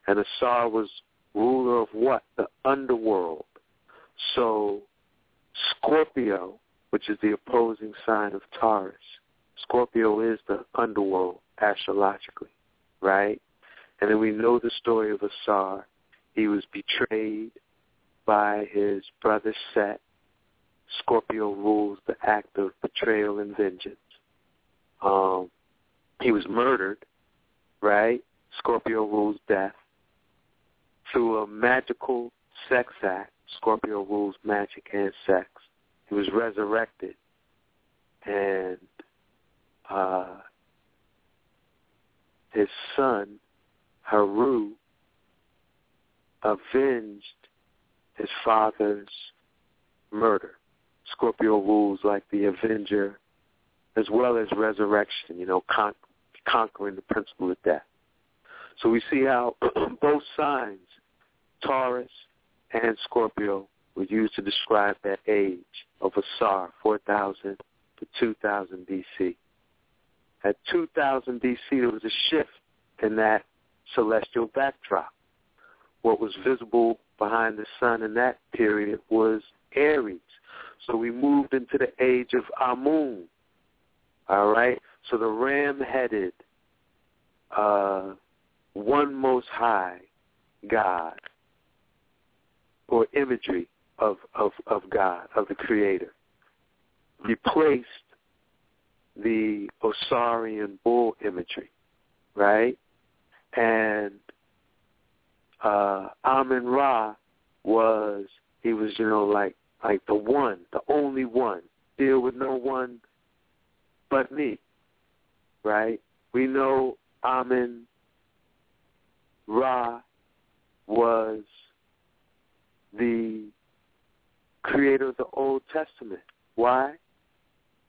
And Asar was ruler of what? The underworld. So Scorpio, which is the opposing sign of Taurus, Scorpio is the underworld astrologically, right? And then we know the story of Asar. He was betrayed by his brother Set. Scorpio rules the act of betrayal and vengeance. Um, he was murdered, right? Scorpio rules death. Through a magical sex act, Scorpio rules magic and sex. He was resurrected. And uh, his son, Haru, avenged his father's murder. Scorpio rules like the avenger as well as resurrection, you know, con- conquering the principle of death. So we see how both signs, Taurus and Scorpio, were used to describe that age of Asar, 4000 to 2000 BC. At 2000 BC, there was a shift in that celestial backdrop. What was visible behind the sun in that period was Aries. So we moved into the age of Amun. All right? So the ram-headed, uh, one most high God or imagery of, of, of God, of the Creator, replaced the Osirian bull imagery, right? And uh, Amun Ra was he was you know like like the one, the only one, deal with no one but me, right? We know Amen Ra was the creator of the Old Testament. Why?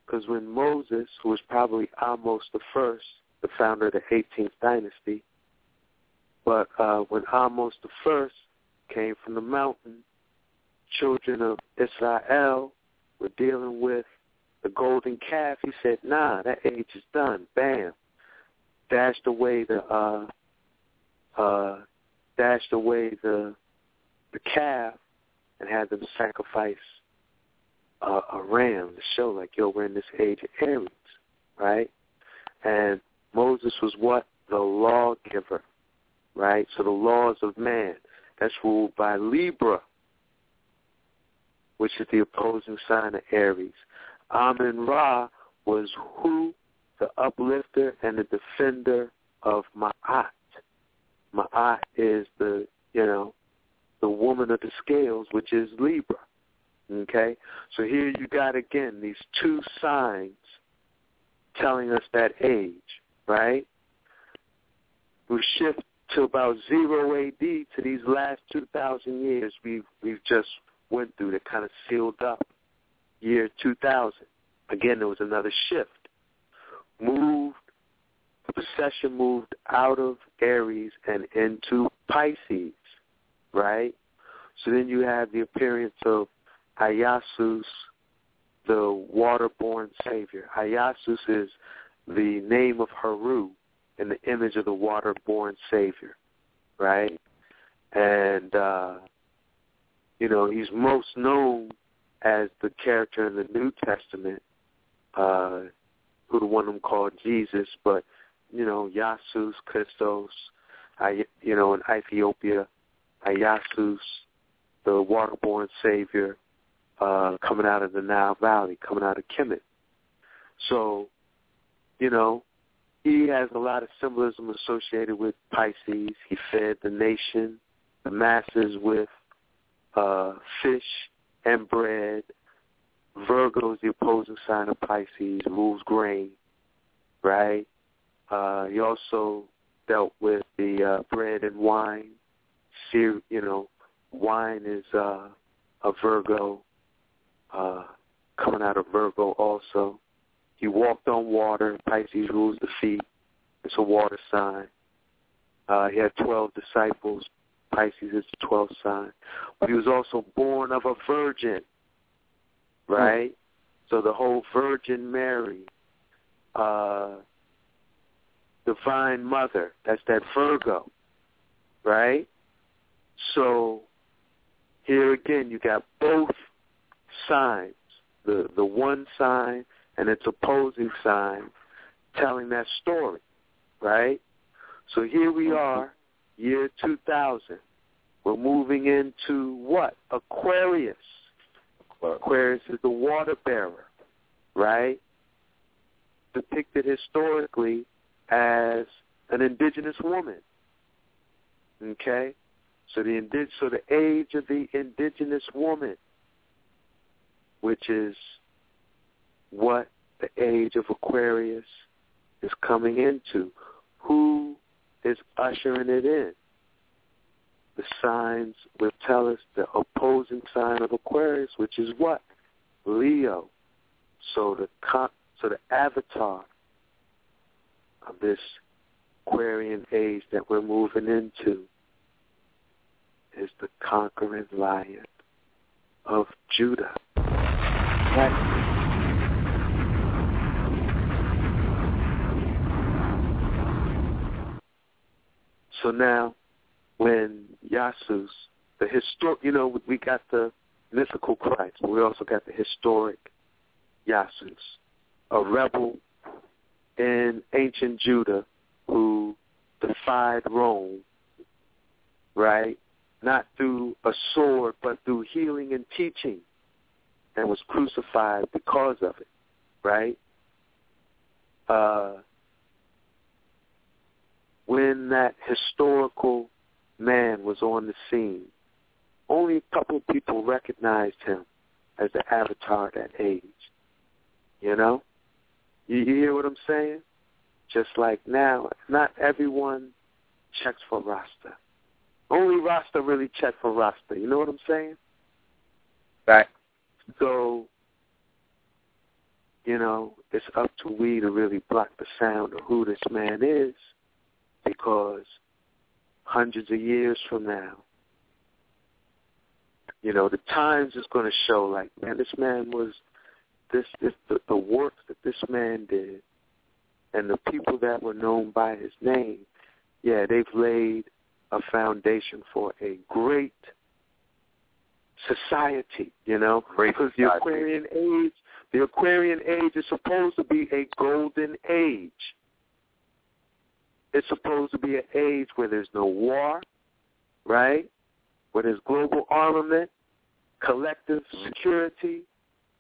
Because when Moses, who was probably Ahmose the first, the founder of the 18th dynasty, but uh, when Ahmose the first came from the mountain, children of Israel were dealing with the golden calf. He said, "Nah, that age is done." Bam, dashed away the uh, uh, dashed away the the calf and had them sacrifice uh, a ram to show, like, yo, we're in this age of Aries, right? And Moses was what? The lawgiver, right? So the laws of man. That's ruled by Libra, which is the opposing sign of Aries. Amun Ra was who? The uplifter and the defender of Ma'at. Ma'at is the, you know, the woman of the scales, which is Libra. Okay? So here you got again these two signs telling us that age, right? We shift to about zero AD to these last two thousand years we've we've just went through that kind of sealed up year two thousand. Again there was another shift. Moved the precession moved out of Aries and into Pisces, right? So then you have the appearance of Iyasus, the waterborn savior. Iyasus is the name of Haru in the image of the waterborn savior, right? And uh, you know he's most known as the character in the New Testament, uh, who the one of them called Jesus, but you know Yasus, Christos, I, you know in Ethiopia, Iyasus, the waterborn savior, uh, coming out of the Nile Valley, coming out of Kemet. So, you know, he has a lot of symbolism associated with Pisces. He fed the nation, the masses with uh, fish and bread. Virgo is the opposing sign of Pisces, rules grain, right? Uh, he also dealt with the uh, bread and wine. you know, wine is uh, a Virgo, uh, coming out of Virgo also. He walked on water. Pisces rules the feet. It's a water sign. Uh, he had 12 disciples. Pisces is the 12th sign. But he was also born of a virgin, right? Mm. So the whole Virgin Mary, uh, Divine Mother, that's that Virgo, right? So here again, you got both signs, the, the one sign and its opposing sign telling that story, right? So here we are, year 2000. We're moving into what? Aquarius. Aquarius is the water bearer, right? Depicted historically as an indigenous woman. Okay? So the indi- so the age of the indigenous woman, which is what the age of Aquarius is coming into. Who is ushering it in? the signs will tell us the opposing sign of Aquarius, which is what? Leo. So the so the avatar of this Aquarian age that we're moving into is the conquering lion of Judah. Right. So now when Yasus, the historic, you know, we got the mythical Christ, but we also got the historic Yasus, a rebel in ancient Judah who defied Rome, right? Not through a sword, but through healing and teaching, and was crucified because of it, right? Uh, when that historical man was on the scene, only a couple of people recognized him as the avatar that age. You know? You, you hear what I'm saying? Just like now, not everyone checks for Rasta. Only Rasta really check for Rasta. You know what I'm saying? Right. So, you know, it's up to we to really block the sound of who this man is because hundreds of years from now, you know, the Times is going to show like, man, this man was this, this the, the work that this man did, and the people that were known by his name, yeah, they've laid a foundation for a great society. You know, great because society. the Aquarian age, the Aquarian age is supposed to be a golden age. It's supposed to be an age where there's no war, right? Where there's global armament, collective mm-hmm. security,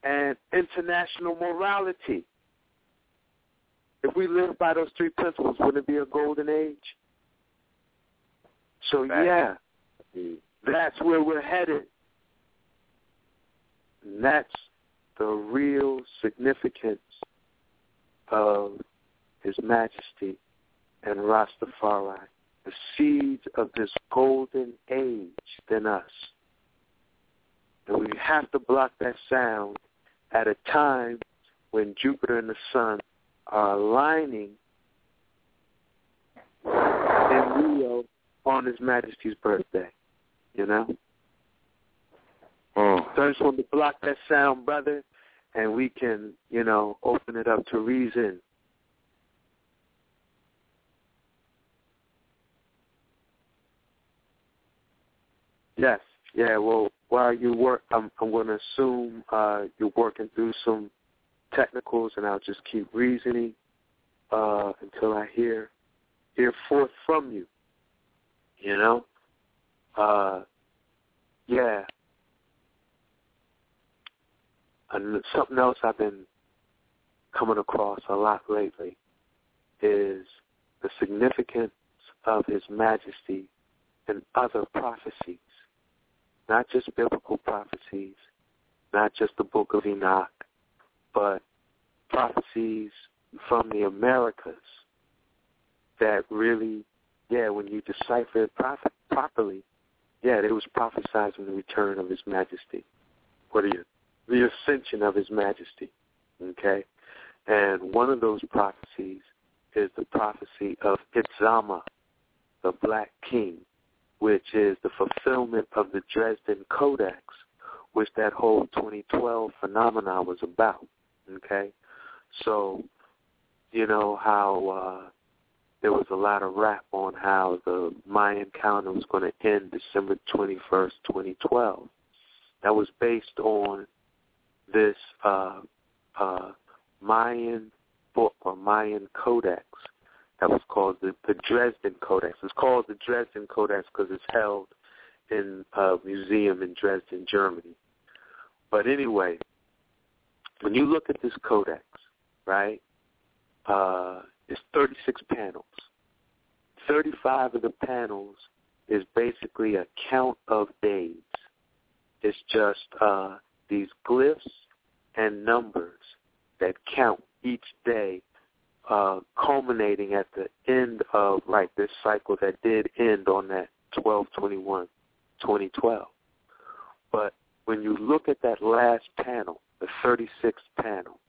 and international morality. If we live by those three principles, wouldn't it be a golden age? So yeah, mm-hmm. that's where we're headed. And that's the real significance of His Majesty and Rastafari, the seeds of this golden age in us. And we have to block that sound at a time when Jupiter and the Sun are aligning in Leo on His Majesty's birthday. You know? Mm. So I just wanted to block that sound, brother, and we can, you know, open it up to reason. Yes. Yeah, well, while you work, I'm, I'm going to assume uh, you're working through some technicals, and I'll just keep reasoning uh, until I hear hear forth from you. You know, uh, yeah. And something else I've been coming across a lot lately is the significance of His Majesty and other prophecies, not just biblical prophecies, not just the Book of Enoch, but prophecies from the Americas that really, yeah, when you decipher it properly, yeah, it was prophesizing the return of His Majesty. What are you? The ascension of His Majesty. Okay? And one of those prophecies is the prophecy of Itzamna, the Black King, which is the fulfillment of the Dresden Codex, which that whole 2012 phenomenon was about. Okay? So, you know how uh, there was a lot of rap on how the Mayan calendar was going to end December 21st, 2012. That was based on this uh, uh, Mayan book or Mayan codex that was called the, the Dresden Codex. It's called the Dresden Codex because it's held in a museum in Dresden, Germany. But anyway, when you look at this codex, right, uh, it's 36 panels. 35 of the panels is basically a count of days. It's just uh, these glyphs and numbers that count each day, uh, culminating at the end of right this cycle that did end on that 12-21, 2012. But when you look at that last panel, the 36th panel,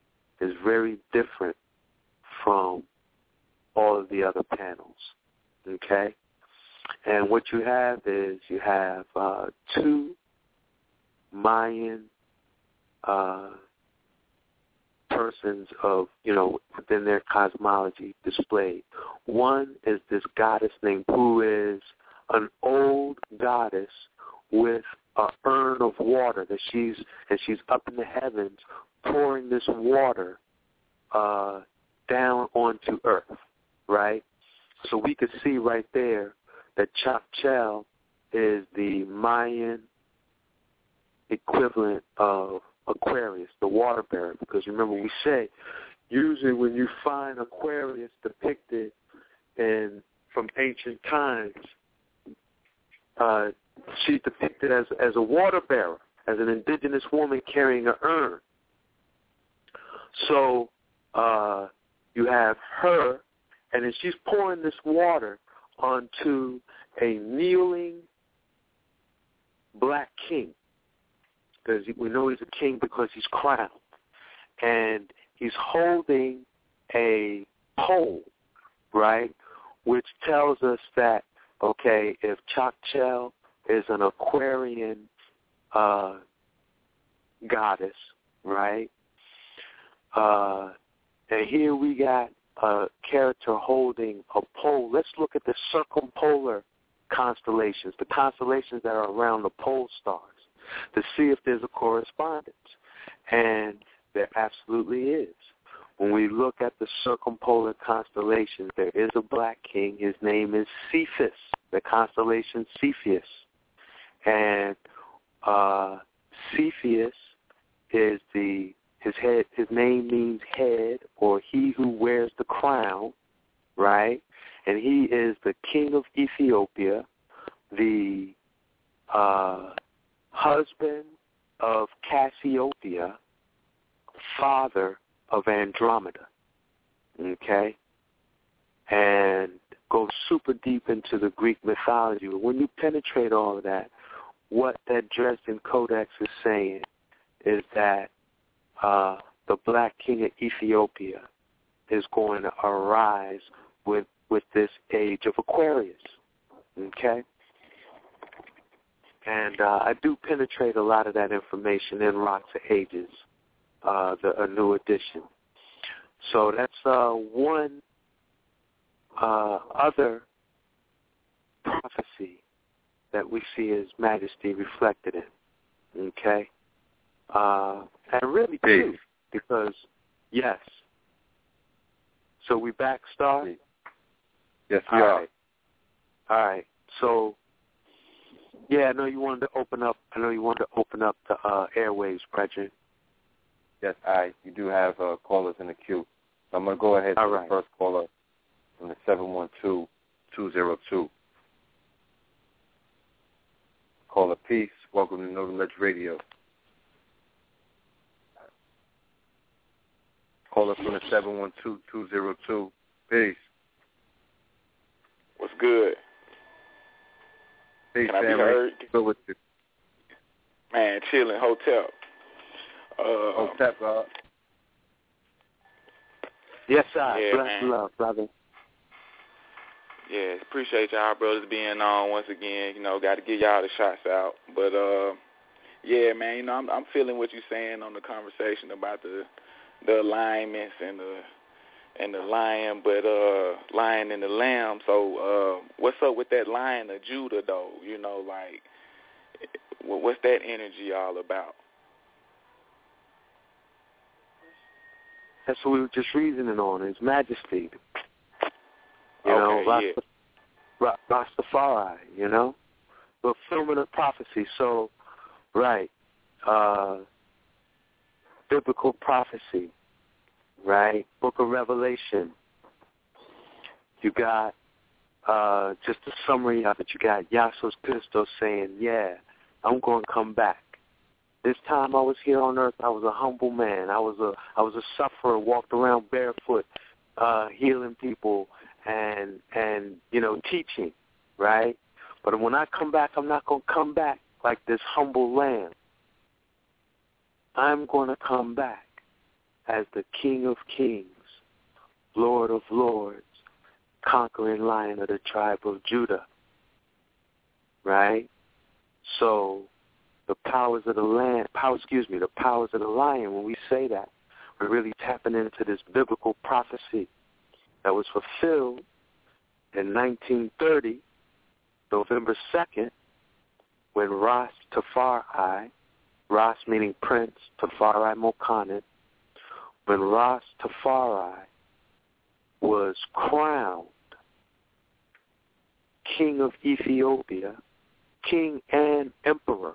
is very different from all of the other panels. Okay? And what you have is you have uh, two Mayan uh, persons of, you know, within their cosmology displayed. One is this goddess named who is an old goddess with a urn of water that she's and she's up in the heavens pouring this water uh down onto earth, right? So we could see right there that Chakchel is the Mayan equivalent of Aquarius, the water bearer, because remember we say usually when you find Aquarius depicted in from ancient times, uh, she's depicted as as a water bearer, as an indigenous woman carrying an urn. So uh, you have her, and then she's pouring this water onto a kneeling black king because we know he's a king because he's crowned, and he's holding a pole, right, which tells us that okay, if Chakchel is an Aquarian uh, goddess, right, uh, and here we got a character holding a pole. Let's look at the circumpolar constellations, the constellations that are around the pole stars to see if there's a correspondence. And there absolutely is. When we look at the circumpolar constellations, there is a black king. His name is Cephas, the constellation Cepheus. And uh, Cepheus is the his head. His name means head, or he who wears the crown, right? And he is the king of Ethiopia, the uh, husband of Cassiopeia, father of Andromeda. Okay? And go super deep into the Greek mythology. When you penetrate all of that, what that Dresden Codex is saying is that uh, the Black King of Ethiopia is going to arise with with this age of Aquarius. Okay? And uh, I do penetrate a lot of that information in Rocks of Ages, uh, the a new edition. So that's uh, one uh, other prophecy that we see His Majesty reflected in. Okay, uh, and really too, because yes. So we back, Star. Yes, we All are. right. All right. So yeah, I know you wanted to open up. I know you wanted to open up the uh, airwaves, Brethren. Yes, I. You do have uh, callers in the queue. So I'm going to go ahead to All the right. first caller from the 712-202. Caller Peace. Welcome to Northern Ledge Radio. Caller from the 712-202. Peace. What's good? Peace, Can I be heard? Good with you. Man, chilling, hotel. Uh, Oh, tap, God. Yes, sir. Yeah, Bless man. love, brother. yeah, appreciate y'all brothers being on once again. You know, got to give y'all the shots out. But uh, yeah, man, you know, I'm I'm feeling what you're saying on the conversation about the the alignments and the and the lion, but uh, lion and the lamb. So uh, what's up with that lion of Judah though? You know, like what's that energy all about? That's what we were just reasoning on. His Majesty. You Okay, know, yeah. Rasta- Ra- Rastafari. You know, fulfillment of prophecy. So, right, uh, biblical prophecy. Right, Book of Revelation. You got uh, just a summary of it. You got Yassos Christos saying, "Yeah, I'm going to come back." This time I was here on earth, I was a humble man. I was a I was a sufferer, walked around barefoot, uh, healing people and and you know teaching, right? But when I come back, I'm not going to come back like this humble lamb. I'm going to come back as the King of Kings, Lord of Lords, conquering Lion of the tribe of Judah. Right? So the powers of the land, power, excuse me, the powers of the lion, when we say that, we're really tapping into this biblical prophecy that was fulfilled in 1930, November 2nd, when Ras Tafari, Ras meaning Prince, Tafari Makonnen, when Ras Tafari was crowned king of Ethiopia, king and emperor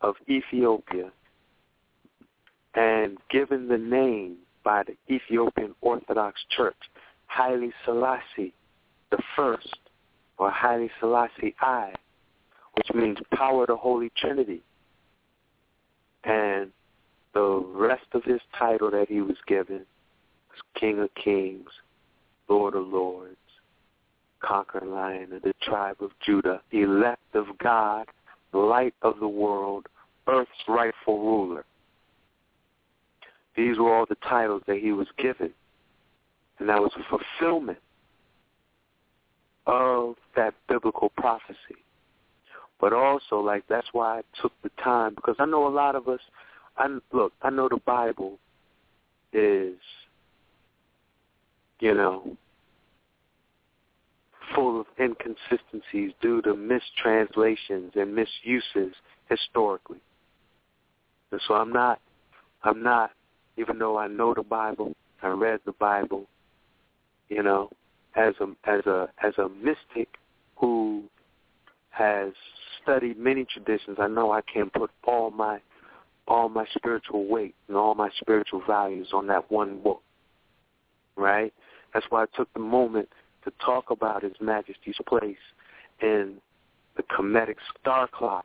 of Ethiopia, and given the name by the Ethiopian Orthodox Church, Haile Selassie the First, or Haile Selassie I, which means power of the Holy Trinity. And the rest of his title that he was given was King of Kings, Lord of Lords, conquering lion of the tribe of Judah, elect of God, light of the world, earth's rightful ruler. These were all the titles that he was given. And that was a fulfillment of that biblical prophecy. But also, like, that's why I took the time, because I know a lot of us, I, look, I know the Bible is, you know, full of inconsistencies due to mistranslations and misuses historically. And so I'm not, I'm not, even though I know the Bible, I read the Bible, you know, as a as a as a mystic who has studied many traditions, I know I can't put all my all my spiritual weight and all my spiritual values on that one book. Right? That's why I took the moment to talk about His Majesty's place in the Kemetic star clock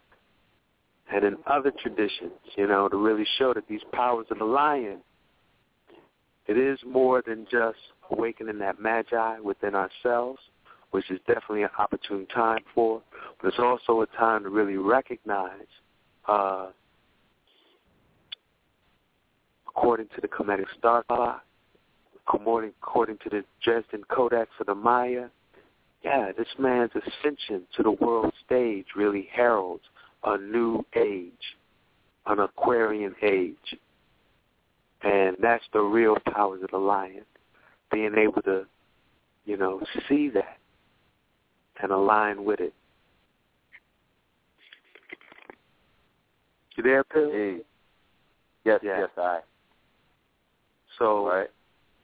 and in other traditions, you know, to really show that these powers of the lion, it is more than just awakening that magi within ourselves, which is definitely an opportune time for, but it's also a time to really recognize, uh, according to the Kemetic star clock, according, according to the Dresden Codex for the Maya, yeah, this man's ascension to the world stage really heralds a new age, an Aquarian age. And that's the real powers of the lion, being able to, you know, see that and align with it. You there? Hey. Yes, Yeah. yes, I. So Right.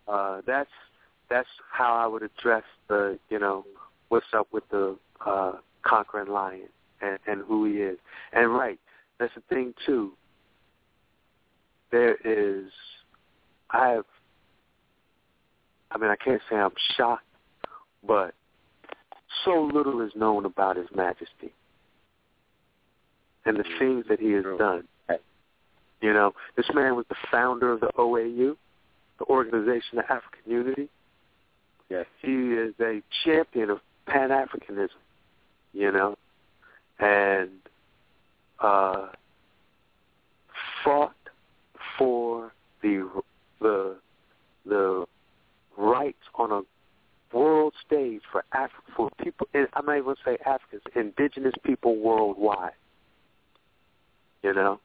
uh, that's that's how I would address the you know what's up with the uh, conquering lion and, and who he is. And right, that's the thing too. There is, I have. I mean, I can't say I'm shocked, but so little is known about His Majesty and the things that he has done. You know, this man was the founder of the OAU, the Organization of African Unity. Yes. He is a champion of Pan Africanism, you know, and uh, fought for the the the rights on a world stage for Af- for people. and I'm not even say Africans, indigenous people worldwide. You know,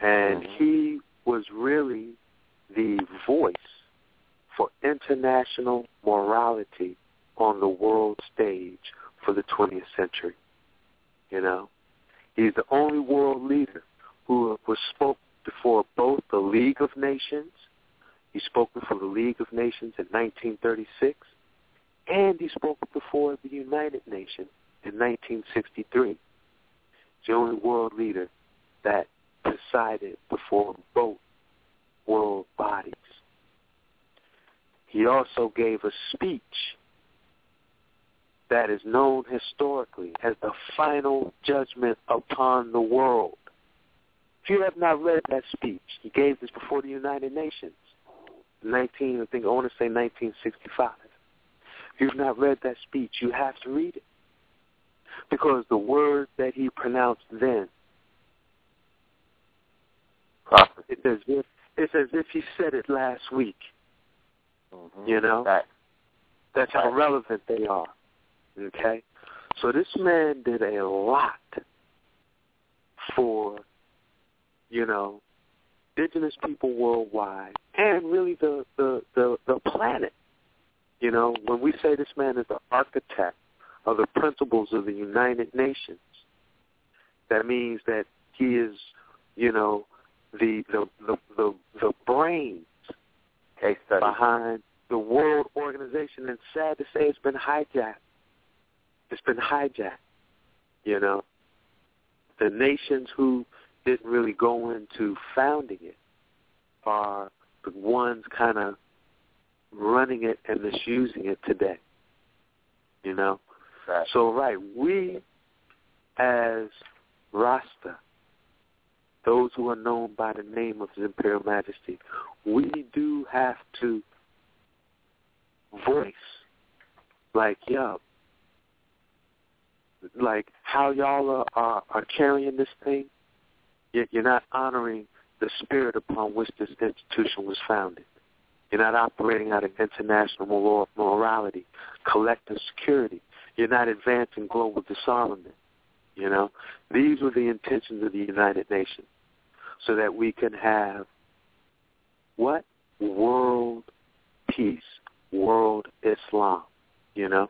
and he was really the voice for international morality on the world stage for the 20th century. You know, he's the only world leader who was spoke before both the League of Nations. He spoke before the League of Nations in 1936, and he spoke before the United Nations in 1963. He's the only world leader that presided before both world bodies. He also gave a speech that is known historically as the final judgment upon the world. If you have not read that speech, he gave this before the United Nations, 19, I think I want to say 1965. If you've not read that speech, you have to read it because the words that he pronounced then, it's as if it's as if he said it last week. Mm-hmm. You know, that, that's how relevant they are. Okay, so this man did a lot for, you know, indigenous people worldwide, and really the, the, the, the planet. You know, when we say this man is the architect of the principles of the United Nations, that means that he is, you know, the the the the, the brains behind the World Organization. And sad to say, it's been hijacked. It's been hijacked. You know, the nations who didn't really go into founding it are the ones kind of running it and misusing it today. You know? Right. So, right, we as Rasta, those who are known by the name of His Imperial Majesty, we do have to voice like, yo, like how y'all are, are, are carrying this thing, yet you're not honoring the spirit upon which this institution was founded. You're not operating out of international moral, morality, collective security. You're not advancing global disarmament. You know, these were the intentions of the United Nations, so that we can have what world peace, world Islam. You know,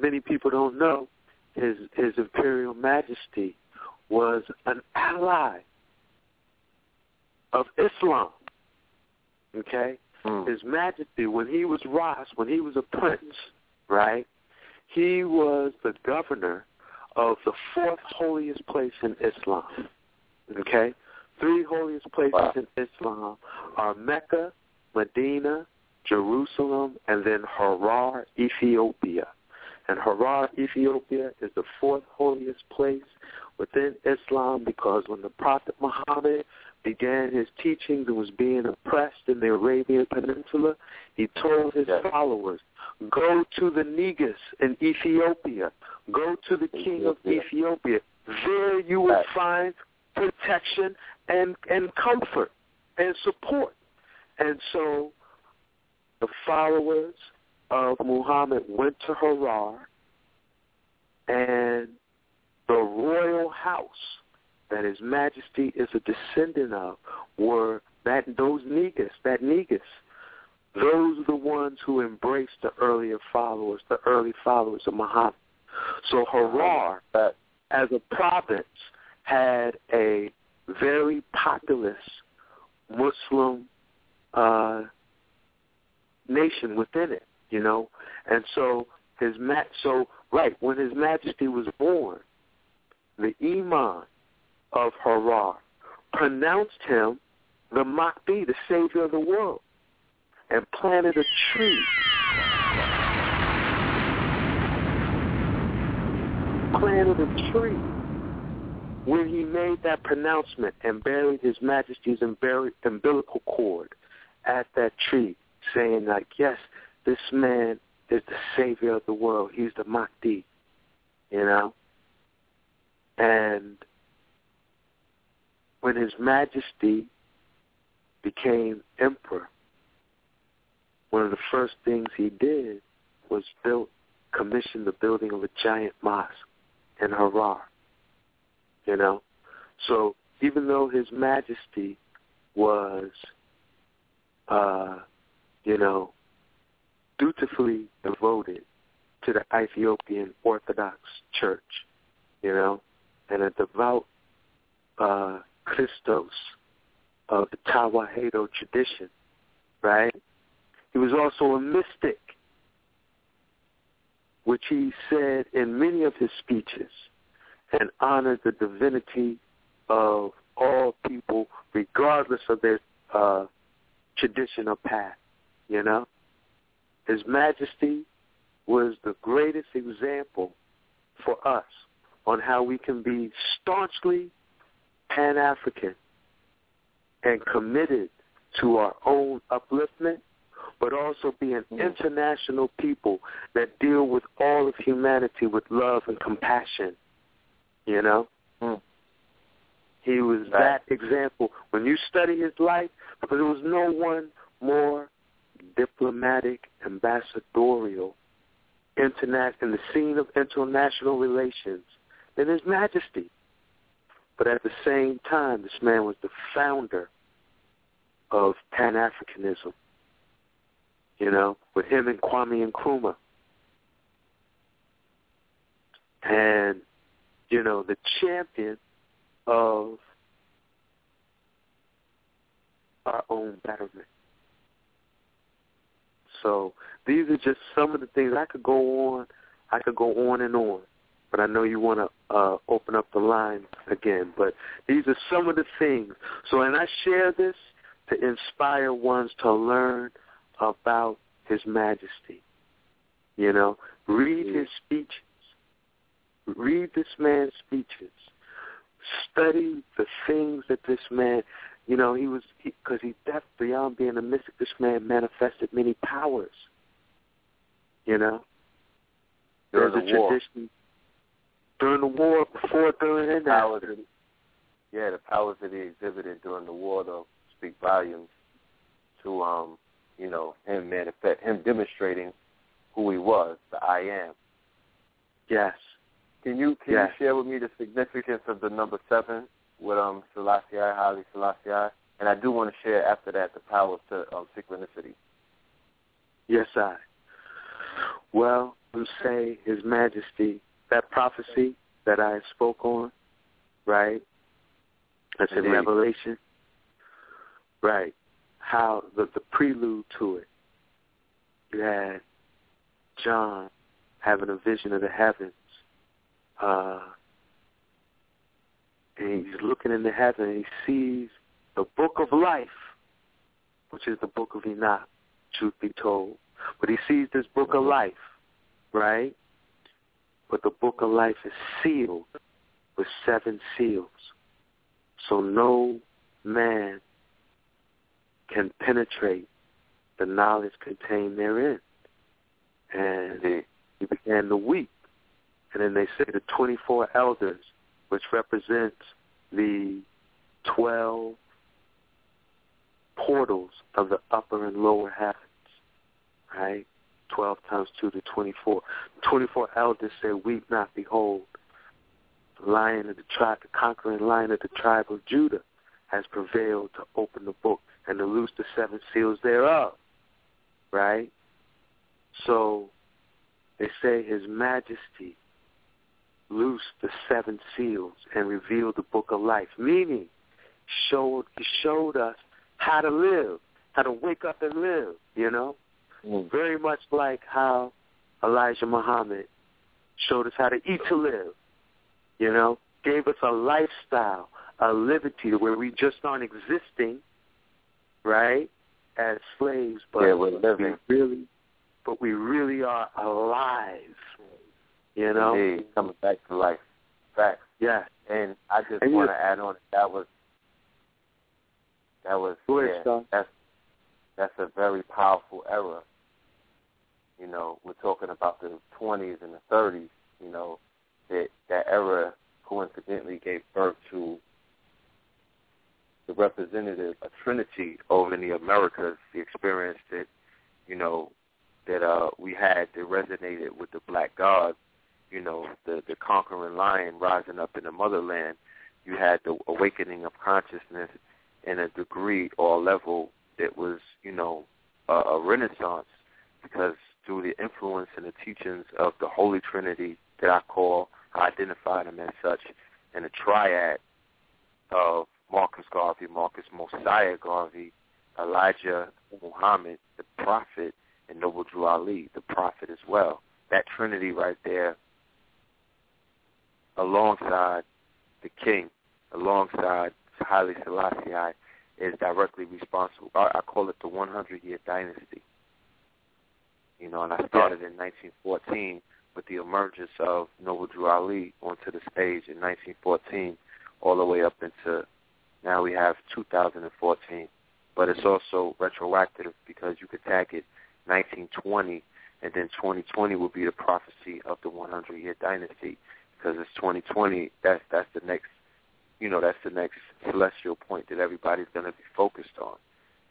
many people don't know his His Imperial Majesty was an ally of Islam. Okay, mm. His Majesty, when he was Ras, when he was a prince, right? He was the governor of the fourth holiest place in Islam. Okay, three holiest places wow. in Islam are Mecca, Medina, Jerusalem, and then Harar, Ethiopia. And Harar, Ethiopia is the fourth holiest place within Islam because when the Prophet Muhammad began his teachings and was being oppressed in the Arabian Peninsula, he told his followers, go to the Negus in Ethiopia. Go to the king of Ethiopia. There you will find protection and, and comfort and support. And so the followers of Muhammad went to Harar and the royal house that His Majesty is a descendant of were that those Negus, that Negus. Those are the ones who embraced the earlier followers, the early followers of Muhammad. So Harar, as a province, had a very populous Muslim uh, nation within it, you know. And so his ma- so right when His Majesty was born, the Imam of Harar pronounced him the Mahdi, the savior of the world, and planted a tree. Planted a tree where he made that pronouncement and buried his majesty's umbilical cord at that tree, saying like, yes, this man is the savior of the world. He's the Mahdi, you know? And when His Majesty became emperor, one of the first things he did was build, commission the building of a giant mosque in Harar. You know, so even though His Majesty was, uh, you know, dutifully devoted to the Ethiopian Orthodox Church, you know, and a devout uh, Christos of the Tawahedo tradition, right? He was also a mystic, which he said in many of his speeches, and honored the divinity of all people, regardless of their uh, tradition or path, you know? His Majesty was the greatest example for us on how we can be staunchly Pan-African and committed to our own upliftment, but also be an international people that deal with all of humanity with love and compassion. You know? Mm. He was that example. When you study his life, because there was no one more diplomatic, ambassadorial, interna- in the scene of international relations than His Majesty. But at the same time, this man was the founder of Pan Africanism. You know, with him and Kwame Nkrumah. And, you know, the champion of our own betterment. So these are just some of the things I could go on. I could go on and on, but I know you want to uh, open up the line again. But these are some of the things. So, and I share this to inspire ones to learn about His Majesty. You know, read his speeches. Read this man's speeches. Study the things that this man you know, he was because he, he beyond being a mystic. This man manifested many powers. You know, during there's the a war. tradition during the war, before, during, and after. that, yeah, the powers that he exhibited during the war, though, speak volumes to, um, you know, him manifest, him demonstrating who he was, the I am. Yes. Can you can Yes. you share with me the significance of the number seven with um Selassie, Haile Selassie? And I do want to share after that the power to um, synchronicity. Yes, I. Well, you say His Majesty, that prophecy that I spoke on, right? That's in Revelation. Right. How the the prelude to it. You had John having a vision of the heavens. Uh and he's looking into heaven and he sees the book of life, which is the book of Enoch, truth be told. But he sees this book of life, right? But the book of life is sealed with seven seals. So no man can penetrate the knowledge contained therein. And he began to weep. And then they say the 24 elders, which represents the 12 portals of the upper and lower heavens, right? 12 times 2 to 24. The 24 elders say, Weep not, behold, the lion of the tribe, the conquering lion of the tribe of Judah has prevailed to open the book and to loose the seven seals thereof, right? So they say His Majesty loosed the seven seals and revealed the book of life, meaning showed he showed us how to live, how to wake up and live, you know? Mm. Very much like how Elijah Muhammad showed us how to eat to live, you know? Gave us a lifestyle, a liberty where we just aren't existing, right, as slaves, but Yeah, we're living. we really but we really are alive. You know? Indeed, coming back to life. Facts. Yeah. And I just And want to add on that was that was yeah, that's that's a very powerful era. You know, we're talking about the twenties and the thirties, you know, that that era coincidentally gave birth to the representative, a trinity over in the Americas, the experience that, you know, that uh we had that resonated with the black god, you know, the the conquering lion rising up in the motherland. You had the awakening of consciousness in a degree or a level that was, you know, a, a renaissance because through the influence and the teachings of the Holy Trinity that I call, I identify them as such, and the triad of Marcus Garvey, Marcus Mosiah Garvey, Elijah Muhammad, the prophet, and Noble Drew Ali, the prophet as well. That trinity right there, alongside the king, alongside Haile Selassie, is directly responsible. I, call it the 100-year dynasty. You know, and I started in 1914 with the emergence of Noble Drew Ali onto the stage in 1914, all the way up into now we have 2014. But it's mm-hmm. also retroactive because you could tag it 1920, and then 2020 will be the prophecy of the 100-year dynasty because it's 2020. That's that's the next, you know, that's the next celestial point that everybody's going to be focused on.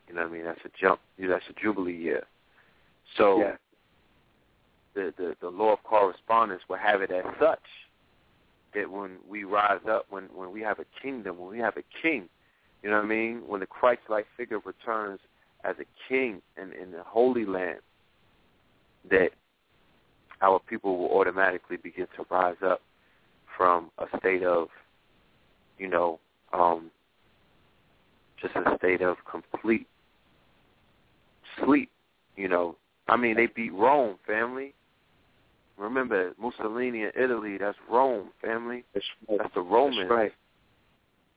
You know what I mean? That's a jump. You know, that's a jubilee year. So Yeah. the, the the law of correspondence will have it as such that when we rise up, when when we have a kingdom, when we have a king, you know what I mean? When the Christ-like figure returns as a king in, in the Holy Land, that our people will automatically begin to rise up from a state of, you know, um, just a state of complete sleep. You know, I mean, they beat Rome, family. Remember Mussolini in Italy? That's Rome, family. That's, that's the Romans. That's right.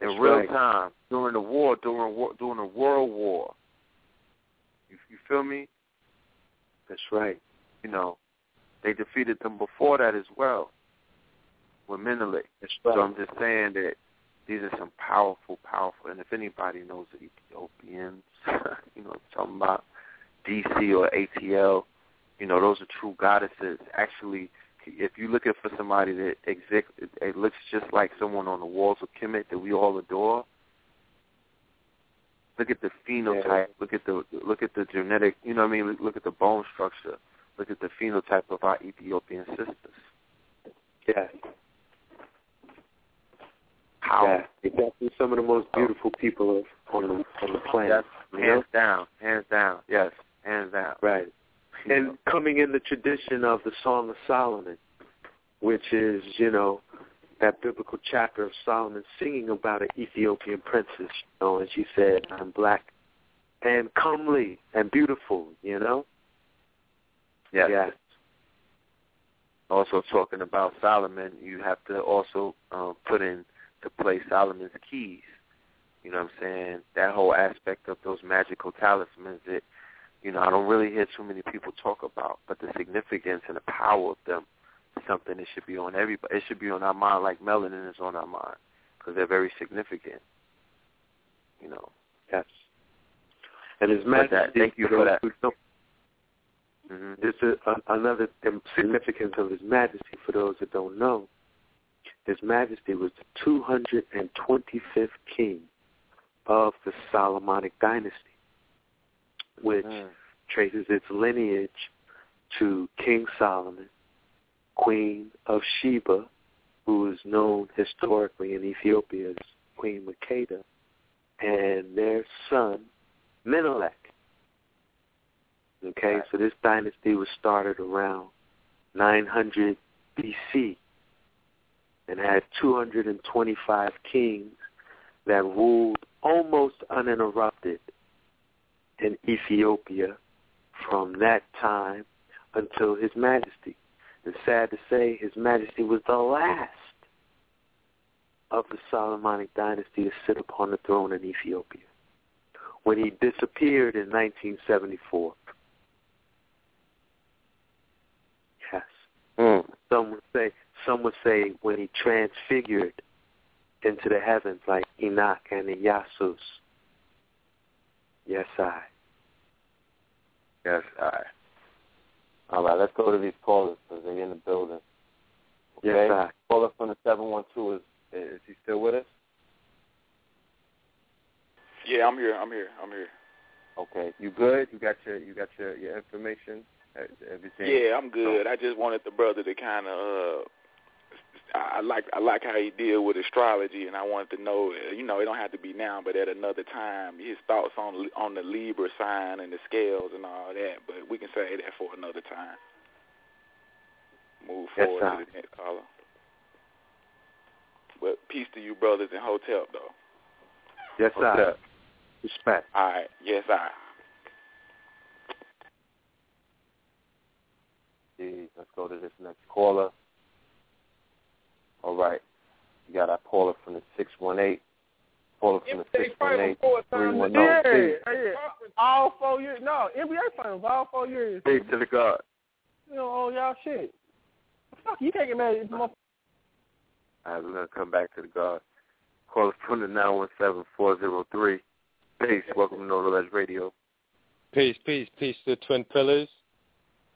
In That's real right. time during the war, during war, during the World War. You, you feel me? That's right. You know, they defeated them before that as well with Menelik. That's right. So I'm just saying that these are some powerful, powerful. And if anybody knows the Ethiopians, you know, what I'm talking about DC or ATL, you know, those are true goddesses. Actually, if you're looking for somebody that exist, it looks just like someone on the walls of Kemet that we all adore. Look at the phenotype. Look at the look at the genetic. You know what I mean? Look, look at the bone structure. Look at the phenotype of our Ethiopian sisters. Yeah. How? Yeah. Definitely some of the most beautiful people on the on the planet. Yes, you know? hands down, hands down. Yes, hands down. Right. And coming in the tradition of the Song of Solomon, which is, you know, that biblical chapter of Solomon singing about an Ethiopian princess, you know, and she said, I'm black and comely and beautiful, you know? Yes. Yes. Also talking about Solomon, you have to also um, put in to play Solomon's keys. You know what I'm saying? That whole aspect of those magical talismans that, you know, I don't really hear too many people talk about, but the significance and the power of them is something that should be on everybody. It should be on our mind like melanin is on our mind because they're very significant. You know. Yes. And His But Majesty, that- thank you for that. who don't- hmm This is a, another significance of His Majesty for those that don't know. His Majesty was the 225th king of the Solomonic dynasty, which Mm. traces its lineage to King Solomon, Queen of Sheba, who is known historically in Ethiopia as Queen Makeda, and their son, Menelik. Okay, Right. so this dynasty was started around 900 BC and had 225 kings that ruled almost uninterrupted in Ethiopia from that time until His Majesty. And sad to say, His Majesty was the last of the Solomonic dynasty to sit upon the throne in Ethiopia when he disappeared in 1974. Yes. Mm. Some would say some would say when he transfigured into the heavens like Enoch and Iyasus. Yes, I. Yes, I. All right, let's go to these callers because they're in the building. Yes, Okay? I. Caller from the 712, is, is he still with us? Yeah, I'm here. I'm here. I'm here. Okay, you good? You got your you got your, your information, Uh, everything. Yeah, I'm good. I just wanted the brother to kind of. Uh, I I like I like how he deal with astrology, and I wanted to know. uh, You know, it don't have to be now, but at another time, his thoughts on on the Libra sign and the scales and all that. But we can say that for another time. Move Yes, forward sir. to the next caller. But peace to you, brothers in Hotel, though. Yes, What's I. up? Respect. All right. Yes, I. Jeez, let's go to this next caller. All right, you got our caller from the six one eight. Caller from the six one eight three one oh Yeah, zero. yeah. All four years. No, NBA finals, all four years. Peace to the God. You know, all y'all shit. Fuck, you can't get mad at this motherfucker. All right, we're gonna come back to the God. Caller from the nine one seven four zero three. Peace. Welcome to No Less Radio. Peace, peace, peace to the Twin Pillars.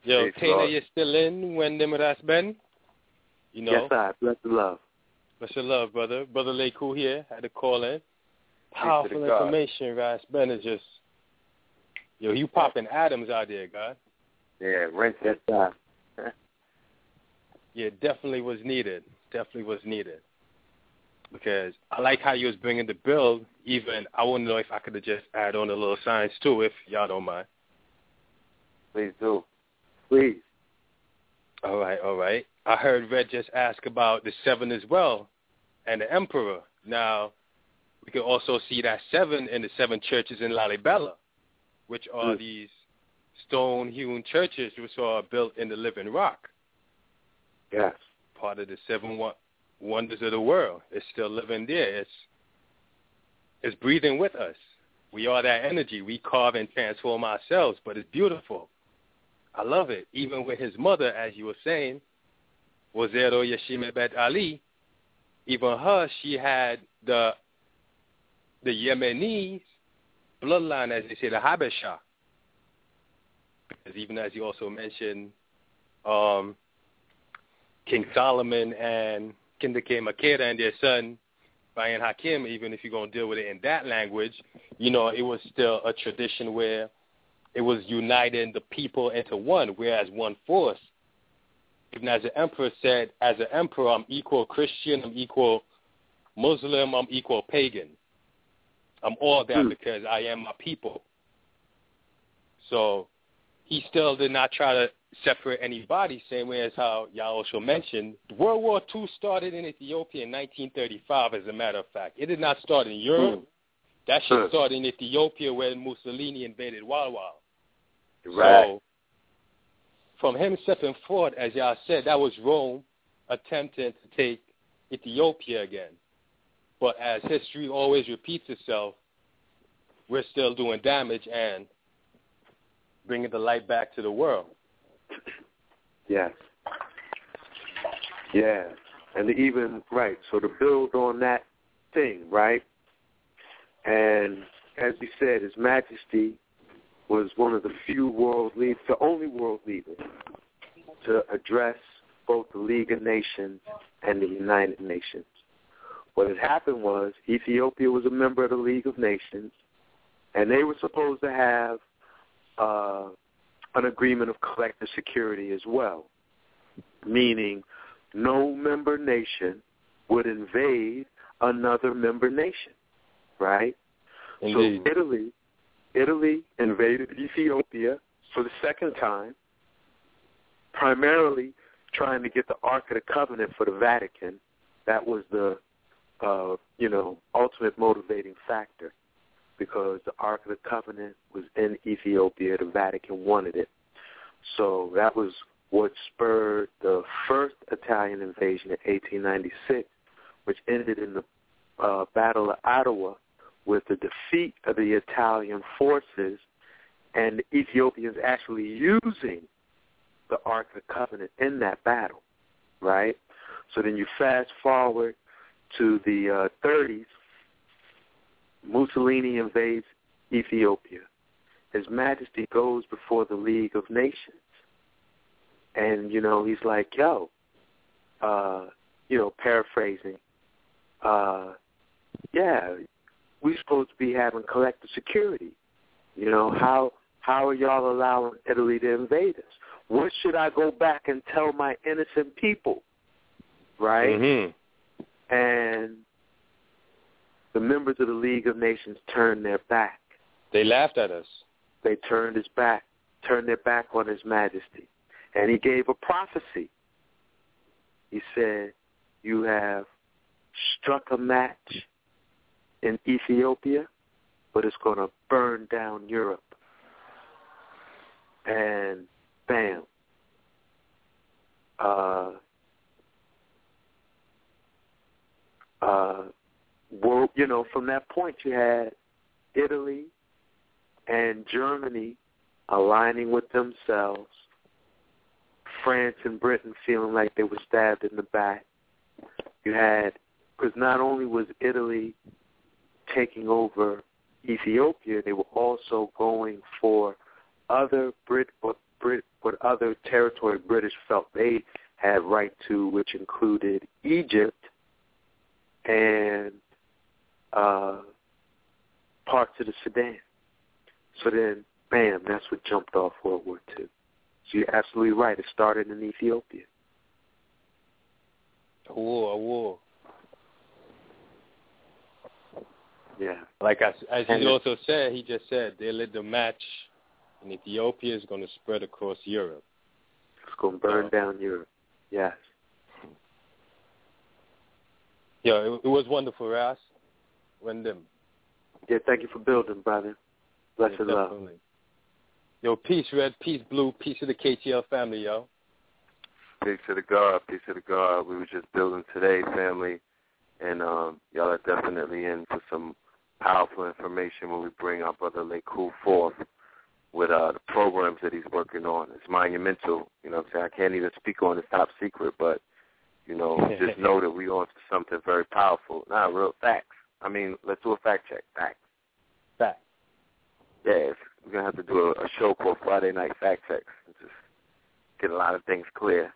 Yo, Peace, Tina, you still in when them has been? You know, Yes, I. Bless the love. bless the love, brother. Brother Leku here had to call in. Powerful information, Ras Ben is just yo, you popping atoms out there, God. Yeah, rent it. I. Yeah, definitely was needed. definitely was needed. Because I like how you was bringing the build. Even I want to know if I could have just add on a little science too, if y'all don't mind. Please do. Please. All right, all right. I heard Red just ask about the seven as well, and the emperor. Now, we can also see that seven in the seven churches in Lalibela, which are Mm. these stone-hewn churches which are built in the living rock. Yes. Part of the seven wonders of the world. It's still living there. It's it's breathing with us. We are that energy. We carve and transform ourselves, but it's beautiful. I love it. Even with his mother, as you were saying, Wazero Yeshimebet Ali, even her, she had the the Yemenis bloodline, as they say, the Habesha. Because even as you also mentioned, um, King Solomon and Kindake Makeda and their son, Bayan Hakim, even if you're going to deal with it in that language, you know, it was still a tradition where it was uniting the people into one, whereas one force. Even as the emperor said, as an emperor, I'm equal Christian, I'm equal Muslim, I'm equal pagan. I'm all that hmm. because I am my people. So he still did not try to separate anybody, same way as how y'all also mentioned. World War II started in Ethiopia in 1935, as a matter of fact. It did not start in Europe. Hmm. That shit hmm. started in Ethiopia when Mussolini invaded Walwal. Right. So from him stepping forward, as y'all said, that was Rome attempting to take Ethiopia again. But as history always repeats itself, we're still doing damage and bringing the light back to the world. Yes. Yeah. And even, right, so to build on that thing, right? And as we said, His Majesty was one of the few world leaders, the only world leader to address both the League of Nations and the United Nations. What had happened was Ethiopia was a member of the League of Nations, and they were supposed to have uh, an agreement of collective security as well, meaning no member nation would invade another member nation, right? Indeed. So Italy, Italy invaded Ethiopia for the second time, primarily trying to get the Ark of the Covenant for the Vatican. That was the, uh, you know, ultimate motivating factor because the Ark of the Covenant was in Ethiopia. The Vatican wanted it. So that was what spurred the first Italian invasion in 1896, which ended in the uh, Battle of Adowa with the defeat of the Italian forces and Ethiopians actually using the Ark of the Covenant in that battle, right? So then you fast forward to the uh, 30s, Mussolini invades Ethiopia. His Majesty goes before the League of Nations. And, you know, he's like, yo, uh, you know, paraphrasing, uh, yeah, we're supposed to be having collective security. You know, how how are y'all allowing Italy to invade us? What should I go back and tell my innocent people? Right? Mm-hmm. And the members of the League of Nations turned their back. They laughed at us. They turned his back, turned their back on His Majesty. And he gave a prophecy. He said, You have struck a match in Ethiopia, but it's going to burn down Europe. And bam. Uh, uh, you know, from that point you had Italy and Germany aligning with themselves, France and Britain feeling like they were stabbed in the back. You had, because not only was Italy taking over Ethiopia, they were also going for other Brit what Brit what other territory British felt they had right to, which included Egypt and uh, parts of the Sudan. So then, bam, that's what jumped off World War II. So you're absolutely right. It started in Ethiopia. A war, a war. Yeah. Like I, as he also said, he just said they lit the match in Ethiopia is going to spread across Europe. It's going to burn down Europe. Yes. Yeah, it, it was wonderful, Ras. When them. Yeah, thank you for building, brother. Bless Yeah, your love. Yo, peace, Red, peace, Blue, peace of the KTL family, yo. Peace to the God, peace to the God. We were just building today, family, and um, y'all are definitely in for some powerful information when we bring our brother Leku forth with uh, the programs that he's working on. It's monumental. You know what I'm saying? I can't even speak on it's top secret, but, you know, just know that we on to something very powerful. Not real facts. I mean, let's do a fact check. Facts. Facts. Yeah, we're going to have to do a, a show called Friday Night Fact Checks. and Just get a lot of things clear.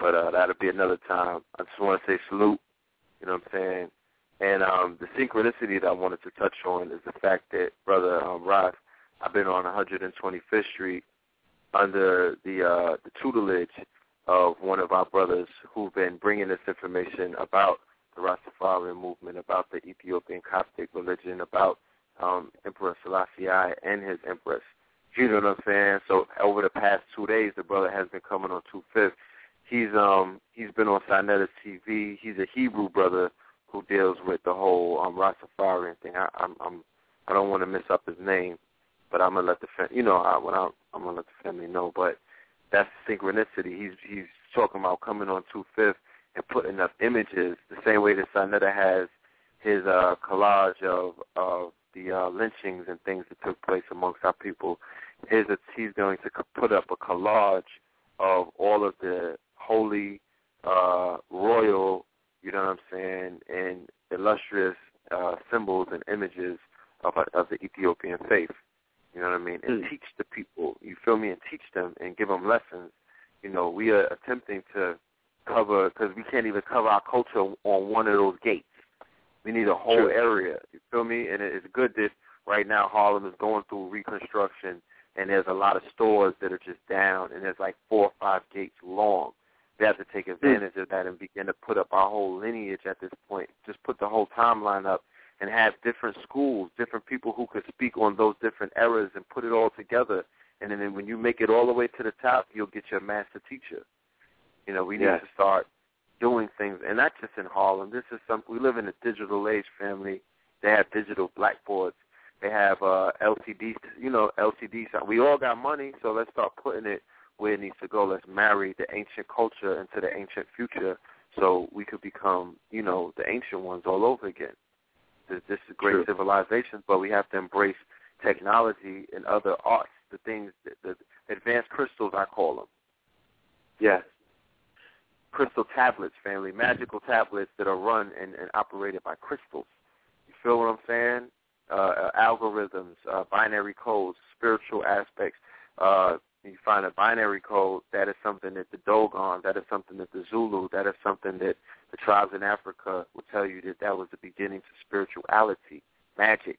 But uh, that'll be another time. I just want to say salute. You know what I'm saying? And um, the synchronicity that I wanted to touch on is the fact that, Brother um, Ras, I've been on 125th Street under the uh, the tutelage of one of our brothers who've been bringing this information about the Rastafarian movement, about the Ethiopian Coptic religion, about um, Emperor Selassie I and his empress. You know what I'm saying? So over the past two days, the brother has been coming on two fifth. He's um he's been on Sinetta TV. He's a Hebrew brother who deals with the whole um Rastafarian thing. I, I'm I'm I don't want to mess up his name, but I'm gonna let the fam- you know I, when I, I'm gonna let the family know. But that's synchronicity. He's he's talking about coming on two fifth and putting up images the same way that Sinetta has his uh collage of of the uh lynchings and things that took place amongst our people. Is that he's going to put up a collage of all of the holy, uh, royal, you know what I'm saying, and illustrious uh, symbols and images of of the Ethiopian faith. You know what I mean? And teach the people. You feel me? And teach them and give them lessons. You know, we are attempting to cover because we can't even cover our culture on one of those gates. We need a whole True. area. You feel me? And it's good that right now Harlem is going through reconstruction, and there's a lot of stores that are just down, and there's like four or five gates long. We have to take advantage of that and begin to put up our whole lineage at this point. Just put the whole timeline up and have different schools, different people who could speak on those different eras and put it all together. And then when you make it all the way to the top, you'll get your master teacher. You know, we need to start doing things, and not just in Harlem. This is some. We live in a digital age, family. They have digital blackboards. They have uh, LCD, you know, LCD. We all got money, so let's start putting it where it needs to go. Let's marry the ancient culture into the ancient future, so we could become, you know, the ancient ones all over again. This, this is great True. civilization, but we have to embrace technology and other arts, the things, the, the advanced crystals, I call them. Yes. crystal tablets, family, magical tablets that are run and, and operated by crystals. You feel what I'm saying? Uh, uh, algorithms, uh, binary codes, spiritual aspects. Uh, you find a binary code that is something that the Dogon, that is something that the Zulu, that is something that the tribes in Africa will tell you that that was the beginning to spirituality, magic.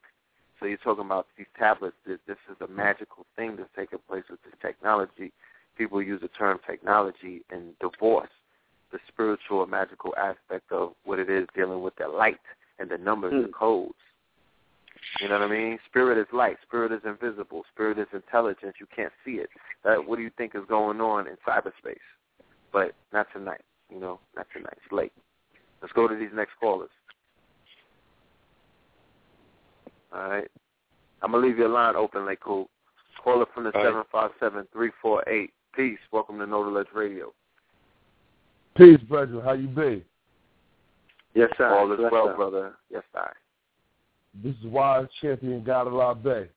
So you're talking about these tablets. This, this is a magical thing that's taking place with this technology. People use the term technology and divorce the spiritual and magical aspect of what it is dealing with the light and the numbers and hmm. codes. You know what I mean? Spirit is light. Spirit is invisible. Spirit is intelligence. You can't see it. That, what do you think is going on in cyberspace? But not tonight. You know, not tonight. It's late. Let's go to these next callers. All right. I'm gonna leave your line open, like cool. Caller from the All right. seven five seven three four eight. Peace. Welcome to Know the Ledge Radio. Peace, brother. How you be? Yes, sir. All is Yes, well, sir. brother. Yes, sir. This is Wise Champion God of La Bay.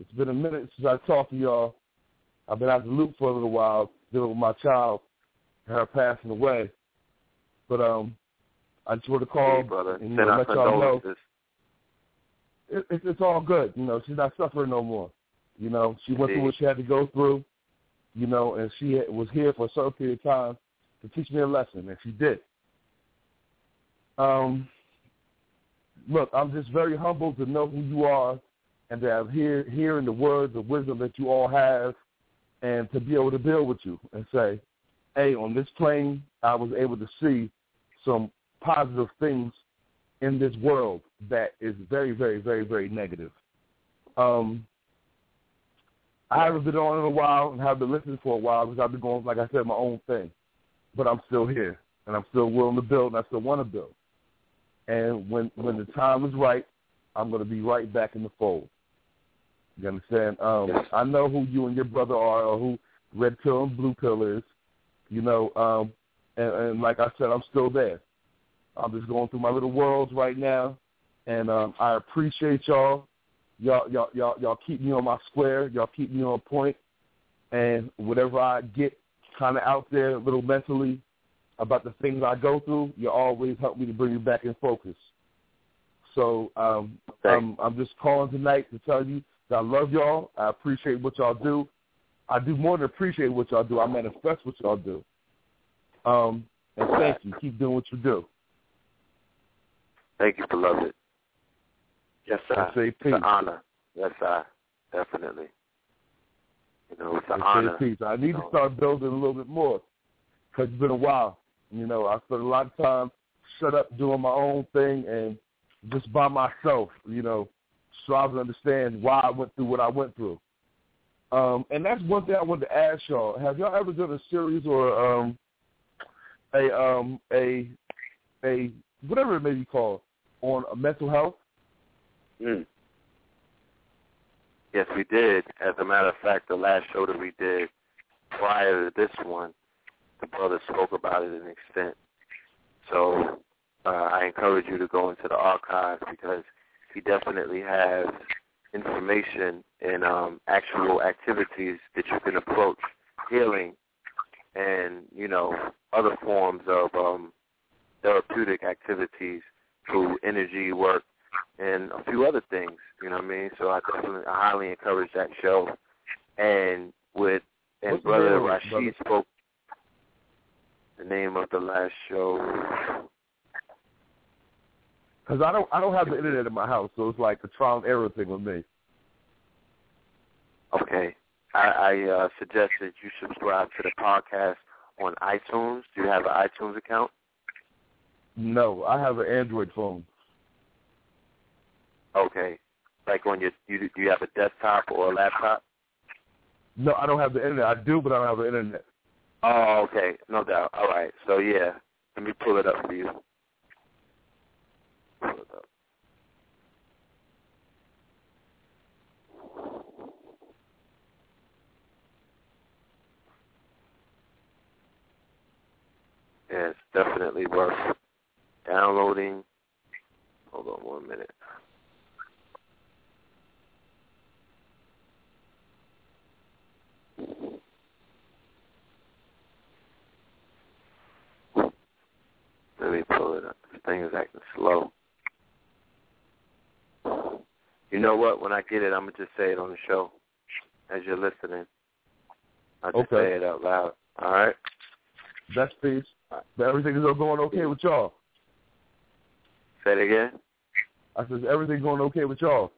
It's been a minute since I talked to y'all. I've been out the loop for a little while dealing with my child and her passing away. But um, I just want to call Hey, brother. and you know, let y'all know it, it, it's all good. You know, she's not suffering no more. You know, she went through what she had to go through. You know, and she was here for a certain period of time to teach me a lesson, and she did. Um, look, I'm just very humbled to know who you are, and to have hear hearing the words of wisdom that you all have, and to be able to build with you and say, hey, on this plane, I was able to see some positive things in this world that is very, very, very, very negative. Um, I haven't been on in a while and have been listening for a while because I've been going, like I said, my own thing. But I'm still here, and I'm still willing to build, and I still want to build. And when when the time is right, I'm going to be right back in the fold. You understand? Um, I know who you and your brother are, or who Red Pill and Blue Pill is. You know, um, and, and like I said, I'm still there. I'm just going through my little worlds right now, and um, I appreciate y'all. Y'all, y'all, y'all, y'all keep me on my square. Y'all keep me on point, and whatever I get kind of out there, a little mentally about the things I go through, you always help me to bring me back in focus. So um, I'm, I'm just calling tonight to tell you that I love y'all. I appreciate what y'all do. I do more than appreciate what y'all do. I manifest what y'all do. Um, and thank you. Keep doing what you do. Thank you, beloved. Yes, sir. I say It's an honor. Yes, sir. Definitely. You know, it's an I say honor. peace. I need to start building a little bit more because it's been a while. You know, I spent a lot of time shut up doing my own thing and just by myself, you know, striving to understand why I went through what I went through. Um, and that's one thing I wanted to ask y'all. Have y'all ever done a series or um, a um, a a whatever it may be called on mental health? Mm. Yes, we did. As a matter of fact, the last show that we did prior to this one, the brother spoke about it in extent. So uh, I encourage you to go into the archives because he definitely has information and um, actual activities that you can approach healing and, you know, other forms of um, therapeutic activities through energy work and a few other things. You know what I mean? So I definitely, I highly encourage that show. And with and What's brother name of it, Rashid brother? spoke. The name of the last show. Because I don't I don't have the internet in my house, so it's like a trial and error thing with me. Okay, I, I uh, suggest that you subscribe to the podcast on iTunes. Do you have an iTunes account? No, I have an Android phone. Okay, like on your you do you have a desktop or a laptop? No, I don't have the internet. I do, but I don't have the internet. Oh, okay, no doubt. All right, so yeah, let me pull it up for you. Pull it up. Yeah, it's definitely worth downloading. Hold on one minute. Let me pull it up. This thing is acting slow. You know what? When I get it, I'm gonna just say it on the show as you're listening. I'll just Okay. say it out loud. All right. Best piece. But everything is going okay with y'all. Say it again. I says everything going okay with y'all.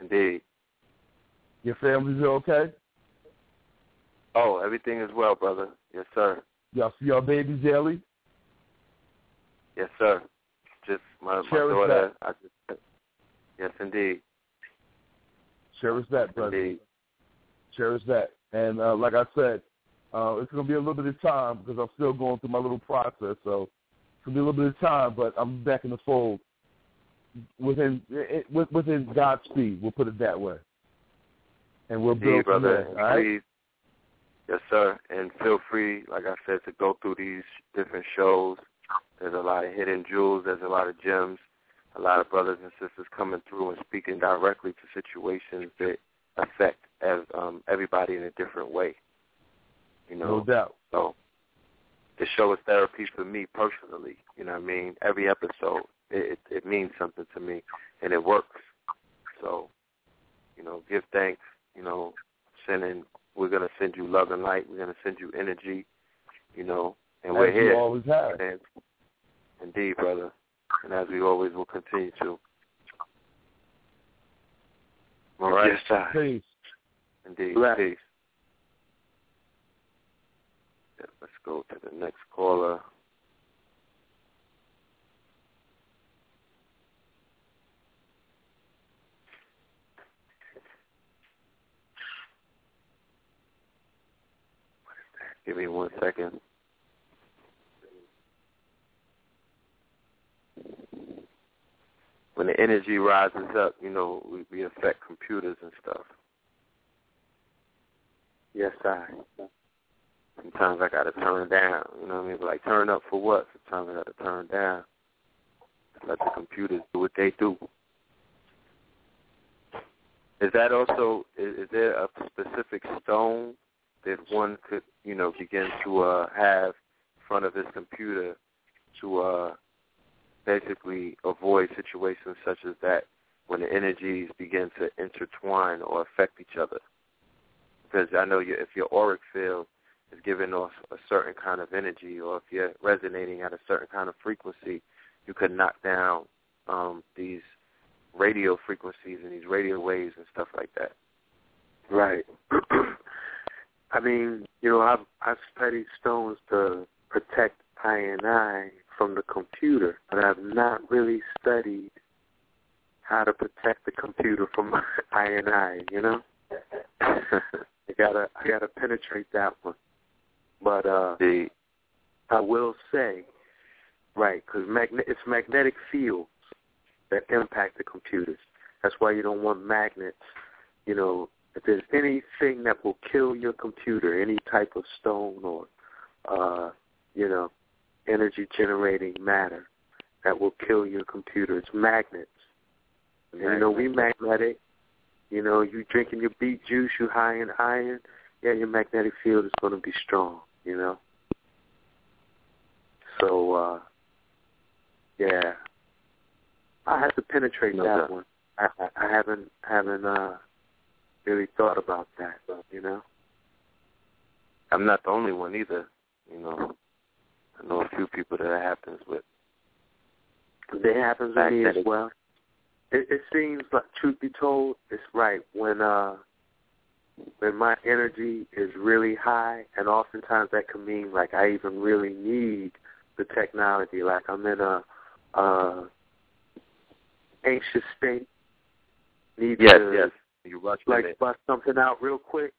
Indeed. Your families are okay. Oh, everything is well, brother. Yes, sir. Y'all see your babies daily. Yes, sir. Just my, my daughter. I just. Yes, indeed. Cherish that, brother. Indeed. Cherish that. And uh, like I said, uh, it's going to be a little bit of time because I'm still going through my little process. So it's going to be a little bit of time, but I'm back in the fold within it, within God's speed. We'll put it that way. And we'll Indeed, build from brother. there. All right. Yes, sir. And feel free, like I said, to go through these different shows. There's a lot of hidden jewels. There's a lot of gems. A lot of brothers and sisters coming through and speaking directly to situations that affect as, um, everybody in a different way. You know, No doubt. so the show is therapy for me personally. You know what I mean? Every episode, it, it, it means something to me, and it works. So, you know, give thanks. You know, sending. We're gonna send you love and light. We're gonna send you energy. You know, and we're As you here. always have. And indeed, brother, and as we always will continue to. All right. Yes, sir. Peace. Indeed. Bless. Peace. Yeah, let's go to the next caller. Give me one second. When the energy rises up, you know, we, we affect computers and stuff. Yes, I. Sometimes I gotta turn down. You know what I mean? But like turn up for what? Sometimes I gotta turn down. Let the computers do what they do. Is that also is, is there a specific stone that one could, you know, begin to uh, have in front of his computer to uh, basically avoid situations such as that when the energies begin to intertwine or affect each other. Because I know you, if your auric field is giving off a certain kind of energy, or if you're resonating at a certain kind of frequency, you could knock down um, these radio frequencies and these radio waves and stuff like that. Right. I mean, you know, I've I've studied stones to protect I and I from the computer, but I've not really studied how to protect the computer from I and I. You know, I gotta I gotta penetrate that one. But uh, the I will say, right, because magne- it's magnetic fields that impact the computers. That's why you don't want magnets, you know, if there's anything that will kill your computer, any type of stone or, uh, you know, energy generating matter that will kill your computer, it's magnets. And, you know, we magnetic. You know, you drinking your beet juice, you high in iron. Yeah, your magnetic field is going to be strong. You know. So, uh, yeah, I have to penetrate No that doubt. one. I, I, I haven't haven't uh really thought about that. You know. I'm not the only one either. You know, I know a few people that it happens with. It happens with me as well. It, it seems like, truth be told, it's right when uh when my energy is really high, and oftentimes that can mean like I even really need the technology. Like I'm in a uh anxious state. Need Yes, to yes. You rush like it. bust something out real quick.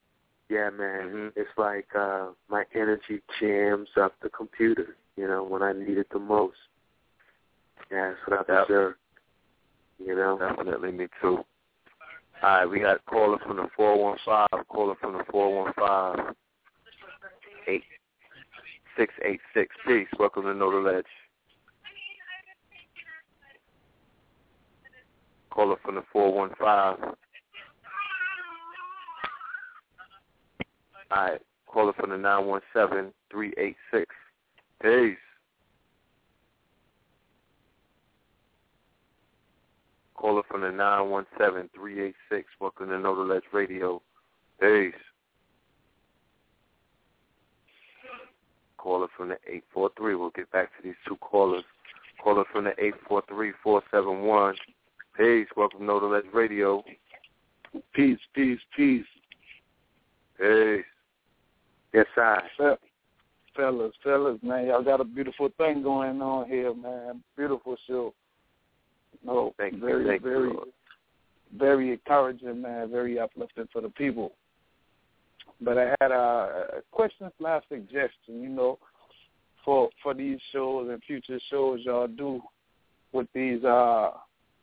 Yeah, man. Mm-hmm. It's like uh my energy jams up the computer, you know, when I need it the most. Yeah, that's what I Yep. deserve. You know? Definitely me too. All right, we got caller from the four one five, caller from the four one five eight six eight six. Peace. Welcome to Know the Ledge. Caller from the four one five. All right, caller from the nine one seven three eight six. Peace. Caller from the 917-386. Welcome to Know the Ledge Radio. Peace. Caller from the 843. We'll get back to these two callers. Caller from the 843-471. Peace. Welcome to Know the Ledge Radio. Peace, peace, peace. Peace. Yes. Fe- Fellas, fellas, man, y'all got a beautiful thing going on here, man. Beautiful show. No, Thank you, very, thank very, Lord. very encouraging, man. Very uplifting for the people. But I had a, a question slash suggestion. You know, for for these shows and future shows y'all do with these uh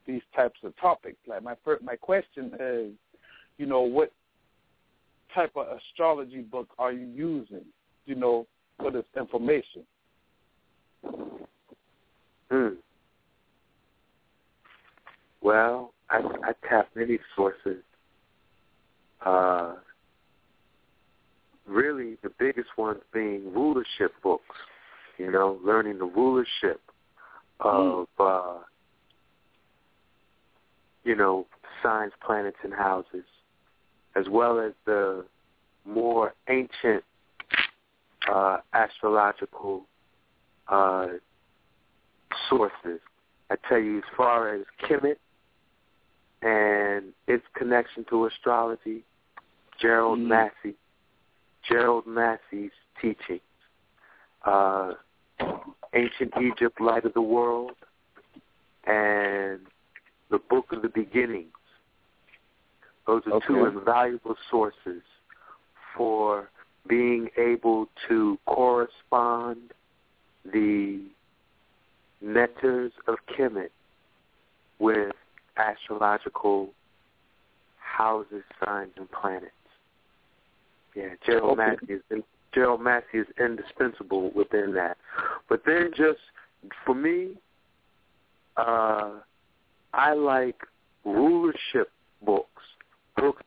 these types of topics. Like my first, my question is, you know, what type of astrology book are you using? You know, for this information. Hmm. Well, I, I tap many sources. Uh, really, the biggest ones being rulership books. You know, learning the rulership of, uh, you know, signs, planets, and houses, as well as the more ancient uh, astrological uh, sources. I tell you, as far as Kemet and its connection to astrology, Gerald Mhm. Massey, Gerald Massey's teachings uh, Ancient Egypt, Light of the World, and the Book of the Beginnings. Those are two invaluable sources for being able to correspond the netters of Kemet with astrological houses, signs, and planets. Yeah, Gerald Okay. Massey is Gerald Massey is indispensable within that. But then just for me, uh, I like rulership books,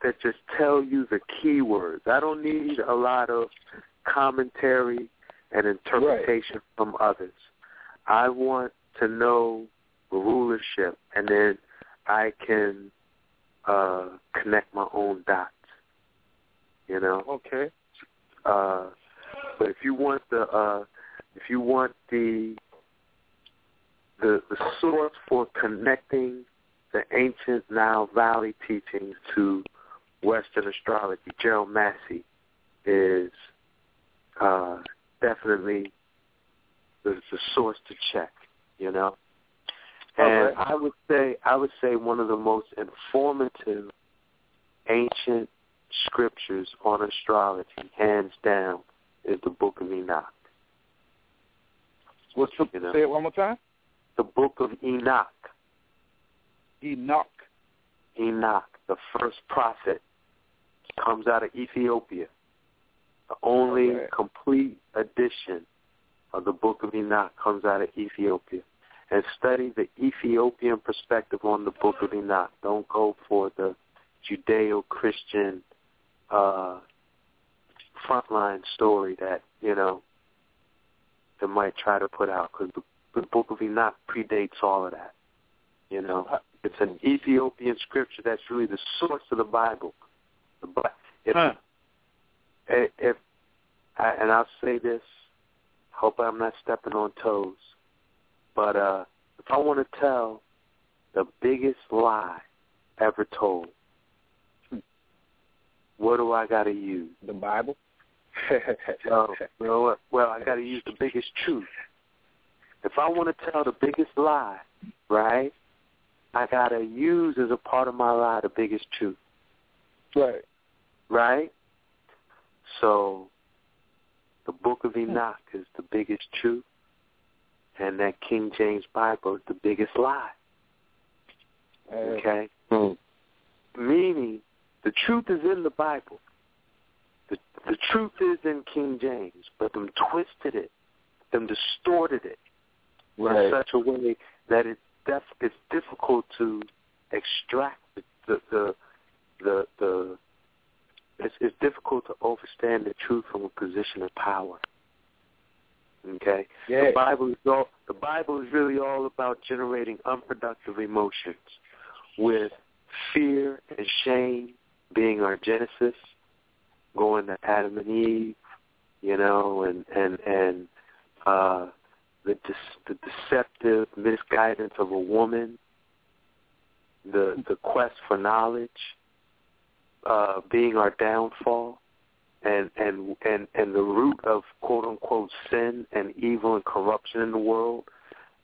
that just tell you the keywords. I don't need a lot of commentary and interpretation from others. I want to know the rulership, and then I can uh, connect my own dots. You know. Okay. Uh, but if you want the uh, if you want the the the source for connecting the ancient Nile Valley teachings to Western astrology, Gerald Massey is uh, definitely the, the source to check. You know, and Alright. I would say I would say one of the most informative ancient scriptures on astrology, hands down, is the Book of Enoch. What's the, You know. say it one more time? The Book of Enoch. Enoch. Enoch, the first prophet, comes out of Ethiopia. The only Okay. complete edition of the Book of Enoch comes out of Ethiopia. And study the Ethiopian perspective on the Book of Enoch. Don't go for the Judeo-Christian uh, frontline story that you know they might try to put out because the, the Book of Enoch predates all of that. You know, it's an Ethiopian scripture that's really the source of the Bible. The Bi- if, Huh. if, if I, and I'll say this, hope I'm not stepping on toes, but uh, if I want to tell the biggest lie ever told, what do I got to use? The Bible. well, well, well, I got to use the biggest truth. If I want to tell the biggest lie, right, I got to use as a part of my lie the biggest truth, Right. right? So, the Book of hmm. Enoch is the biggest truth, and that King James Bible is the biggest lie. Okay, hmm. meaning the truth is in the Bible. The the truth is in King James, but them twisted it, them distorted it Right. in such a way that it def- it's difficult to extract the the the the, the it's, it's difficult to understand the truth from a position of power. Okay, Yeah. the Bible is all the Bible is really all about generating unproductive emotions, with fear and shame being our genesis, going to Adam and Eve, you know, and and and uh, the the deceptive misguidance of a woman, the the quest for knowledge, uh, being our downfall, and and and and the root of quote unquote sin and evil and corruption in the world,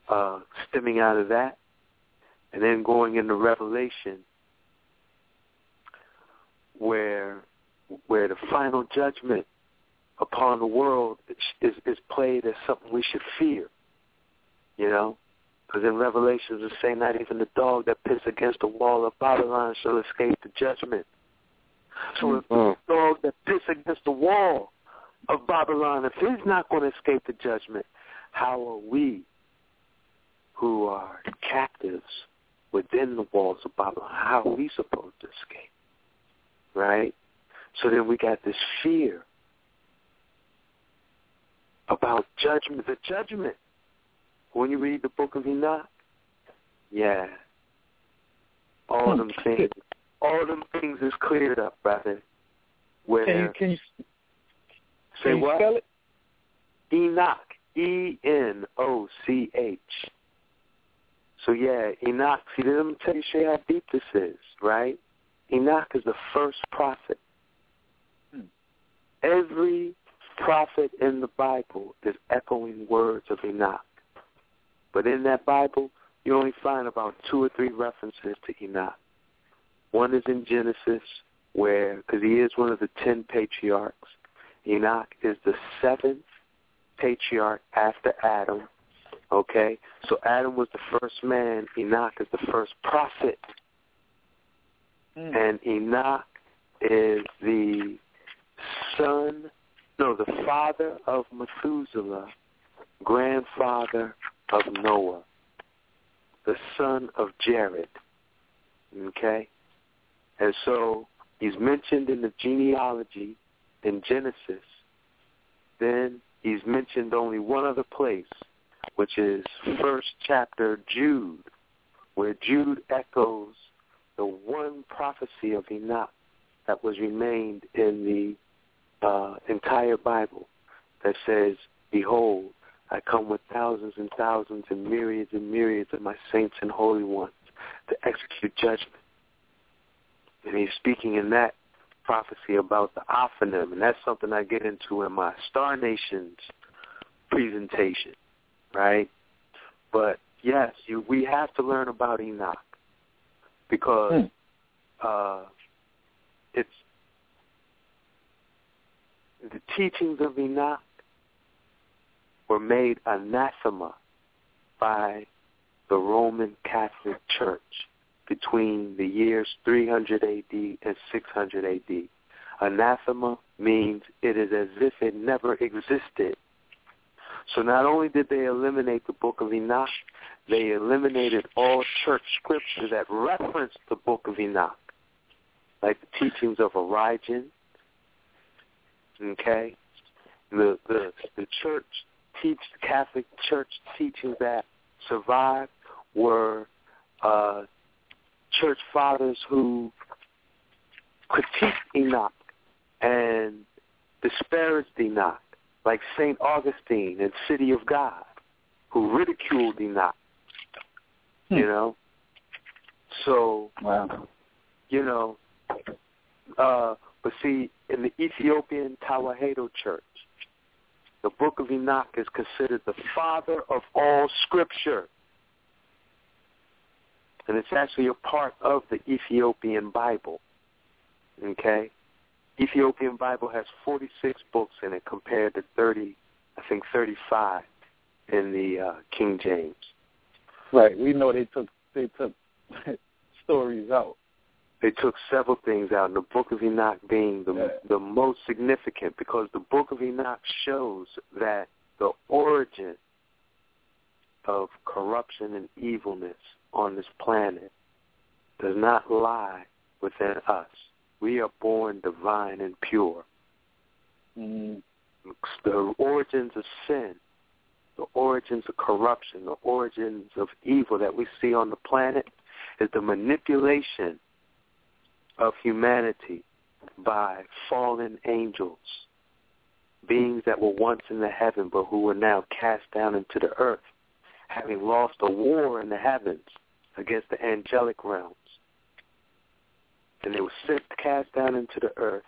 uh, stemming out of that, and then going into Revelation, where where the final judgment upon the world is is played as something we should fear. You know, because in Revelations it say not even the dog that pits against the wall of Babylon shall escape the judgment. So if the mm. dog that pits against the wall of Babylon, if he's not going to escape the judgment, how are we who are captives within the walls of Babylon, how are we supposed to escape? Right? So then we got this fear about judgment, the judgment. When you read the book of Enoch, yeah, all hmm. them things, all them things is cleared up, brother. Where Can you can you say can you what? spell it? Enoch, E N O C H. So yeah, Enoch. See, let me tell you, you how deep this is, right? Enoch is the first prophet. Hmm. Every prophet in the Bible is echoing words of Enoch. But in that Bible, you only find about two or three references to Enoch. One is in Genesis, where, because he is one of the ten patriarchs, Enoch is the seventh patriarch after Adam. Okay? So Adam was the first man, Enoch is the first prophet. Mm. And Enoch is the son, no, the father of Methuselah, grandfather of Noah, the son of Jared. Okay? And so he's mentioned in the genealogy in Genesis. Then he's mentioned only one other place, which is first chapter Jude, where Jude echoes the one prophecy of Enoch that was remained in the uh, entire Bible that says, Behold, I come with thousands and thousands and myriads and myriads of my saints and holy ones to execute judgment. And he's speaking in that prophecy about the Ophanim, and that's something I get into in my Star Nations presentation, right? But yes, you, we have to learn about Enoch because uh, it's the teachings of Enoch were made anathema by the Roman Catholic Church between the years 300 AD and 600 AD. Anathema means it is as if it never existed. So not only did they eliminate the book of Enoch, they eliminated all church scripture that referenced the book of Enoch, like the teachings of Origen. Okay, the the the church teach the Catholic Church teachings that survived were uh, church fathers who critiqued Enoch and disparaged Enoch, like St. Augustine and City of God, who ridiculed Enoch. Hmm. You know? So, wow. you know, uh, but see, in the Ethiopian Tawahedo Church, the book of Enoch is considered the father of all scripture. And it's actually a part of the Ethiopian Bible. Okay? Ethiopian Bible has 46 books in it compared to 30, I think 35 in the uh, King James. Right. We know they took they took stories out. They took several things out, and the Book of Enoch being the Yeah. the most significant because the Book of Enoch shows that the origin of corruption and evilness on this planet does not lie within us. We are born divine and pure. Mm. The origins of sin, the origins of corruption, the origins of evil that we see on the planet is the manipulation of humanity by fallen angels, beings that were once in the heaven but who were now cast down into the earth, having lost a war in the heavens against the angelic realms. And they were sent cast down into the earth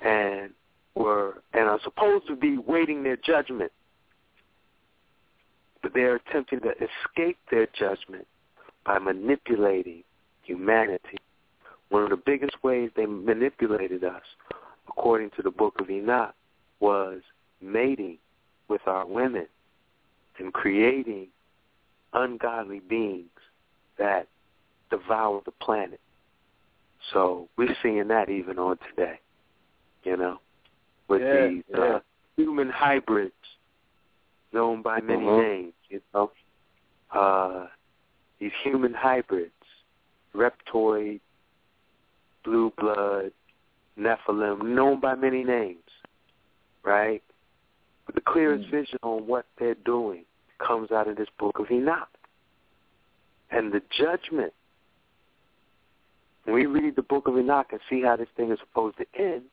and were and are supposed to be waiting their judgment. But they are attempting to escape their judgment by manipulating humanity. One of the biggest ways they manipulated us, according to the book of Enoch, was mating with our women and creating ungodly beings that devour the planet. So we're seeing that even on today, you know, with Yeah, these yeah. uh, human hybrids known by many Mhm. names, you know. Uh, these human hybrids, reptoid, blue blood, Nephilim, known by many names, right? But the clearest Mm. vision on what they're doing comes out of this book of Enoch. And the judgment, when we read the book of Enoch and see how this thing is supposed to end,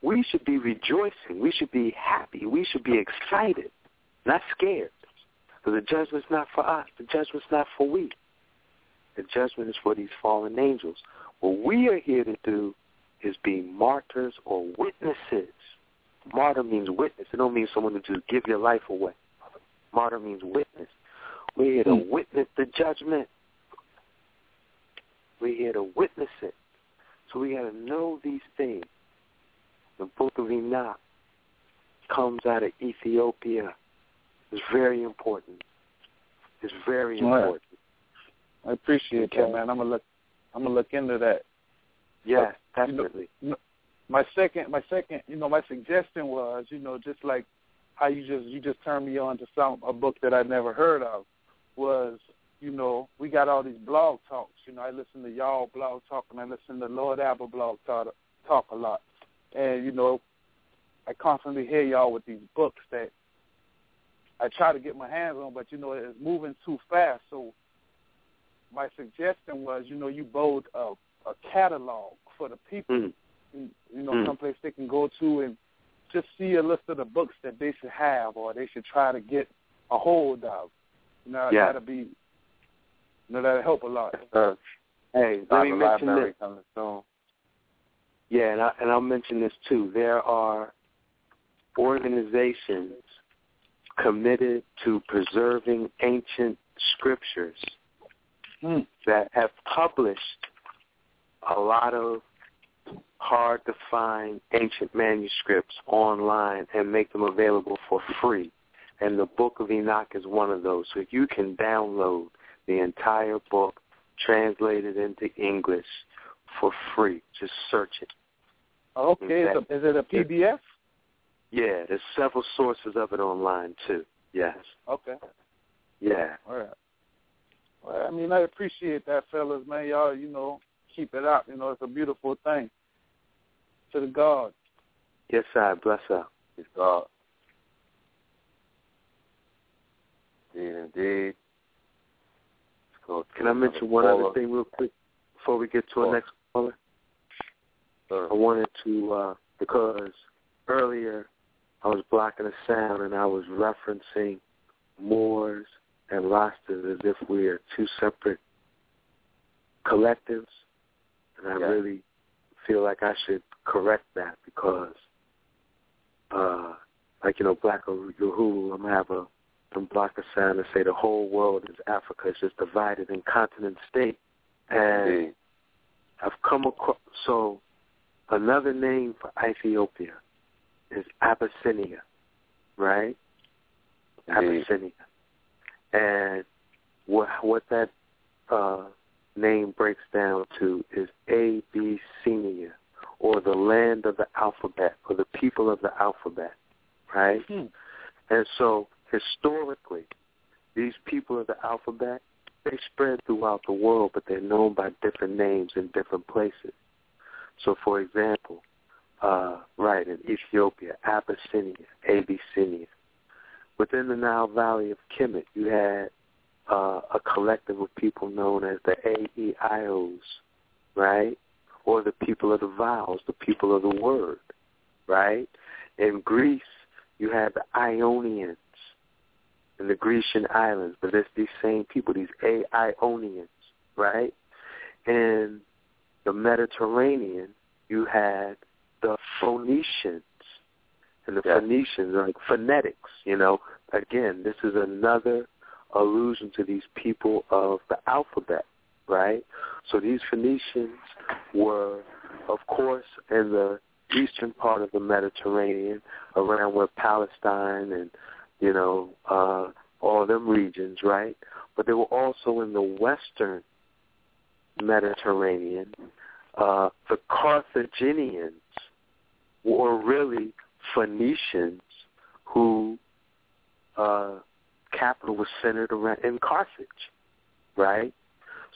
we should be rejoicing. We should be happy. We should be excited, not scared. Because the judgment's not for us. The judgment's not for we. The judgment is for these fallen angels. What we are here to do is be martyrs or witnesses Martyr means witness. It don't mean someone who just give your life away. Martyr means witness. We're here to Hmm. witness the judgment. We're here to witness it. So we got to know these things. The book of Enoch comes out of Ethiopia. It's very important. It's very All right. important. I appreciate that, man. I'm gonna look. I'm gonna look into that. Yes, But, you know, my second, my second, you know, my suggestion was, you know, just like how you just you just turned me on to some a book that I'd never heard of, was, you know, we got all these blog talks. You know, I listen to y'all blog talk and I listen to Lord Apple blog talk talk a lot, and you know, I constantly hear y'all with these books that I try to get my hands on, but you know, it's moving too fast. So my suggestion was, you know, you build a, a catalog for the people, Mm. you you know, Mm. someplace they can go to and just see a list of the books that they should have or they should try to get a hold of. You know, Yeah. that'll be, you know, that'll help a lot. Uh, hey, let me mention this. coming soon. Yeah, and, I, and I'll mention this too. There are organizations committed to preserving ancient scriptures Mm. that have published a lot of hard to find ancient manuscripts online and make them available for free. And the Book of Enoch is one of those. So you can download the entire book translated into English for free. Just search it. Okay, is, it- is it a PDF? Yeah, there's several sources of it online too. Yes. Okay, Yeah. all right. Well, I mean, I appreciate that, fellas, man. Y'all, you know, keep it up. You know, it's a beautiful thing. To the God. Yes, I bless up. It's God. Indeed, indeed. Can I mention one other thing real quick before we get to our next caller? Sure. I wanted to uh because earlier I was blocking the sound and I was referencing Moors and Rastas as if we are two separate collectives. And I Yeah. really feel like I should correct that because uh like, you know, Black or Uhuru, I'm gonna have a I'm block the sound and say the whole world is Africa. It's just divided in continent state. And Indeed. I've come across so another name for Ethiopia is Abyssinia, right? Indeed. Abyssinia, and what what that uh, name breaks down to is Abyssinia, or the land of the alphabet, or the people of the alphabet, right? Hmm. And so historically, these people of the alphabet, they spread throughout the world, but they're known by different names in different places. So, for example, uh, right, in Ethiopia, Abyssinia, Abyssinia. Within the Nile Valley of Kemet, you had uh, a collective of people known as the AEIOs, right? Or the people of the vowels, the people of the word, right? In Greece, you had the Ionians in the Grecian islands, but it's these same people, these Aionians, right? In the Mediterranean, you had the Phoenicians, and the Yeah. Phoenicians like phonetics, you know. Again, this is another allusion to these people of the alphabet, right? So these Phoenicians were, of course, in the eastern part of the Mediterranean, around where Palestine and you know uh, all them regions, right? But they were also in the western Mediterranean. Uh, the Carthaginians were really Phoenicians who uh, capital was centered around in Carthage, right?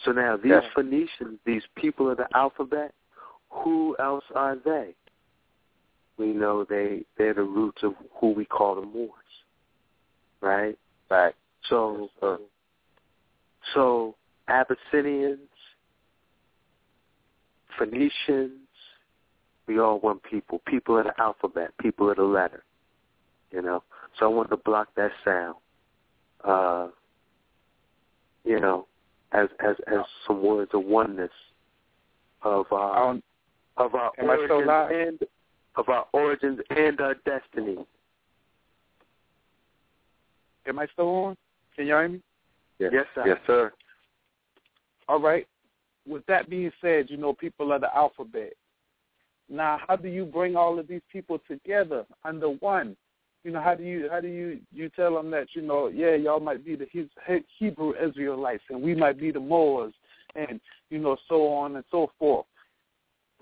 So now these Yeah. Phoenicians, these people of the alphabet, who else are they? We know they they're the roots of who we call the Moors, right? Right. So Sure. so Abyssinians, Phoenicians, we all one people, people of the alphabet, people of the letter. You know. So I wanted to block that sound. Uh you know, as as as some words of oneness of our Um, of our am origins live? and of our origins and our destiny. Am I still on? Can you hear me? Yes, yes sir. Yes, sir. All right. With that being said, you know, people are the alphabet. Now, how do you bring all of these people together under one? You know, how do you how do you you tell them that you know, yeah, y'all might be the Hebrew Israelites and we might be the Moors, and you know, so on and so forth.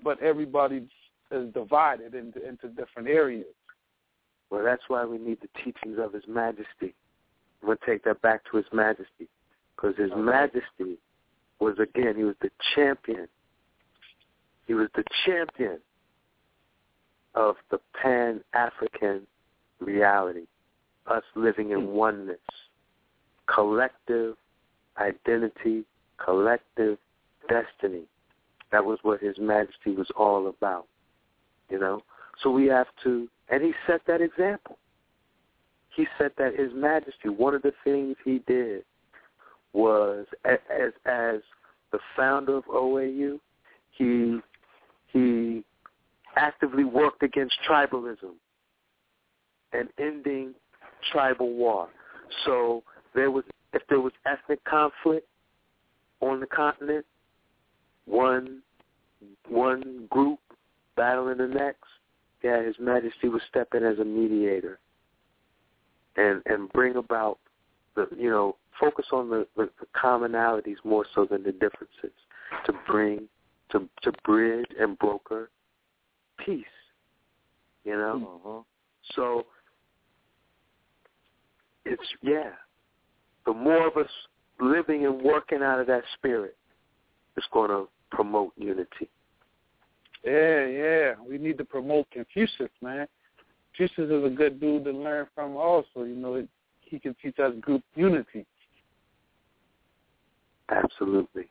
But everybody is divided into into different areas. Well, that's why we need the teachings of His Majesty. I'm to take that back to His Majesty, because His okay. Majesty was again he was the champion. He was the champion of the Pan African reality, us living in hmm. oneness, collective identity, collective destiny. That was what His Majesty was all about, you know. So we have to, and he set that example. He set that His Majesty. One of the things he did was, as as the founder of OAU, he he actively worked against tribalism and ending tribal war. So there was if there was ethnic conflict on the continent, one one group battling the next, yeah, His Majesty would step in as a mediator and and bring about the you know focus on the, the, the commonalities more so than the differences to bring to to bridge and broker peace. You know, mm-hmm. so it's yeah. The more of us living and working out of that spirit, it's going to promote unity. Yeah, yeah. We need to promote Confucius, man. Confucius is a good dude to learn from. Also, you know, he can teach us group unity. Absolutely.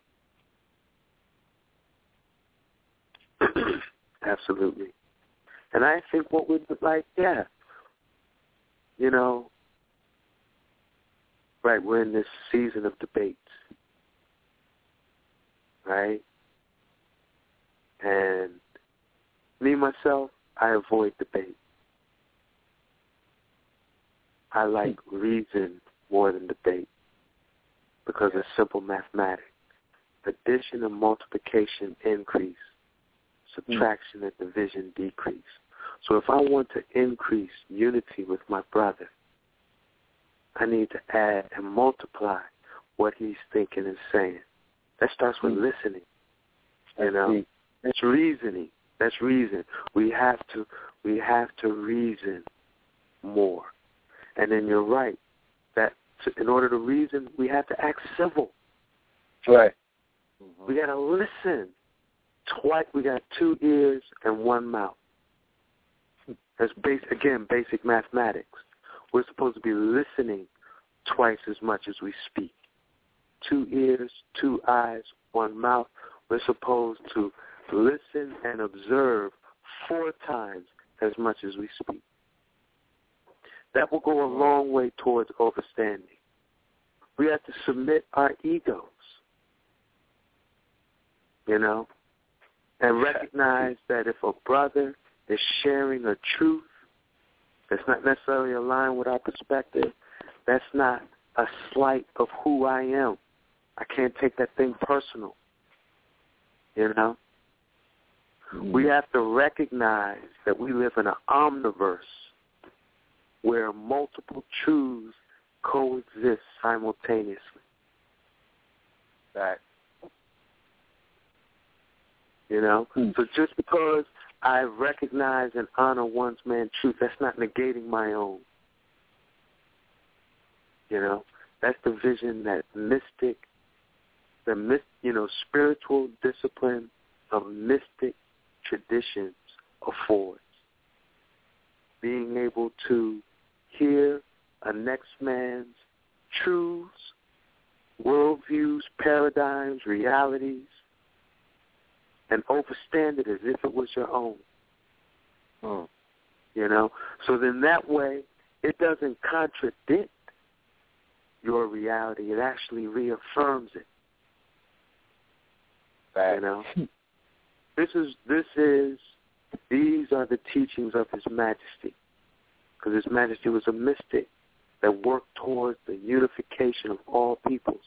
Absolutely. And I think what we'd like, yeah, you know, right, we're in this season of debates, right? And me, myself, I avoid debate. I like reason more than debate because it's simple mathematics. Addition and multiplication increase, subtraction and division decrease. So if I want to increase unity with my brother, I need to add and multiply what he's thinking and saying. That starts with mm. listening. You know, that's reasoning. That's reason. We have to we have to reason more. And then you're right that in order to reason, we have to act civil. Right. We got to listen. Twice. We got two ears and one mouth. That's base again basic mathematics. We're supposed to be listening twice as much as we speak. Two ears, two eyes, one mouth. We're supposed to listen and observe four times as much as we speak. That will go a long way towards understanding. We have to submit our egos, you know, and recognize that if a brother is sharing a truth that's not necessarily aligned with our perspective, that's not a slight of who I am. I can't take that thing personal. You know? We hmm. have to recognize that we live in an omniverse where multiple truths coexist simultaneously. That you know? Hmm. So just because I recognize and honor one's man truth, that's not negating my own. You know, that's the vision that mystic, the myst, you know, spiritual discipline of mystic traditions affords. Being able to hear a next man's truths, worldviews, paradigms, realities, and overstand it as if it was your own. Hmm. You know? So then that way, it doesn't contradict your reality. It actually reaffirms it. You know? this is this is These are the teachings of His Majesty, because His Majesty was a mystic that worked towards the unification of all peoples.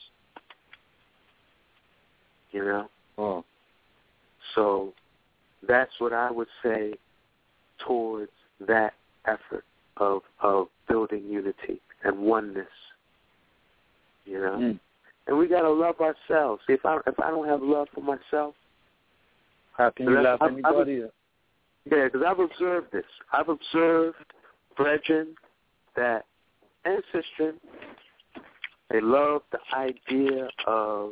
You know? Oh. So that's what I would say towards that effort of of building unity and oneness. You know? Mm. And we gotta love ourselves. If I if I don't have love for myself, How can you love I've- anybody else? yeah, because I've observed this. I've observed brethren that ancestry, they love the idea of,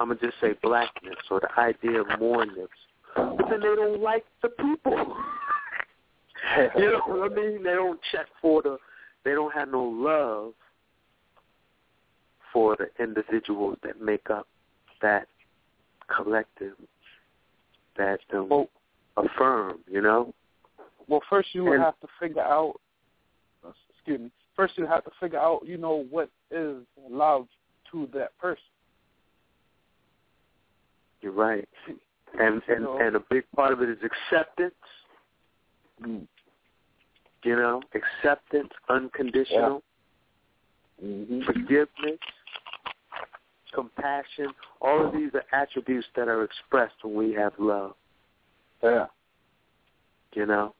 I'm to just say blackness or the idea of Moorness, but then they don't like the people. you know what I mean? They don't check for the, they don't have no love for the individuals that make up that collective, that um, affirm, you know? Well, first you would And- have to figure out. Excuse me. First, you have to figure out, you know, what is love to that person. You're right. And and and a big part of it is acceptance. Mm. You know, acceptance, unconditional, Mm-hmm. forgiveness, compassion. All of these are attributes that are expressed when we have love. Yeah. You know.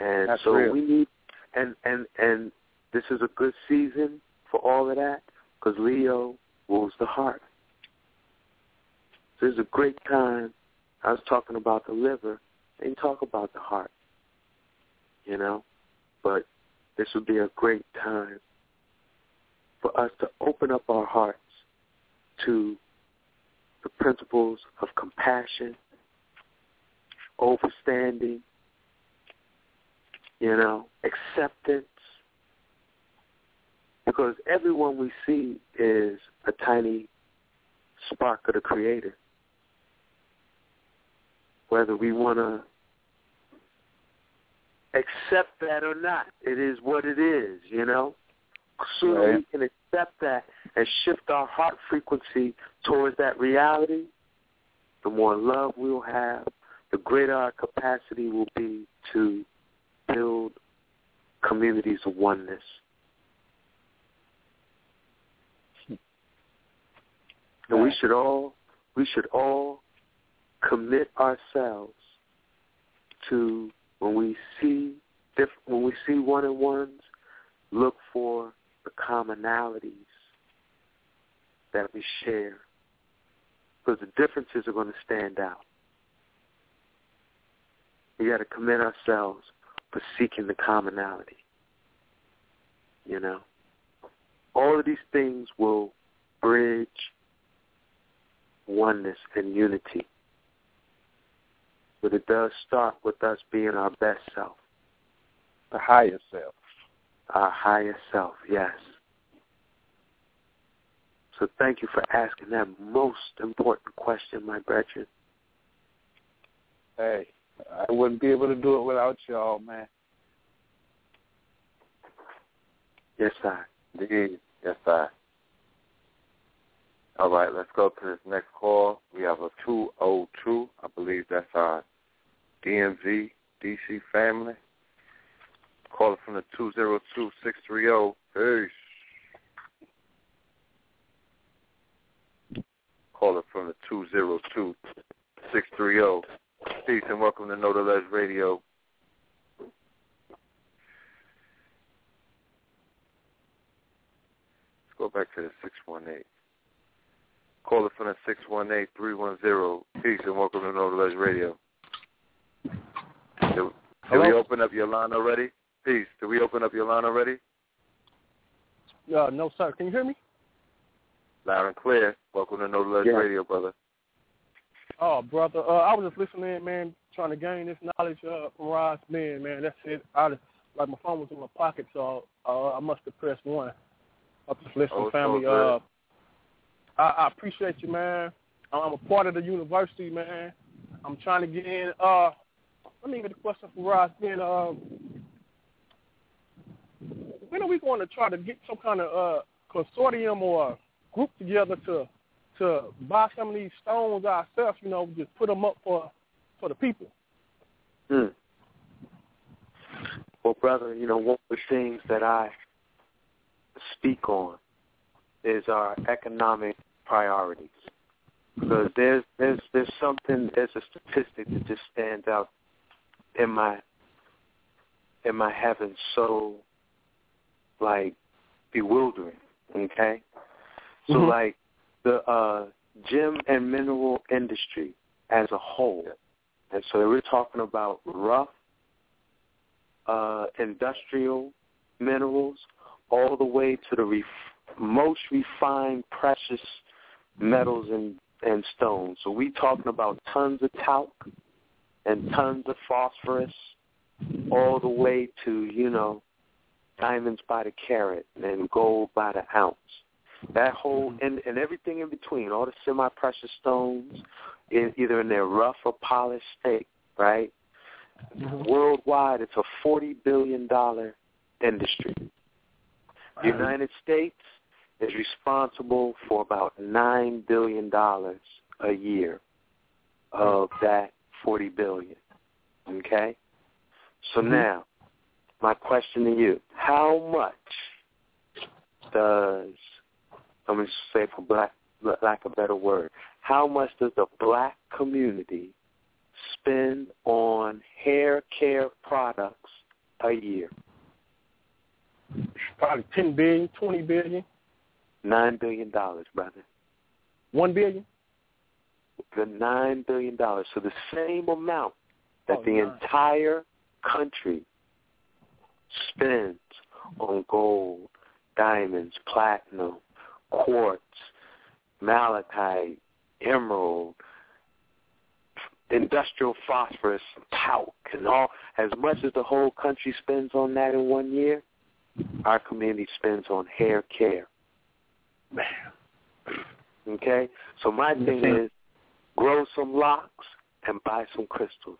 And That's so real. we need, and and and this is a good season for all of that because Leo rules the heart. This is a great time. I was talking about the liver. They talk about the heart. You know, but this would be a great time for us to open up our hearts to the principles of compassion, overstanding, you know, acceptance. Because everyone we see is a tiny spark of the Creator. Whether we want to accept that or not, it is what it is, you know? Sooner we can accept that and shift our heart frequency towards that reality, the more love we'll have, the greater our capacity will be to build communities of oneness. And we should all we should all commit ourselves to when we see diff- when we see one on ones, look for the commonalities that we share, because the differences are going to stand out. We got to commit ourselves for seeking the commonality. You know, all of these things will bridge oneness and unity. But it does start with us being our best self. The higher self. Our higher self, yes. So thank you for asking that most important question, my brethren. Hey, I wouldn't be able to do it without y'all, man. Yes, sir. Indeed. Yes, sir. All right, let's go to this next call. We have a 202. I believe that's our DMV DC family. Caller from the 202630. Peace. Caller from the 202630. Peace and welcome to Know the Ledge Radio. Let's go back to the 618. Caller from the 618-310. Peace and welcome to Know the Ledge Radio. Did, did we open up your line already? Peace. Did we open up your line already? Uh, no, sir. Can you hear me? Loud and clear. Welcome to the Less Yeah. Radio, brother. Oh, brother. Uh, I was just listening, man, trying to gain this knowledge uh, from Ras Ben, man. That's it. I just, like my phone was in my pocket, so uh, I must have pressed one. I'm just listening, Oh, family. good. Uh, I, I appreciate you, man. I'm a part of the university, man. I'm trying to get in. Uh, let me get a question for Ras Ben, Uh, when are we going to try to get some kind of uh, consortium or group together to to to buy some of these stones ourselves. You know, just put them up for for the people. Hmm. Well, brother, you know one of the things that I speak on is our economic priorities because there's there's there's something there's a statistic that just stands out in I am I having so like bewildering okay so Mm-hmm. like the uh gem and mineral industry as a whole and so we're talking about rough uh industrial minerals all the way to the ref- most refined precious metals and and stones. So we talking about tons of talc and tons of phosphorus, all the way to you know diamonds by the carat and gold by the ounce. That whole mm-hmm. and and everything in between, all the semi-precious stones, in, either in their rough or polished state, right? Mm-hmm. Worldwide, it's a forty billion dollar industry. The United States is responsible for about nine billion dollars a year of that forty billion. Okay? So mm-hmm. now, my question to you, how much does I'm gonna say for black lack of a better word, how much does the black community spend on hair care products a year? Probably ten billion, twenty billion, Nine billion dollars, brother. one billion. The nine billion dollars. So the same amount that Oh, the entire country spends on gold, diamonds, platinum, quartz, malachite, emerald, industrial phosphorus, talc, and all as much as the whole country spends on that in one year, our community spends on hair care. Man. Okay? So my thing is grow some locks and buy some crystals.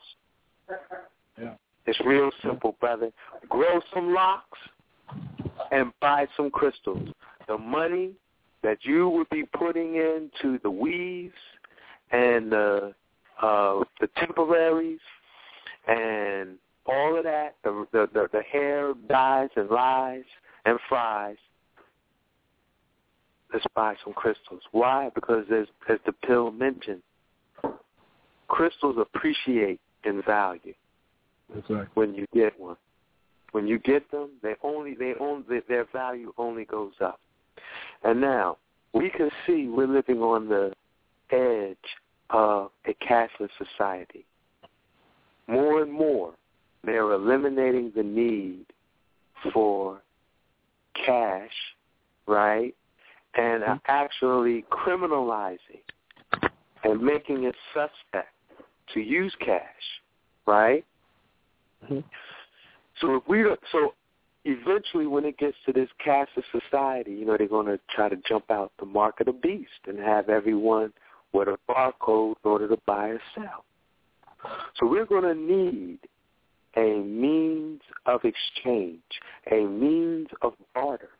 Yeah. It's real simple, brother. Grow some locks and buy some crystals. The money that you would be putting into the weaves and the uh, the temporaries and all of that, the, the the the hair dyes and lies and fries. Let's buy some crystals. Why? Because as as the pill mentioned, crystals appreciate in value Exactly. when you get one. When you get them, they only they only their value only goes up. And now we can see we're living on the edge of a cashless society. More and more, they're eliminating the need for cash, right? And are mm-hmm. actually criminalizing and making it suspect to use cash, right? So if we so eventually when it gets to this cashless society, you know, they're going to try to jump out the mark of the beast and have everyone with a barcode in order to buy or sell. So we're going to need a means of exchange, a means of barter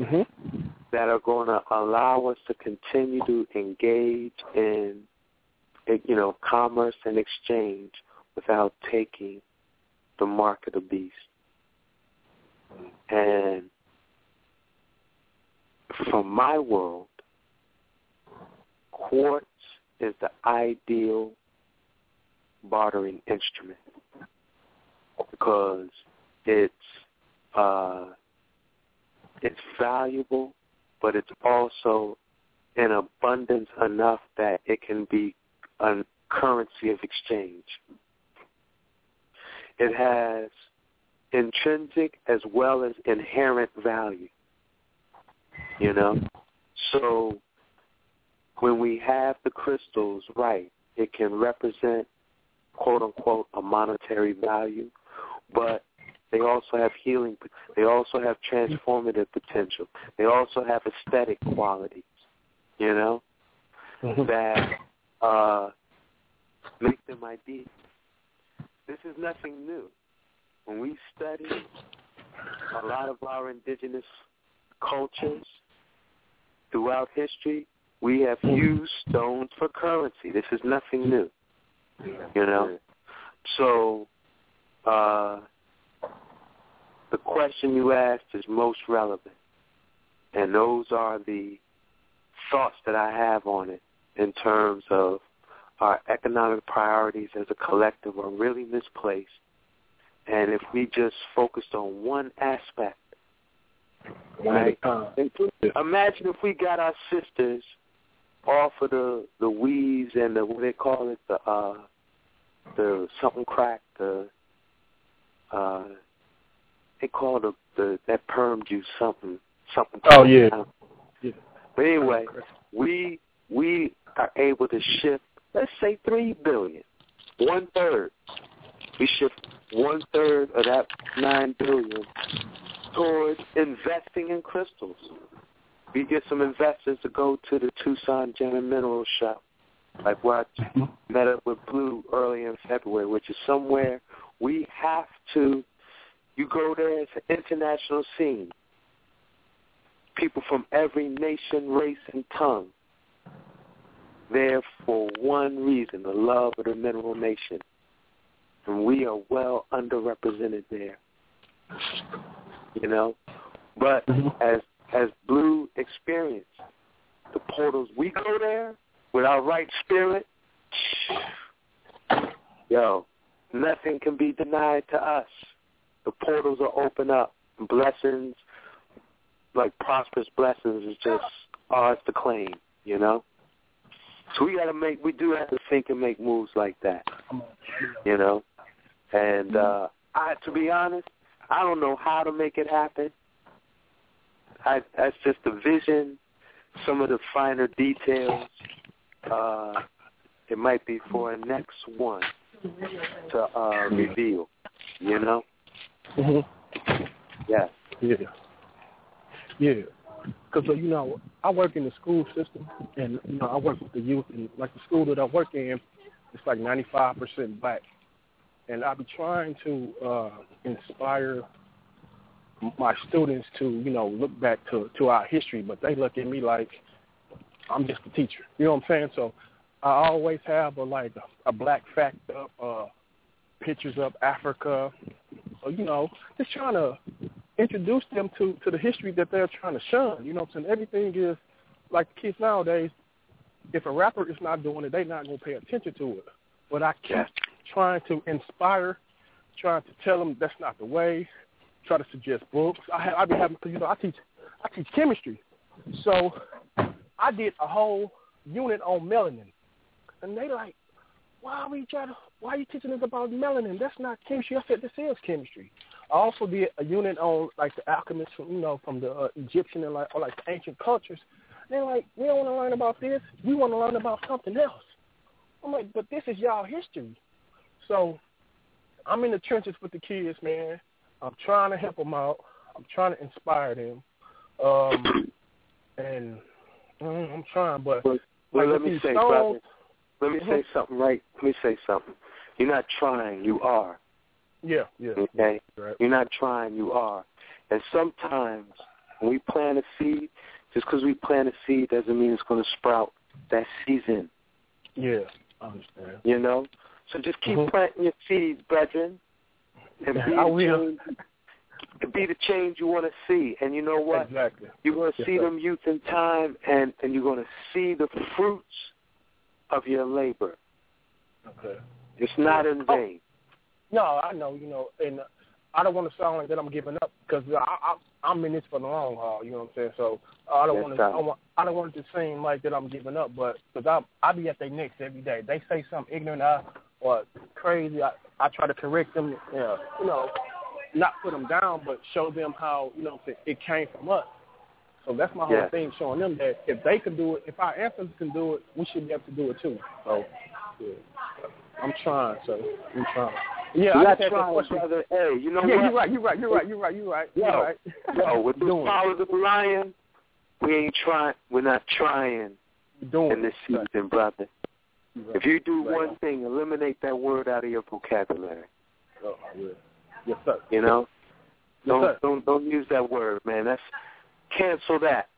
Mm-hmm. that are going to allow us to continue to engage in, you know, commerce and exchange without taking the mark of the beast. And from my world, quartz is the ideal bartering instrument because it's uh, it's valuable, but it's also in abundance enough that it can be a currency of exchange. It has intrinsic as well as inherent value. You know? So when we have the crystals right, it can represent quote unquote a monetary value, but they also have healing they also have transformative potential. They also have aesthetic qualities, you know, mm-hmm. that uh make them ideal. This is nothing new. When we study a lot of our indigenous cultures throughout history, We have used stones for currency. This is nothing new. You know? So uh the question you asked is most relevant. And those are the thoughts that I have on it in terms of our economic priorities as a collective are really misplaced. And if we just focused on one aspect, right? Imagine if we got our sisters off of the the weeds and the what they call it the uh the something crack the uh they call the the that perm juice something something. Oh yeah. yeah. But anyway, we we are able to shift let's say three billion, one third. We shift one third of that nine billion towards investing in crystals. We get some investors to go to the Tucson Gem and Mineral Show, like where I met up with Blue early in February, which is somewhere we have to. You go there, it's an international scene. People from every nation, race, and tongue there for one reason, the love of the mineral nation. And we are well underrepresented there. You know? But mm-hmm. as as Blue experienced, the portals we go there with our right spirit, yo, nothing can be denied to us. The portals are open up. Blessings, like prosperous blessings, is just ours to claim. You know. So we got to make, we do have to think and make moves like that, you know. And uh I, to be honest, I don't know how to make it happen. I, that's just the vision, some of the finer details. Uh It might be for a next one to uh reveal, you know. Mm-hmm. Yeah. Yeah. Yeah. Because uh, you know, I work in the school system, and you know, I work with the youth, and like the school that I work in, it's like 95% black, and I be trying to uh, inspire my students to, you know, look back to to our history, but they look at me like I'm just a teacher. You know what I'm saying? So I always have a like a, a black fact up, uh, pictures of Africa. So you know, just trying to introduce them to to the history that they're trying to shun. You know what I'm saying? Everything is like kids nowadays. If a rapper is not doing it, they're not gonna pay attention to it. But I keep trying to inspire, trying to tell them that's not the way. Try to suggest books. I have, I be having you know I teach I teach chemistry, so I did a whole unit on melanin, and they like, why are we trying to? Why are you teaching us about melanin? That's not chemistry. I said this is chemistry. I also did a unit on like the alchemists from you know from the uh, Egyptian and like or like ancient cultures. They're like, we don't want to learn about this. We want to learn about something else. I'm like, but this is y'all history. So I'm in the trenches with the kids, man. I'm trying to help them out. I'm trying to inspire them. Um, and mm, I'm trying, but well, like, let me say, stones, brother, let me say something right. Let me say something. You're not trying, you are. Yeah, yeah. Okay? Right. You're not trying, you are. And sometimes when we plant a seed, just because we plant a seed doesn't mean it's going to sprout that season. Yeah, I understand. You know? So just keep Mhm. planting your seeds, brethren. And be I the will. change be the change you want to see. And you know what? Exactly. You're going to Yes, see sir. them youth in time, and, and you're going to see the fruits of your labor. Okay. It's not in Oh. vain. No, I know, you know, and I don't want to sound like that I'm giving up because I, I, I'm in this for the long haul. You know what I'm saying? So I don't want to. I, want, I don't want it to seem like that I'm giving up, but because I I be at their necks every day. They say something ignorant I, or crazy. I I try to correct them. You know, you know, not put them down, but show them how you know what I'm saying, it came from us. So that's my whole Yeah. thing, showing them that if they can do it, if our ancestors can do it, we should be able to do it too. So yeah. I'm trying, so I'm trying. Yeah, you I got just had that trying, question. brother. Hey, you know yeah, what? you're right. You're right. You're right. You're right. You're right. Yo, You're right. yo, with the powers of the lion, we ain't trying. We're not trying Doing in this season, brother. Right. If you do Right. one thing, eliminate that word out of your vocabulary. Oh, I will. Yes, sir. You know, Yes, don't sir. don't don't use that word, man. That's cancel that.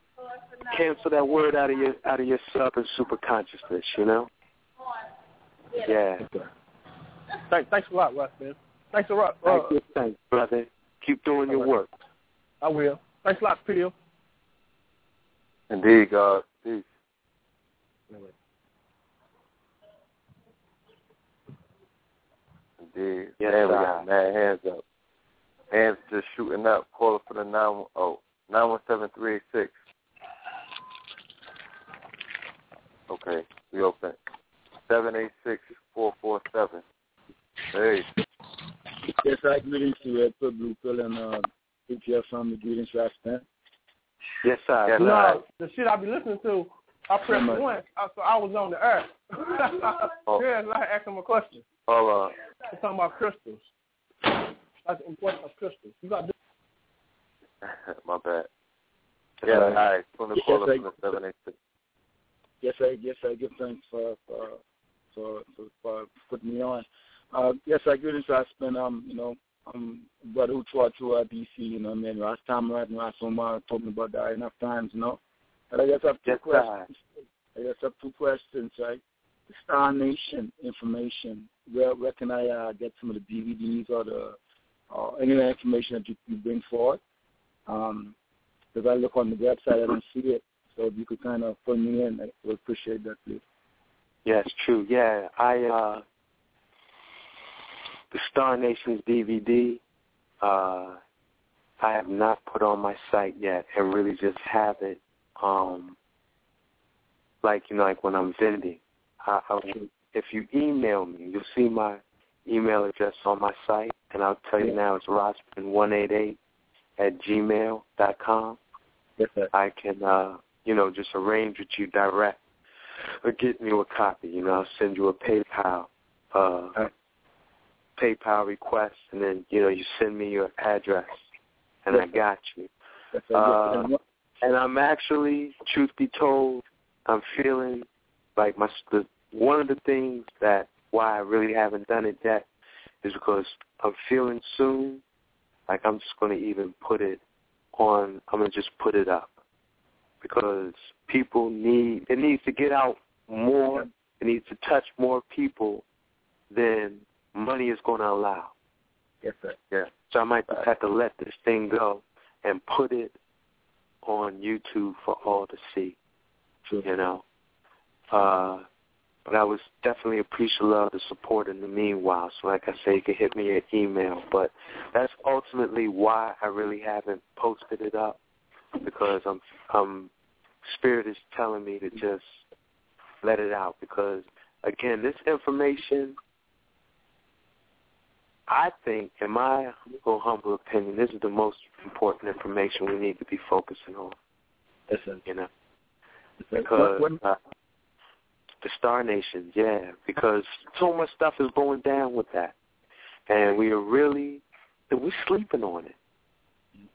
cancel that word out of your out of your sub and super consciousness. You know. Yeah. Thanks, thanks a lot, Ras, man. Thanks a lot. Uh, Thank you, thanks, brother. Keep doing your work. I will. Thanks a lot, Peel. Indeed, God. Peace. Indeed. Yes, Man, we got mad hands up. Hands just shooting up. Call for the nine oh nine one seven three eight six. Okay, we open. Seven eight six four four seven. Hey. Yes, I greetings to Red Pill, Blue Pill, and uh, KTL family. Greetings, Rastan. Yes, sir. Yes, no, the shit I be listening to, I pressed Come on. once, so I was on the earth. Oh. yeah, I asked him a question. Hold on. It's talking about crystals. That's the importance of crystals. You got to My bad. Yeah, all right. From the Yes, caller from the seven eight six. Yes, I yes I give thanks for for for, for, for putting me on. Uh, yes, I greetings, Rastan. Um, you know, um, brother who taught to uh, DC. You know, I man, Ras Tamrat and Ras Omar told me about that enough times. You know, but I guess I have two Yes, sir. questions. I guess I have two questions, right? The Star Nation information. Where where can I uh, get some of the DVDs or the or any information that you, you bring forward? Um, because I look on the website, I don't see it. So if you could kind of fill me in, I would appreciate that, please. Yes, true. Yeah, I uh the Star Nations DVD. Uh, I have not put on my site yet, and really just have it. Um, like you know, like when I'm vending. I, I, if you email me, you'll see my email address on my site, and I'll tell you now it's rosman188 at gmail dot com. Yes, sir. I can, uh, you know, just arrange with you direct or get me a copy. You know, I'll send you a PayPal, uh, PayPal request, and then you know you send me your address, and I got you. Uh, and I'm actually, truth be told, I'm feeling like my the, one of the things that why I really haven't done it yet is because I'm feeling soon like I'm just going to even put it on. I'm going to just put it up because people need it needs to get out more. It needs to touch more people than money is going to allow. Yes, sir. Yeah. So I might just have to let this thing go and put it on YouTube for all to see. Sure. You know. Uh but I was definitely appreciative of the support in the meanwhile. So like I say, you can hit me at email. But that's ultimately why I really haven't posted it up because I'm I'm spirit is telling me to just let it out because again, this information I think, in my little humble opinion, this is the most important information we need to be focusing on. Sir. You know, because What- what- uh, the Star Nation, yeah, because so much stuff is going down with that, and we are really we're sleeping on it,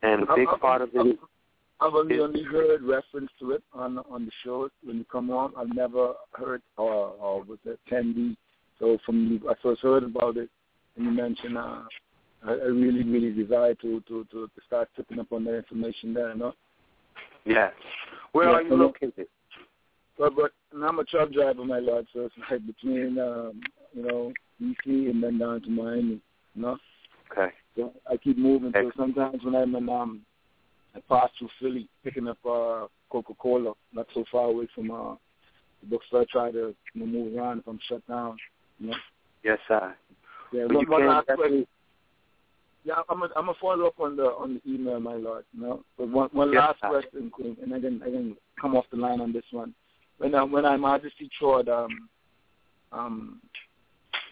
and a big I- I- part of it. I've only, is- only heard reference to it on on the shows when you come on. I've never heard or or was it Tandy. So from you, I first heard about it, and you mentioned uh, I, I really really desire to to to, to start picking up on that information there. You know. yeah. Where Yeah, are you so- located? But but and I'm a truck driver, my lord. So it's like between um, you know DC and then down to Miami. You know. Okay. So I keep moving. So sometimes when I'm in um, I pass through Philly picking up uh Coca Cola, not so far away from uh the bookstore. I try to you know, move around if I'm shut down. You know. Yes, I. Yeah. But One, you one last question. Yeah, I'm gonna I'm gonna follow up on the on the email, my lord. You know, but one one Yes, last question, Queen, and I can I can come off the line on this one. When I when I Majesty toured um um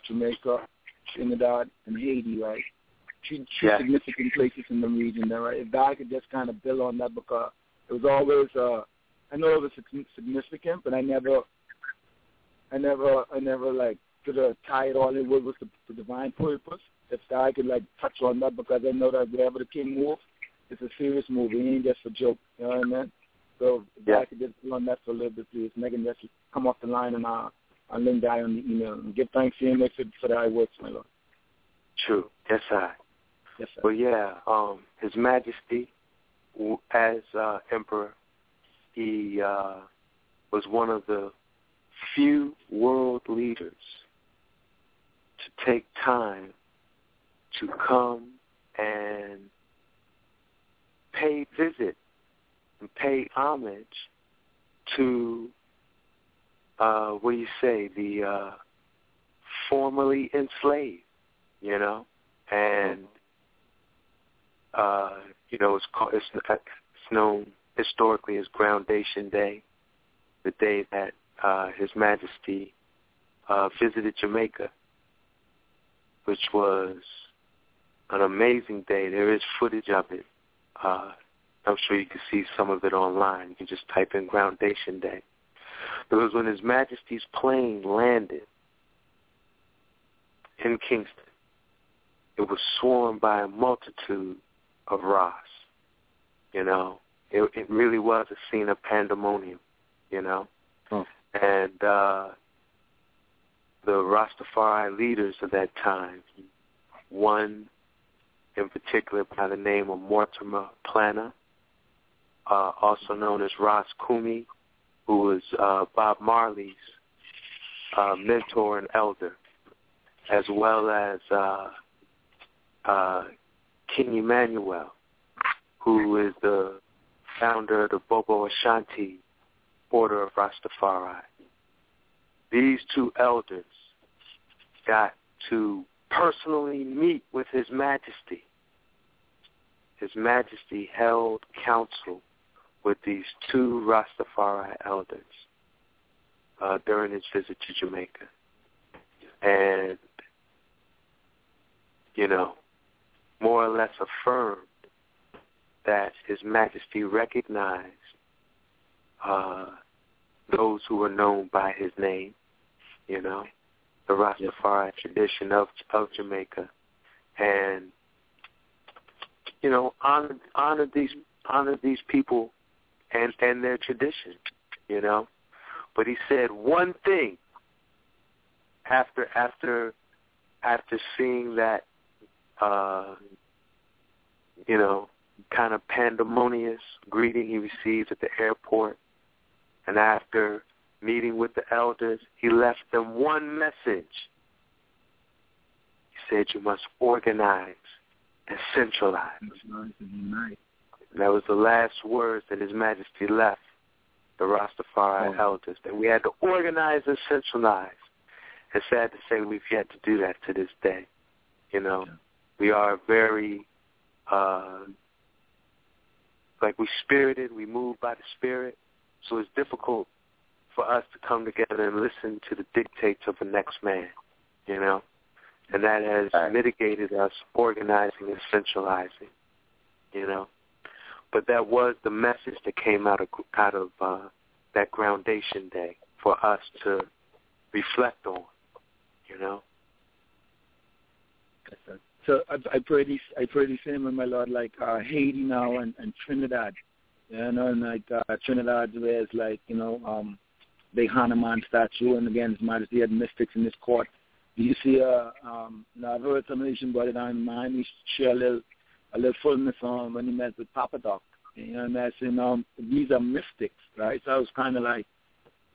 Jamaica, Trinidad, and Haiti, right? Two, two Yeah. significant places in the region, there, right? If I could just kind of build on that because it was always uh I know it was significant, but I never I never I never like could have tied all in with was the, the divine purpose. If I could like touch on that because I know that wherever the king moves, it's a serious move. It ain't just a joke. You know what I mean? So if Yeah. I could just on that for a little bit, please. Megan, just come off the line and uh, I'll link that on the email and give thanks to him for, for that works, my lord. True. Yes, I. Yes, sir. Well, yeah, um, His Majesty, as uh, Emperor, he uh, was one of the few world leaders to take time to come and pay visit and pay homage to uh what do you say the uh formerly enslaved you know? And uh you know it's called it's, it's known historically as groundation day the day that uh his majesty uh visited jamaica which was an amazing day there is footage of it uh I'm sure you can see some of it online. You can just type in Groundation Day. It was when His Majesty's plane landed in Kingston, it was swarmed by a multitude of Ross. You know, it, it really was a scene of pandemonium. You know, and uh, the Rastafari leaders of that time, one in particular by the name of Mortimer Planno, uh, also known as Ras Kumi, who was uh, Bob Marley's uh, mentor and elder, as well as uh, uh, King Emmanuel, who is the founder of the Bobo Ashanti Order of Rastafari. These two elders got to personally meet with His Majesty. His Majesty held council with these two Rastafari elders uh, during his visit to Jamaica. And, you know, more or less affirmed that His Majesty recognized uh, those who were known by his name, you know, the Rastafari tradition of of Jamaica, and you know, honor honor these honor these people and and their tradition, you know. But he said one thing after after after seeing that uh you know, kind of pandemonious greeting he received at the airport and after meeting with the elders, he left them one message. He said you must organize and centralize. That was the last words that His Majesty left the Rastafari oh. elders, that we had to organize and centralize. It's sad to say we've yet to do that to this day. You know, yeah. we are very, uh, like we spirited, we move by the spirit, so it's difficult for us to come together and listen to the dictates of the next man, you know, and that has right. mitigated us organizing and centralizing, you know but that was the message that came out of out of uh, that groundation day for us to reflect on. You know. So I, I pray this. I pray the same, with my Lord, like uh, Haiti now and, and Trinidad. You know, and like uh, Trinidad, where it's like you know, um, big Hanuman statue, and again, His Majesty had mystics in this court. Do you see? Uh, um, now I've heard some Asian it on mind. We share a little a little fullness on when he met with Papa Doc. You know, and that's in um these are mystics, right? So I was kind of like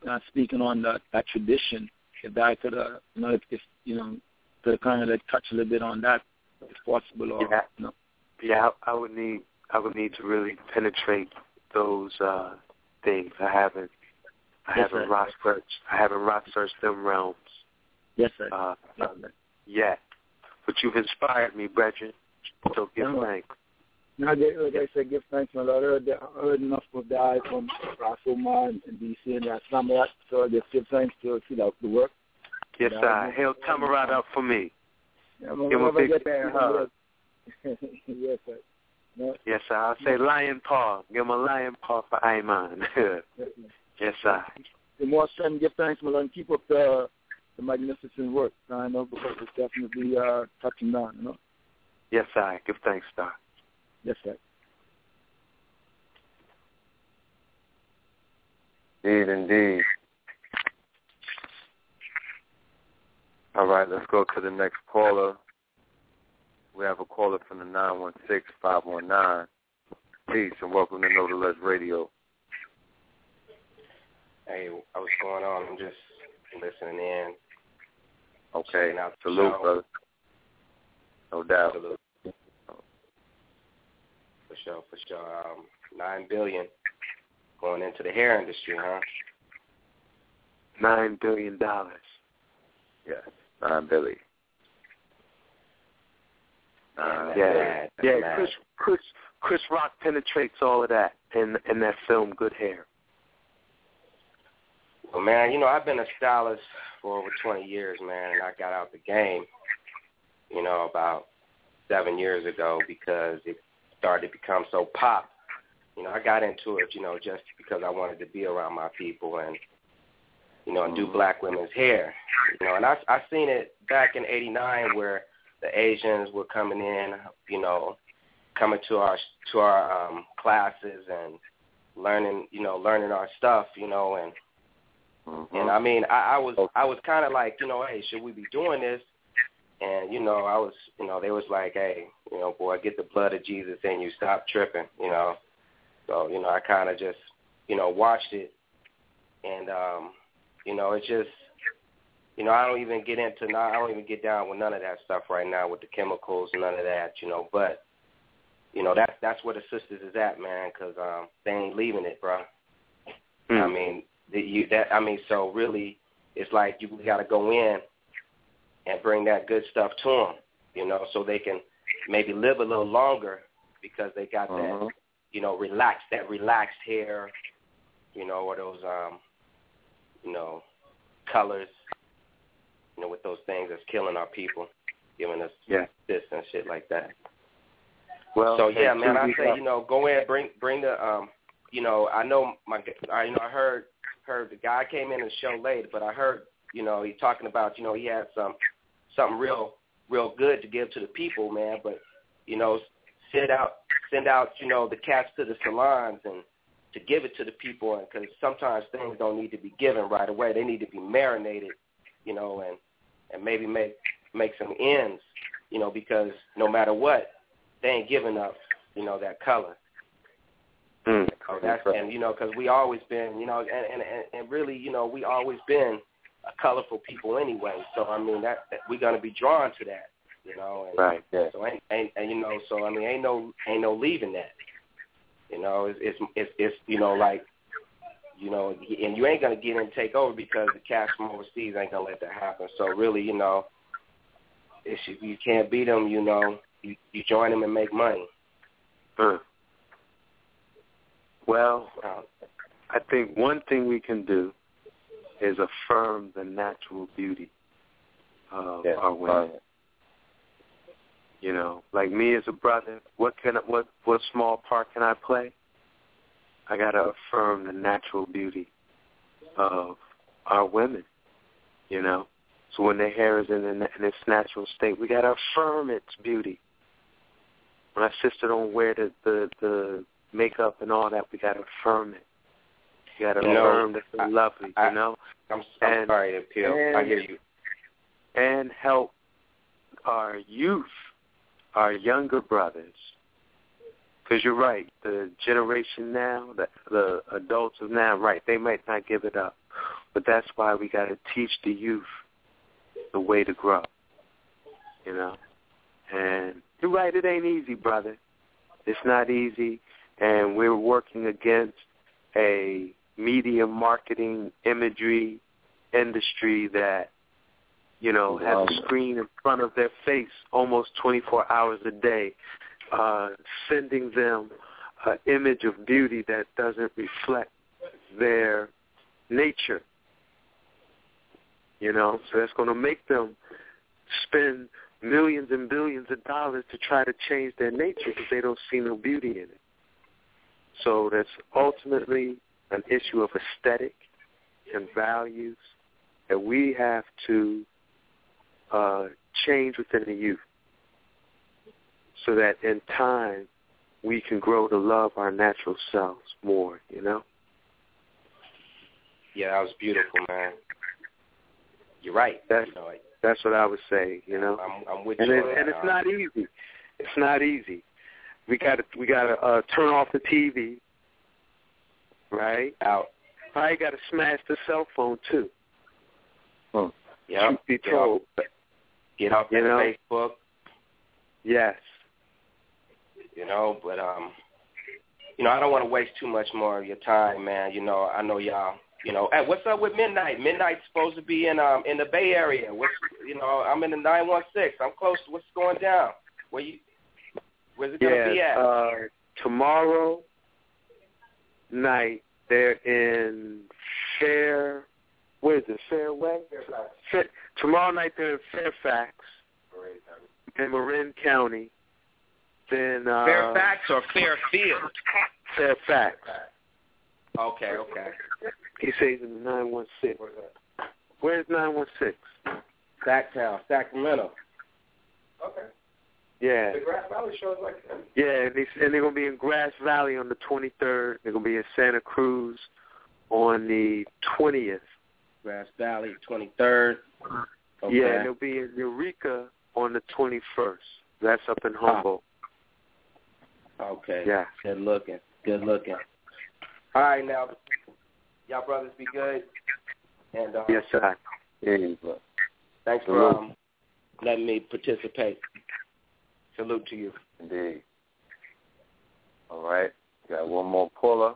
uh, speaking on that that tradition. If I could, uh, you know, if, if you know, to kind of like touch a little bit on that, if possible, or yeah, you know. yeah, I would need I would need to really penetrate those uh things. I haven't I yes, haven't rock searched I haven't rock searched them realms. Yes, sir. Uh, yes, sir. yet. But you've inspired me, brethren. So give No. thanks. Now, like I said, give thanks, my Lord. I heard, enough of the eye from Ras Omar and, and DC and that, some of that. So I just give thanks to see that the work. Yes, Yeah, sir. Hail Tamarad up for me. Yeah, Give him a big bear hug. yes, sir. No, Yes, sir. I'll say lion paw. Give him a lion paw for Ayman. yes, sir. the more strength, give thanks, my Lord, keep up the the magnificent work. I know because it's definitely uh, touching down. You know. Yes, sir. Give thanks, sir. Yes, sir. Indeed, indeed. All right, let's go to the next caller. We have a caller from the 916-519. Peace and welcome to Know the Ledge Radio. Hey, what's going on? I'm just listening in. Okay. The Salute, brother. No doubt. Salute. For sure, for sure. Um, Nine billion going into the hair industry, huh? Nine billion dollars. Yes, nine billion. Uh, yeah. That's yeah. Chris, Chris, Chris Rock penetrates all of that in in that film, Good Hair. Well, man, you know I've been a stylist for over 20 years, man, and I got out the game, you know, about seven years ago because it started to become so pop. You know, I got into it, you know, just because I wanted to be around my people and, you know, and do black women's hair. You know, and I I seen it back in '89 where the Asians were coming in, you know, coming to our to our um classes and learning, you know, learning our stuff, you know, and and I mean, I, I was I was kind of like, you know, hey, should we be doing this? And you know, I was, you know, they was like, hey, you know, boy, get the blood of Jesus in you, stop tripping, you know. So you know, I kind of just, you know, watched it, and um, you know, it's just, you know, I don't even get into, now. I don't even get down with none of that stuff right now with the chemicals, none of that, you know. But you know, that's that's where the sisters is at, man, because um, they ain't leaving it, bro. I mean, the, you that I mean, so really, it's like you got to go in and bring that good stuff to them, you know, so they can maybe live a little longer because they got that, you know, relaxed that relaxed hair, you know, or those um, you know, colors, you know, with those things that's killing our people, giving us Yeah. this and shit like that. Well, so yeah, man, I say you know go in, bring bring the um, you know I know my I you know I heard heard the guy came in the show late, but I heard you know he talking about you know he had some something real real good to give to the people, man. But you know send out send out you know the cats to the salons and to give it to the people, and because sometimes things don't need to be given right away; they need to be marinated, you know, and and maybe make make some ends, you know, because no matter what, they ain't giving up, you know, that color. Mm. So that's and you know because we always been you know and, and and really you know we always been a colorful people anyway. So I mean that, that we're gonna be drawn to that, you know. And Right, yeah. So ain't, ain't and you know so I mean ain't no ain't no leaving that. You know it's it's it's, it's you know like you know and you ain't gonna get in and take over because the cats from overseas ain't gonna let that happen. So really you know if you, you can't beat them, you know you you join them and make money. Uh. Well, uh, I think one thing we can do is affirm the natural beauty of Yeah, our women. fine. You know, like me as a brother, what can I, what what small part can I play? I gotta affirm the natural beauty of our women. You know, so when their hair is in, in its natural state, we gotta affirm its beauty. Our sister don't wear the the, the makeup and all that, we gotta affirm it. You gotta You know, affirm that they're lovely. I- you know, I'm, I'm And- sorry, Appeal. I hear you. and help our youth, our younger brothers. Because you're right, the generation now, the, the adults of now, right, they might not give it up. But that's why we got to teach the youth the way to grow, you know. And you're right, it ain't easy, brother. It's not easy, and we're working against a media marketing imagery industry that you know, has a screen in front of their face almost 24 hours a day, uh, sending them an image of beauty that doesn't reflect their nature. You know, so that's going to make them spend millions and billions of dollars to try to change their nature because they don't see no beauty in it. So that's ultimately an issue of aesthetic and values that we have to uh, change within the youth so that in time we can grow to love our natural selves more, you know? Yeah, that was beautiful, man. You're right. That's you know, like, that's what I would say, you know. I'm, I'm with and you. it, and it's not easy. It's not easy. We got to we got to uh, turn off the TV, right? Out. Probably got to smash the cell phone too. Hmm. Yeah. Be Get told. get off You know? Facebook, Yes. you know, but um you know, I don't want to waste too much more of your time, man. You know, I know y'all you know, hey, what's up with Midnite? Midnite's supposed to be in um in the Bay Area. What's you know, I'm in the nine one six. I'm close to what's going down. Where you where's it gonna Yeah. be at? Uh, tomorrow night they're in Fair. Where is it? Fairway. Fair, tomorrow night they're in Fairfax, in Marin County. Then uh, Fairfax or Fairfield? Fairfax. Okay, okay. He says in the nine one six. Where's nine one six? Sacktown, Sacramento. Okay. Yeah. The Grass Valley show is like that. Yeah, and, they, and they're going to be in Grass Valley on the 23rd. They're going to be in Santa Cruz on the 20th. Grass Valley, twenty third. Okay. Yeah, and they'll be in Eureka on the 21st. That's up in Humboldt. Okay. Yeah. Good looking. Good looking. All right, now, y'all brothers be good. And uh, Yes, sir. Yeah, you bro. thanks for um, letting me participate. Salute to you. Indeed. All right. Got one more puller.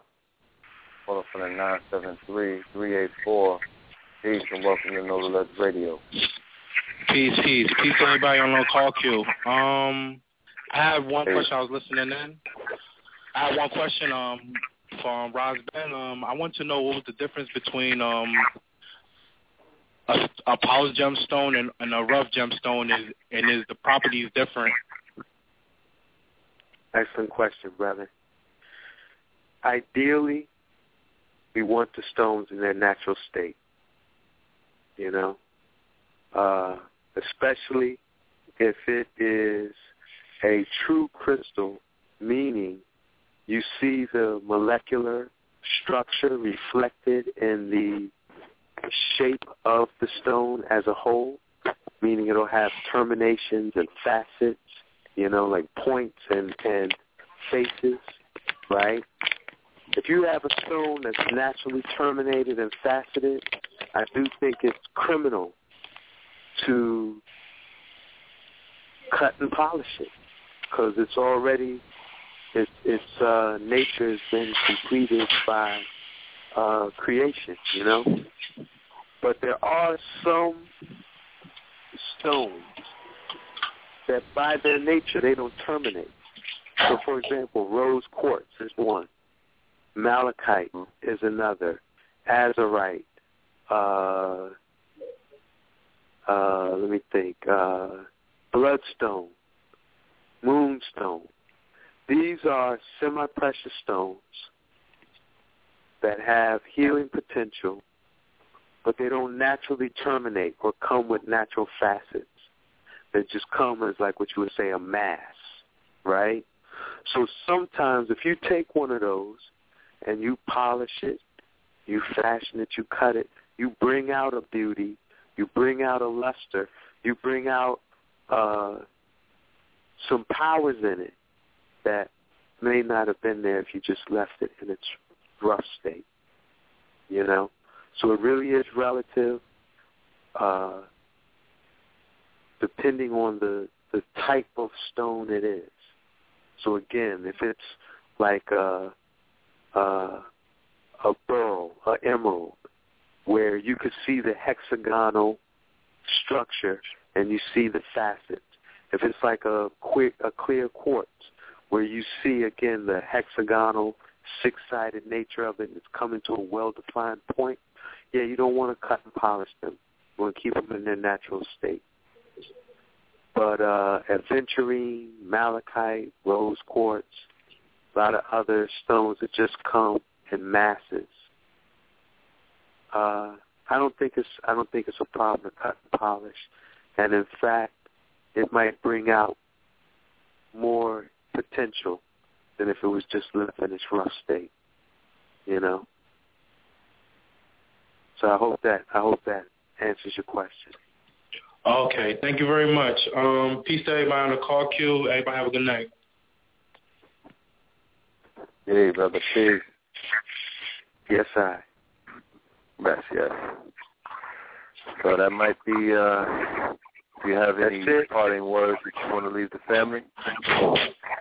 Puller from the 973-384. Peace and welcome to Know the Ledge Radio. Peace, peace, peace to everybody on the call queue. Um, I have one Hey. question. I was listening in. I have one question. Um, from Ras Ben. Um, I want to know what was the difference between um a, a polished gemstone and, and a rough gemstone is, and is the properties different? Excellent question, brother. Ideally, we want the stones in their natural state. You know, uh, especially if it is a true crystal, meaning you see the molecular structure reflected in the shape of the stone as a whole, meaning it'll have terminations and facets, you know, like points and, and faces, right? If you have a stone that's naturally terminated and faceted, I do think it's criminal to cut and polish it because it's already its its uh, nature has been completed by uh, creation, you know. But there are some stones that, by their nature, they don't terminate. So, for example, rose quartz is one. Malachite is another. Azurite. Uh, uh, let me think. Uh, bloodstone. Moonstone. These are semi-precious stones that have healing potential, but they don't naturally terminate or come with natural facets. They just come as like what you would say a mass, right? So sometimes if you take one of those and you polish it, you fashion it, you cut it, you bring out a beauty, you bring out a luster, you bring out uh, some powers in it that may not have been there if you just left it in its rough state. You know? So it really is relative, uh, depending on the, the type of stone it is. So again, if it's like a, a, a beryl, a emerald, where you could see the hexagonal structure and you see the facets. If it's like a, quick, a clear quartz, where you see again the hexagonal six-sided nature of it. It's coming to a well-defined point. Yeah, you don't want to cut and polish them. You want to keep them in their natural state. But uh, aventurine, malachite, rose quartz, a lot of other stones that just come in masses. Uh, I don't think it's I don't think it's a problem to cut and polish, and in fact, it might bring out more potential than if it was just left in its rough state. You know. So I hope that I hope that answers your question. Okay, thank you very much. Um, peace to everybody on the call queue. Everybody have a good night. Hey, brother. Peace. Yes, I. Yes, yes. So that might be. uh Do you have any parting words that you want to leave the family?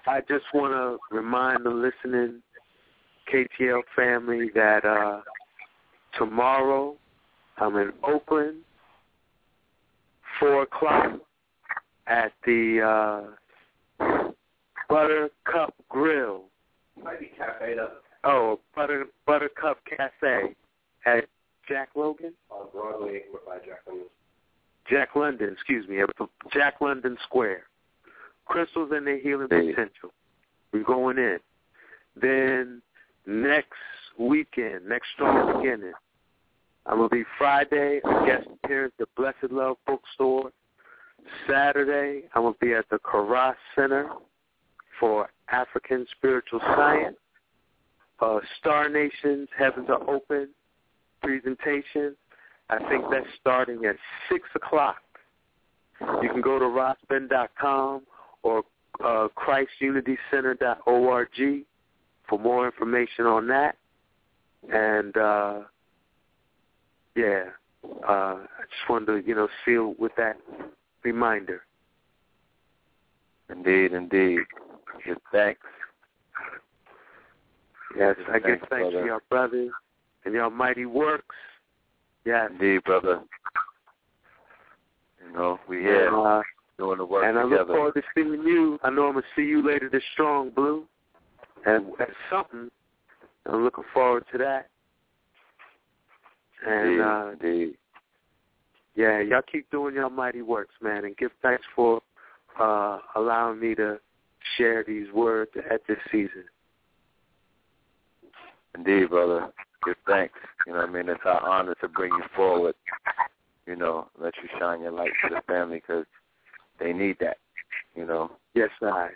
I just want to remind the listening KTL family that uh tomorrow I'm in Oakland, four o'clock at the uh Buttercup Grill. Might be cafe though. Oh, Butter Buttercup Cafe at Jack Logan. On Broadway by Jack London. Jack London, excuse me, at Jack London Square. Crystals and their healing potential. We're going in. Then next weekend, next strong beginning, I'm gonna be Friday, a guest appearance at the Blessed Love Bookstore. Saturday, I'm gonna be at the Karas Center for African Spiritual Science. Uh, Star Nations, Heavens Are Open presentation. I think that's starting at 6 o'clock. You can go to rasben.com or uh, ChristUnityCenter.org for more information on that. And, uh, yeah, uh, I just wanted to, you know, seal with that reminder. Indeed, indeed. Give thanks. Yes, I give Thanks, thanks brother. to your brothers and your mighty works. Yes. Indeed, brother. You know, we here And, uh, doing the work and I look forward to seeing you. I know I'm gonna see you later this strong, Blue, and at something. I'm looking forward to that. And uh, indeed. yeah, y'all keep doing your mighty works, man, and give thanks for uh, allowing me to share these words at this season. Indeed, brother. Give thanks. You know what I mean? It's our honor to bring you forward. You know, let you shine your light to the family because they need that. You know. Yes, I.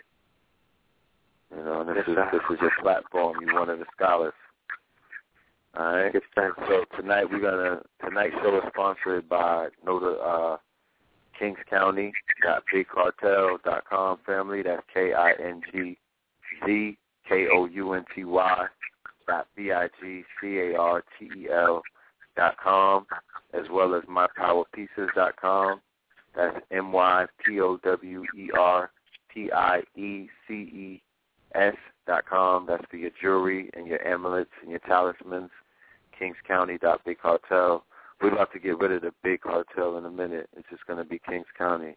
You know, and this Yes, is this is your platform. You're one of the scholars. All right. Give thanks. So tonight we're gonna tonight's show is sponsored by Nota uh Kingz Kounty dot dot com family. That's K I N G Z K O U N T Y dot B I G C A R T E L dot com as well as mypowerpieces dot com. That's M Y P O W E R P I E C E S dot com. That's for your jewelry and your amulets and your talismans. Kingz Kounty dot Big Cartel. We're about to get rid of the big cartel in a minute. It's just going to be Kingz Kounty.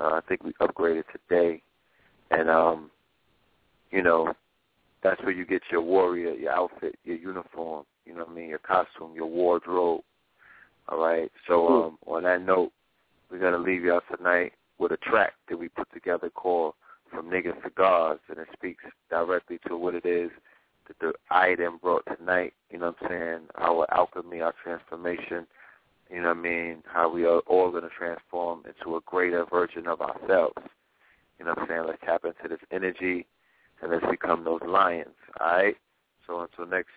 Uh, I think we upgraded today, and um, you know, that's where you get your warrior, your outfit, your uniform. You know what I mean? Your costume, your wardrobe. All right. So um, on that note, we're gonna leave y'all tonight with a track that we put together called "From Niggas to Gods," and it speaks directly to what it is that the item brought tonight. You know what I'm saying? Our alchemy, our transformation. You know what I mean? How we are all going to transform into a greater version of ourselves. You know what I'm saying? Let's tap into this energy and let's become those lions. All right? So until next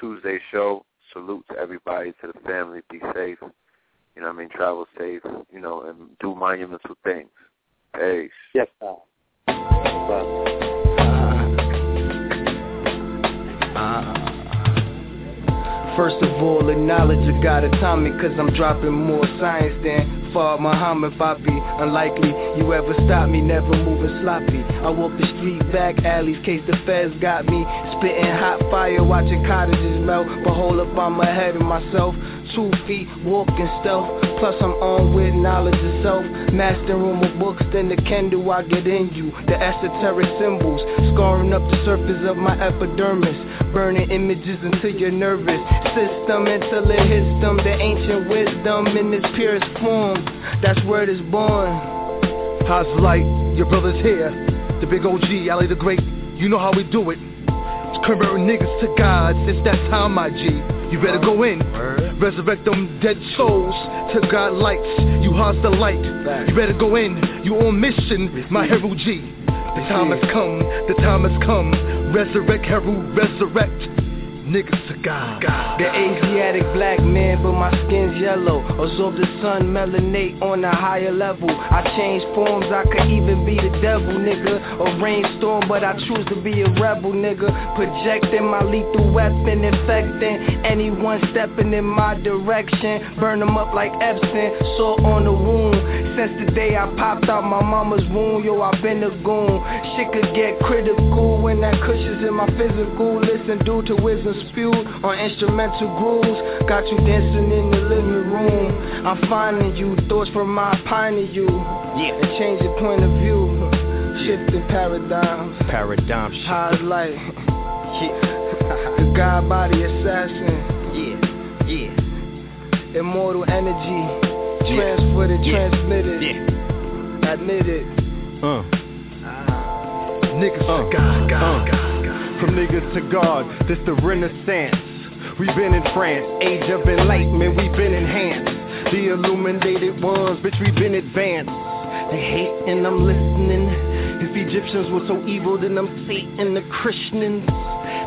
Tuesday show, salute to everybody, to the family. Be safe. You know what I mean? Travel safe, you know, and do monumental things. Peace. Yes, sir. Uh-huh. Uh-huh. First of all, acknowledge gotta time me Cause I'm dropping more science than Fard Muhammad Bobby. Unlikely you ever stop me, never moving sloppy. I walk the street back alleys, case the feds got me. Spitting hot fire, watching cottages melt. But hold up, I'm ahead of myself. Two feet, walking stealth. Plus I'm on with knowledge of self. Mastering more books than the Kindle I get in you. The esoteric symbols Scarring up the surface of my epidermis Burning images into your nervous system Until it hits them The ancient wisdom in its purest form That's where it is born How's light? Your brother's here. The big OG, Ali the Great. You know how we do it. Converting niggas to gods. It's that time, my G. You better go in. Resurrect them dead souls to God lights. You host the light. You better go in. You on mission, my hero G. The time has come. The time has come. Resurrect, hero, resurrect. Niggas to God. The Asiatic black man, but my skin's yellow. Absorb the sun, melanate on a higher level. I change forms, I could even be the devil, nigga. A rainstorm, but I choose to be a rebel, nigga. Projecting my lethal weapon, infecting anyone stepping in my direction. Burn them up like Epson, salt on the wound. Since the day I popped out my mama's womb, yo, I been a goon. Shit could get critical when that cushion's in my physical. Listen due to wisdom spewed on instrumental grooves. Got you dancing in the living room. I'm finding you, thoughts from my pine of you. Yeah. And change your point of view. Shifting paradigms. Paradigm shift. High light. Yeah. the God body assassin. Yeah. Yeah. Immortal energy. Transferred it, Yeah. transmitted. Yeah. Admitted. Uh. Niggas to God, God, God. From niggas to God, this the renaissance. We've been in France, age of enlightenment, we've been enhanced. The illuminated ones, bitch, we've been advanced. They hate and I'm listening. If Egyptians were so evil, then I'm Satan, the Christians.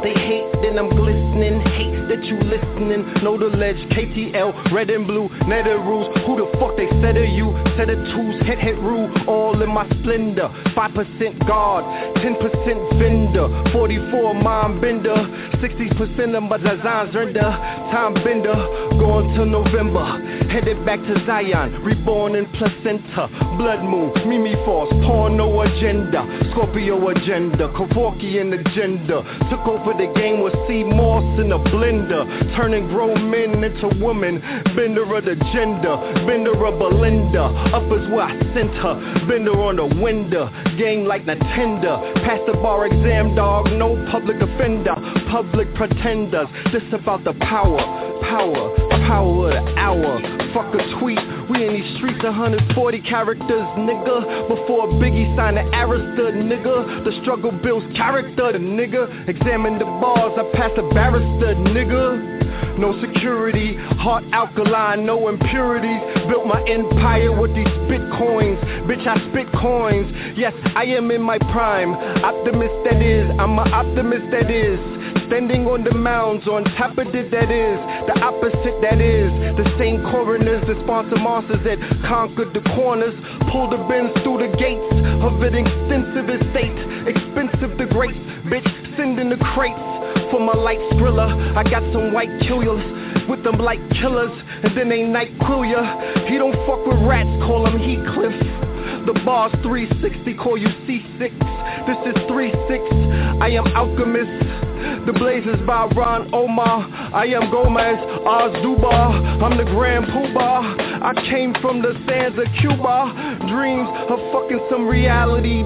They hate, then I'm glistening. Hate that you listening. Know the ledge, KTL, red and blue, nether rules. Who the fuck they said of you? Set of twos, hit hit rule, all in my splendor. 5% guard, 10% vendor, 44 mind bender, 60% of my designs render. Time bender, going to November. Headed back to Zion, reborn in placenta. Blood moon, Mimi Force, porno agenda. Scorpio agenda, Kevorkian agenda. Took over the game with C. Moss in a blender. Turning grown men into women. Bender of the gender, bender of Belinda. Up is where I sent her. Bender on the window. Game like Nintendo. Pass the bar exam, dog. No public offender. Public pretenders. This about the power, power, power of the hour. Fuck a tweet. We in these streets 140 characters, nigga. Before Biggie signed the Arista, nigga. The struggle builds character, the nigga. Examine the bars, I pass a barrister, nigga. No security, heart alkaline, no impurities. Built my empire with these bitcoins. Bitch, I spit coins. Yes, I am in my prime. Optimist that is, I'm an optimist that is. Standing on the mounds, on top of it that is The opposite that is The same coroners that sponsor monsters that conquered the corners Pull the bins through the gates Of an extensive estate Expensive the grapes, bitch, send in the crates For my light skrilla I got some white killers with them like killers And then they night quill ya. He don't fuck with rats, call him Heathcliff. The bar's 360, call you C6 This is 3-6, I am Alchemist. The Blazers by Ron Omar. I am Gomez, Oz Dubar I'm the Grand Poobah. I came from the sands of Cuba. Dreams of fucking some reality